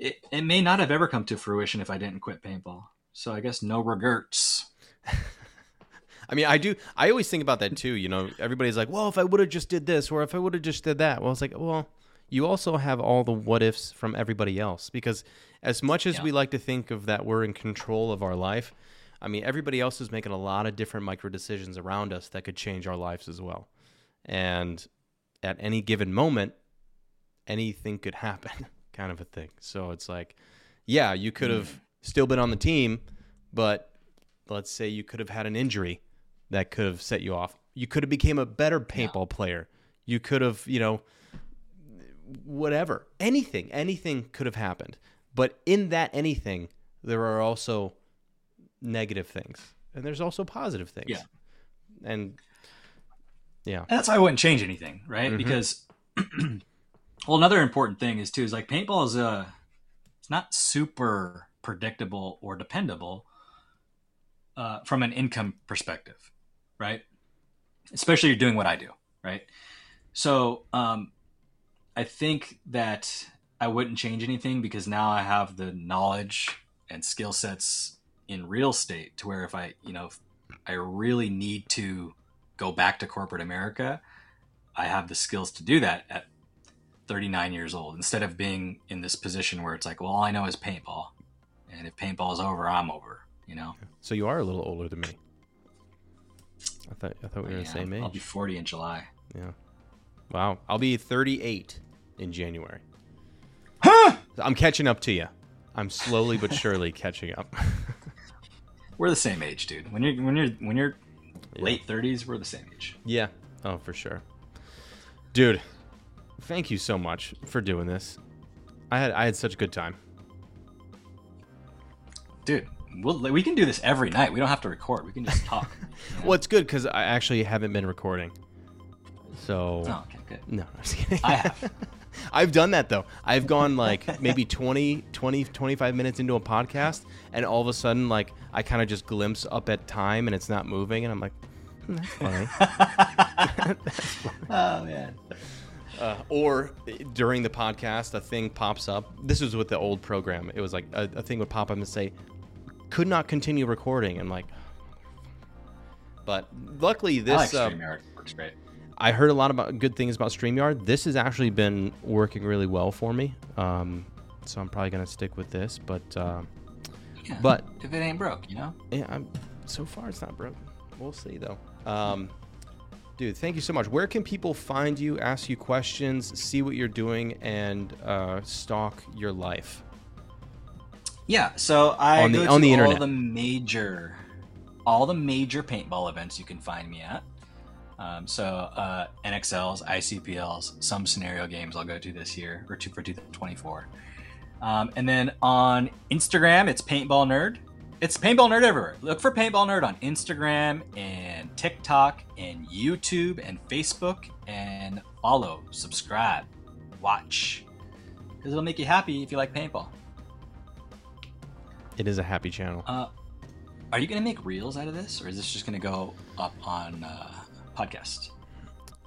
it, it may not have ever come to fruition if I didn't quit paintball. So I guess no regrets. I mean, I do. I always think about that too. You know, everybody's like, "Well, if I would have just did this, or if I would have just did that." Well, it's like, well, you also have all the what ifs from everybody else because as much as Yeah. we like to think of that we're in control of our life, I mean, everybody else is making a lot of different micro decisions around us that could change our lives as well. And at any given moment, anything could happen, kind of a thing. So it's like, yeah, you could have still been on the team, but let's say you could have had an injury that could have set you off. You could have became a better paintball player. You could have, you know, whatever. Anything, anything could have happened. But in that anything, there are also negative things. And there's also positive things. Yeah. And yeah. And that's why I wouldn't change anything, right? Mhm. Because well, another important thing is too is like paintball is a it's not super predictable or dependable uh, from an income perspective, right? Especially you're doing what I do, right? So um, I think that I wouldn't change anything because now I have the knowledge and skill sets in real estate to where if I, you know, I really need to go back to corporate America, I have the skills to do that at 39 years old instead of being in this position where it's like, well, all I know is paintball. And if paintball is over, I'm over, you know? So you are a little older than me. I thought I thought we were the same age. I'll be 40 in July. Yeah. Wow. I'll be 38 in January. Huh! I'm catching up to you. I'm slowly but surely catching up. We're the same age, dude. When you're when you're when you're late 30s, we're the same age. yeah. Oh, for sure. Dude, thank you so much for doing this. I had I had such a good time. Dude, we'll, we can do this every night. We don't have to record. We can just talk. Well, it's good because I actually haven't been recording. So oh, okay, good. no, I'm just kidding. I have. I've done that though. I've gone like maybe 20, 20, 25 minutes into a podcast, and all of a sudden, like, I kind of just glimpse up at time and it's not moving, and I'm like, hmm, that's funny. Oh, man. Uh, or during the podcast, a thing pops up. This was with the old program. It was like a, a thing would pop up and say, could not continue recording. And like, but luckily, I this. like uh, StreamYard. Works great. I heard a lot about good things about StreamYard. This has actually been working really well for me. Um, so I'm probably gonna stick with this. But uh, Yeah. but if it ain't broke, you know? yeah, I'm, so far it's not broke. We'll see though. Um, dude, thank you so much. Where can people find you, ask you questions, see what you're doing, and uh, stalk your life? Yeah, so I On the- go on to the all internet. the major, all the major paintball events you can find me at. Um, so uh, NXLs, ICPLs, some scenario games I'll go to this year or two for 2024. Um, and then on Instagram, it's Paintball Nerd. It's Paintball Nerd everywhere. Look for Paintball Nerd on Instagram and TikTok and YouTube and Facebook and follow, subscribe, watch. Because it'll make you happy if you like paintball. It is a happy channel. Uh, are you gonna make reels out of this, or is this just gonna go up on uh, podcast?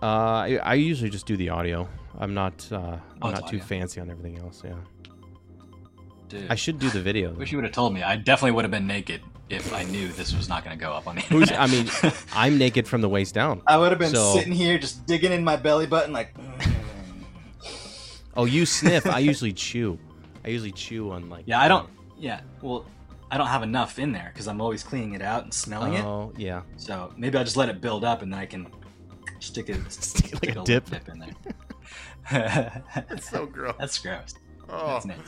Uh, I, I usually just do the audio. I'm not. Uh, I'm Oh, it's not too fancy on everything else. Yeah. Dude, I should do the video. though. wish you would have told me. I definitely would have been naked if I knew this was not going to go up on the Who's? internet. I mean, I'm naked from the waist down. I would have been So- sitting here just digging in my belly button like. Oh, you sniff. I usually chew. I usually chew on like. yeah, I don't. Uh, yeah, well, I don't have enough in there because I'm always cleaning it out and smelling it. Oh yeah. So maybe I'll just let it build up and then I can stick it Stick it like a little dip. in there. That's so gross. That's gross. Oh. That's nasty.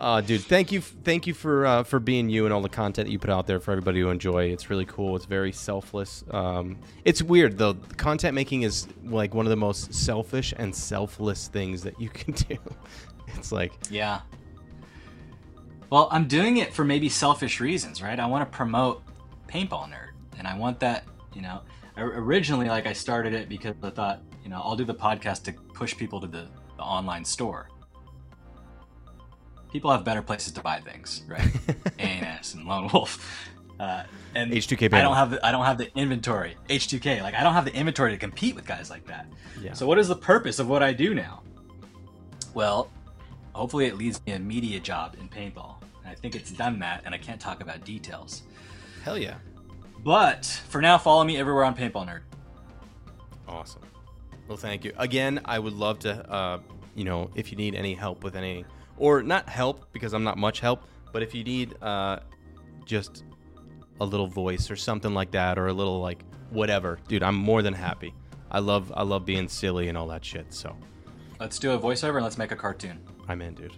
Uh, dude, thank you, thank you for uh, for being you and all the content that you put out there for everybody to enjoy. It's really cool. It's very selfless. Um, it's weird though. Content making is like one of the most selfish and selfless things that you can do. It's like, Yeah. Well, I'm doing it for maybe selfish reasons, right? I want to promote Paintball Nerd, and I want that, you know. o- Originally, like I started it because I thought, you know, I'll do the podcast to push people to the, the online store. People have better places to buy things, right? ANS and Lone Wolf, uh, and H2K I don't have the, I don't have the inventory. H2K, like I don't have the inventory to compete with guys like that. yeah, So, what is the purpose of what I do now? Well, hopefully, it leads me a media job in paintball. And I think it's done that, and I can't talk about details. hell yeah, But for now, follow me everywhere on Paintball Nerd. awesome. Well, thank you again. I would love to, uh, you know, if you need any help with any, or not help because I'm not much help, but if you need uh, just a little voice or something like that, or a little like whatever, dude, I'm more than happy. I love I love being silly and all that shit. So Let's do a voiceover and let's make a cartoon. I'm in, dude.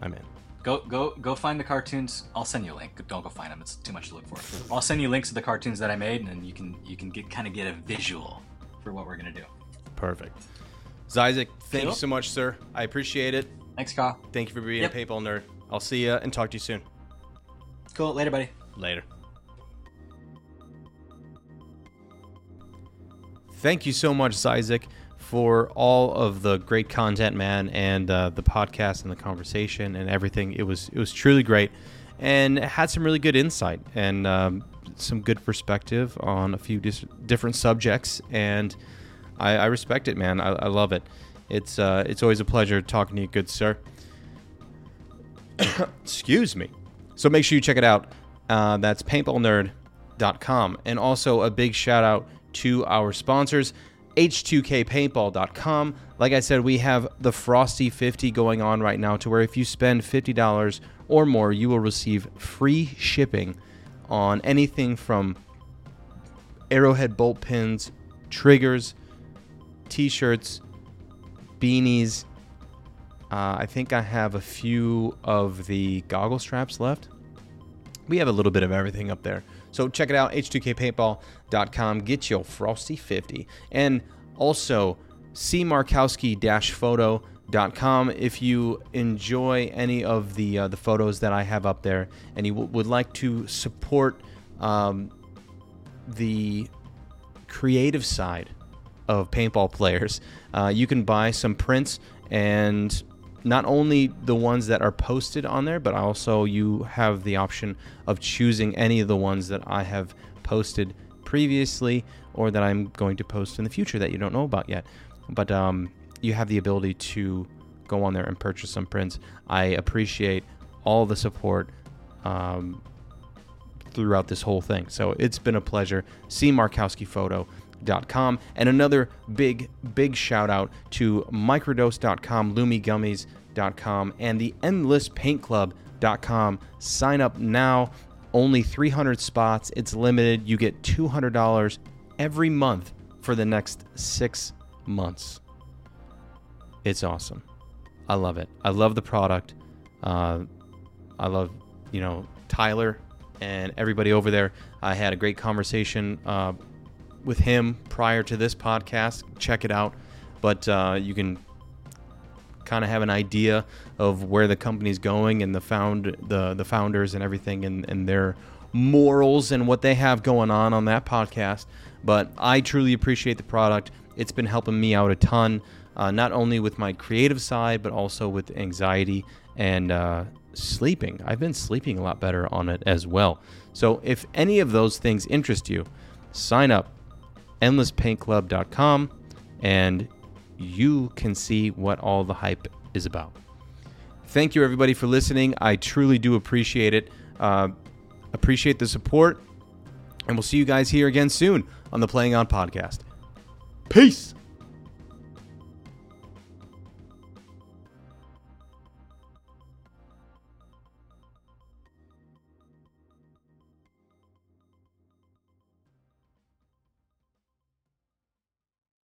I'm in. Go, go, go! Find the cartoons. I'll send you a link. Don't go find them. It's too much to look for. I'll send you links to the cartoons that I made, and then you can you can get kind of get a visual for what we're gonna do. Perfect. Zyzek, thank Cool. you so much, sir. I appreciate it. Thanks, Kyle. Thank you for being Yep. a Paintball Nerd. I'll see you and talk to you soon. Cool. Later, buddy. Later. Thank you so much, Zyzek, for all of the great content, man, and uh, the podcast and the conversation and everything. It was it was truly great, and it had some really good insight and um, some good perspective on a few dis- different subjects. And I, I respect it, man. I, I love it. It's uh, it's always a pleasure talking to you, good sir. Excuse me. So make sure you check it out. Uh, that's paintballnerd.com. And also a big shout out to our sponsors, h2kpaintball.com. Like I said, we have the Frosty 50 going on right now to where if you spend $50 or more, you will receive free shipping on anything from arrowhead bolt pins, triggers, t shirts, beanies, uh, I think I have a few of the goggle straps left. We have a little bit of everything up there. So check it out, h2kpaintball.com. Get your Frosty 50. And also, cmarkowski-photo.com if you enjoy any of the uh, the photos that I have up there and you w- would like to support um, the creative side of paintball players. Uh, you can buy some prints and not only the ones that are posted on there, but also you have the option of choosing any of the ones that I have posted previously or that I'm going to post in the future that you don't know about yet. But um, you have the ability to go on there and purchase some prints. I appreciate all the support. Um, throughout this whole thing. So it's been a pleasure. See markowskiphoto.com. And another big, big shout out to microdose.com, lumigummies.com, and the endlesspaintclub.com. Sign up now. Only 300 spots. It's limited. You get $200 every month for the next six months. It's awesome. I love it. I love the product. Uh, I love, you know, Tyler and everybody over there. I had a great conversation uh, with him prior to this podcast. Check it out. But uh, you can kind of have an idea of where the company's going and the found the the founders and everything and, and their morals and what they have going on on that podcast. But I truly appreciate the product. It's been helping me out a ton, uh, not only with my creative side, but also with anxiety and uh, sleeping. I've been sleeping a lot better on it as well. So if any of those things interest you, sign up endlesspaintclub.com and you can see what all the hype is about. Thank you, everybody, for listening. I truly do appreciate it. Uh, appreciate the support. And we'll see you guys here again soon on the Playing On podcast. Peace.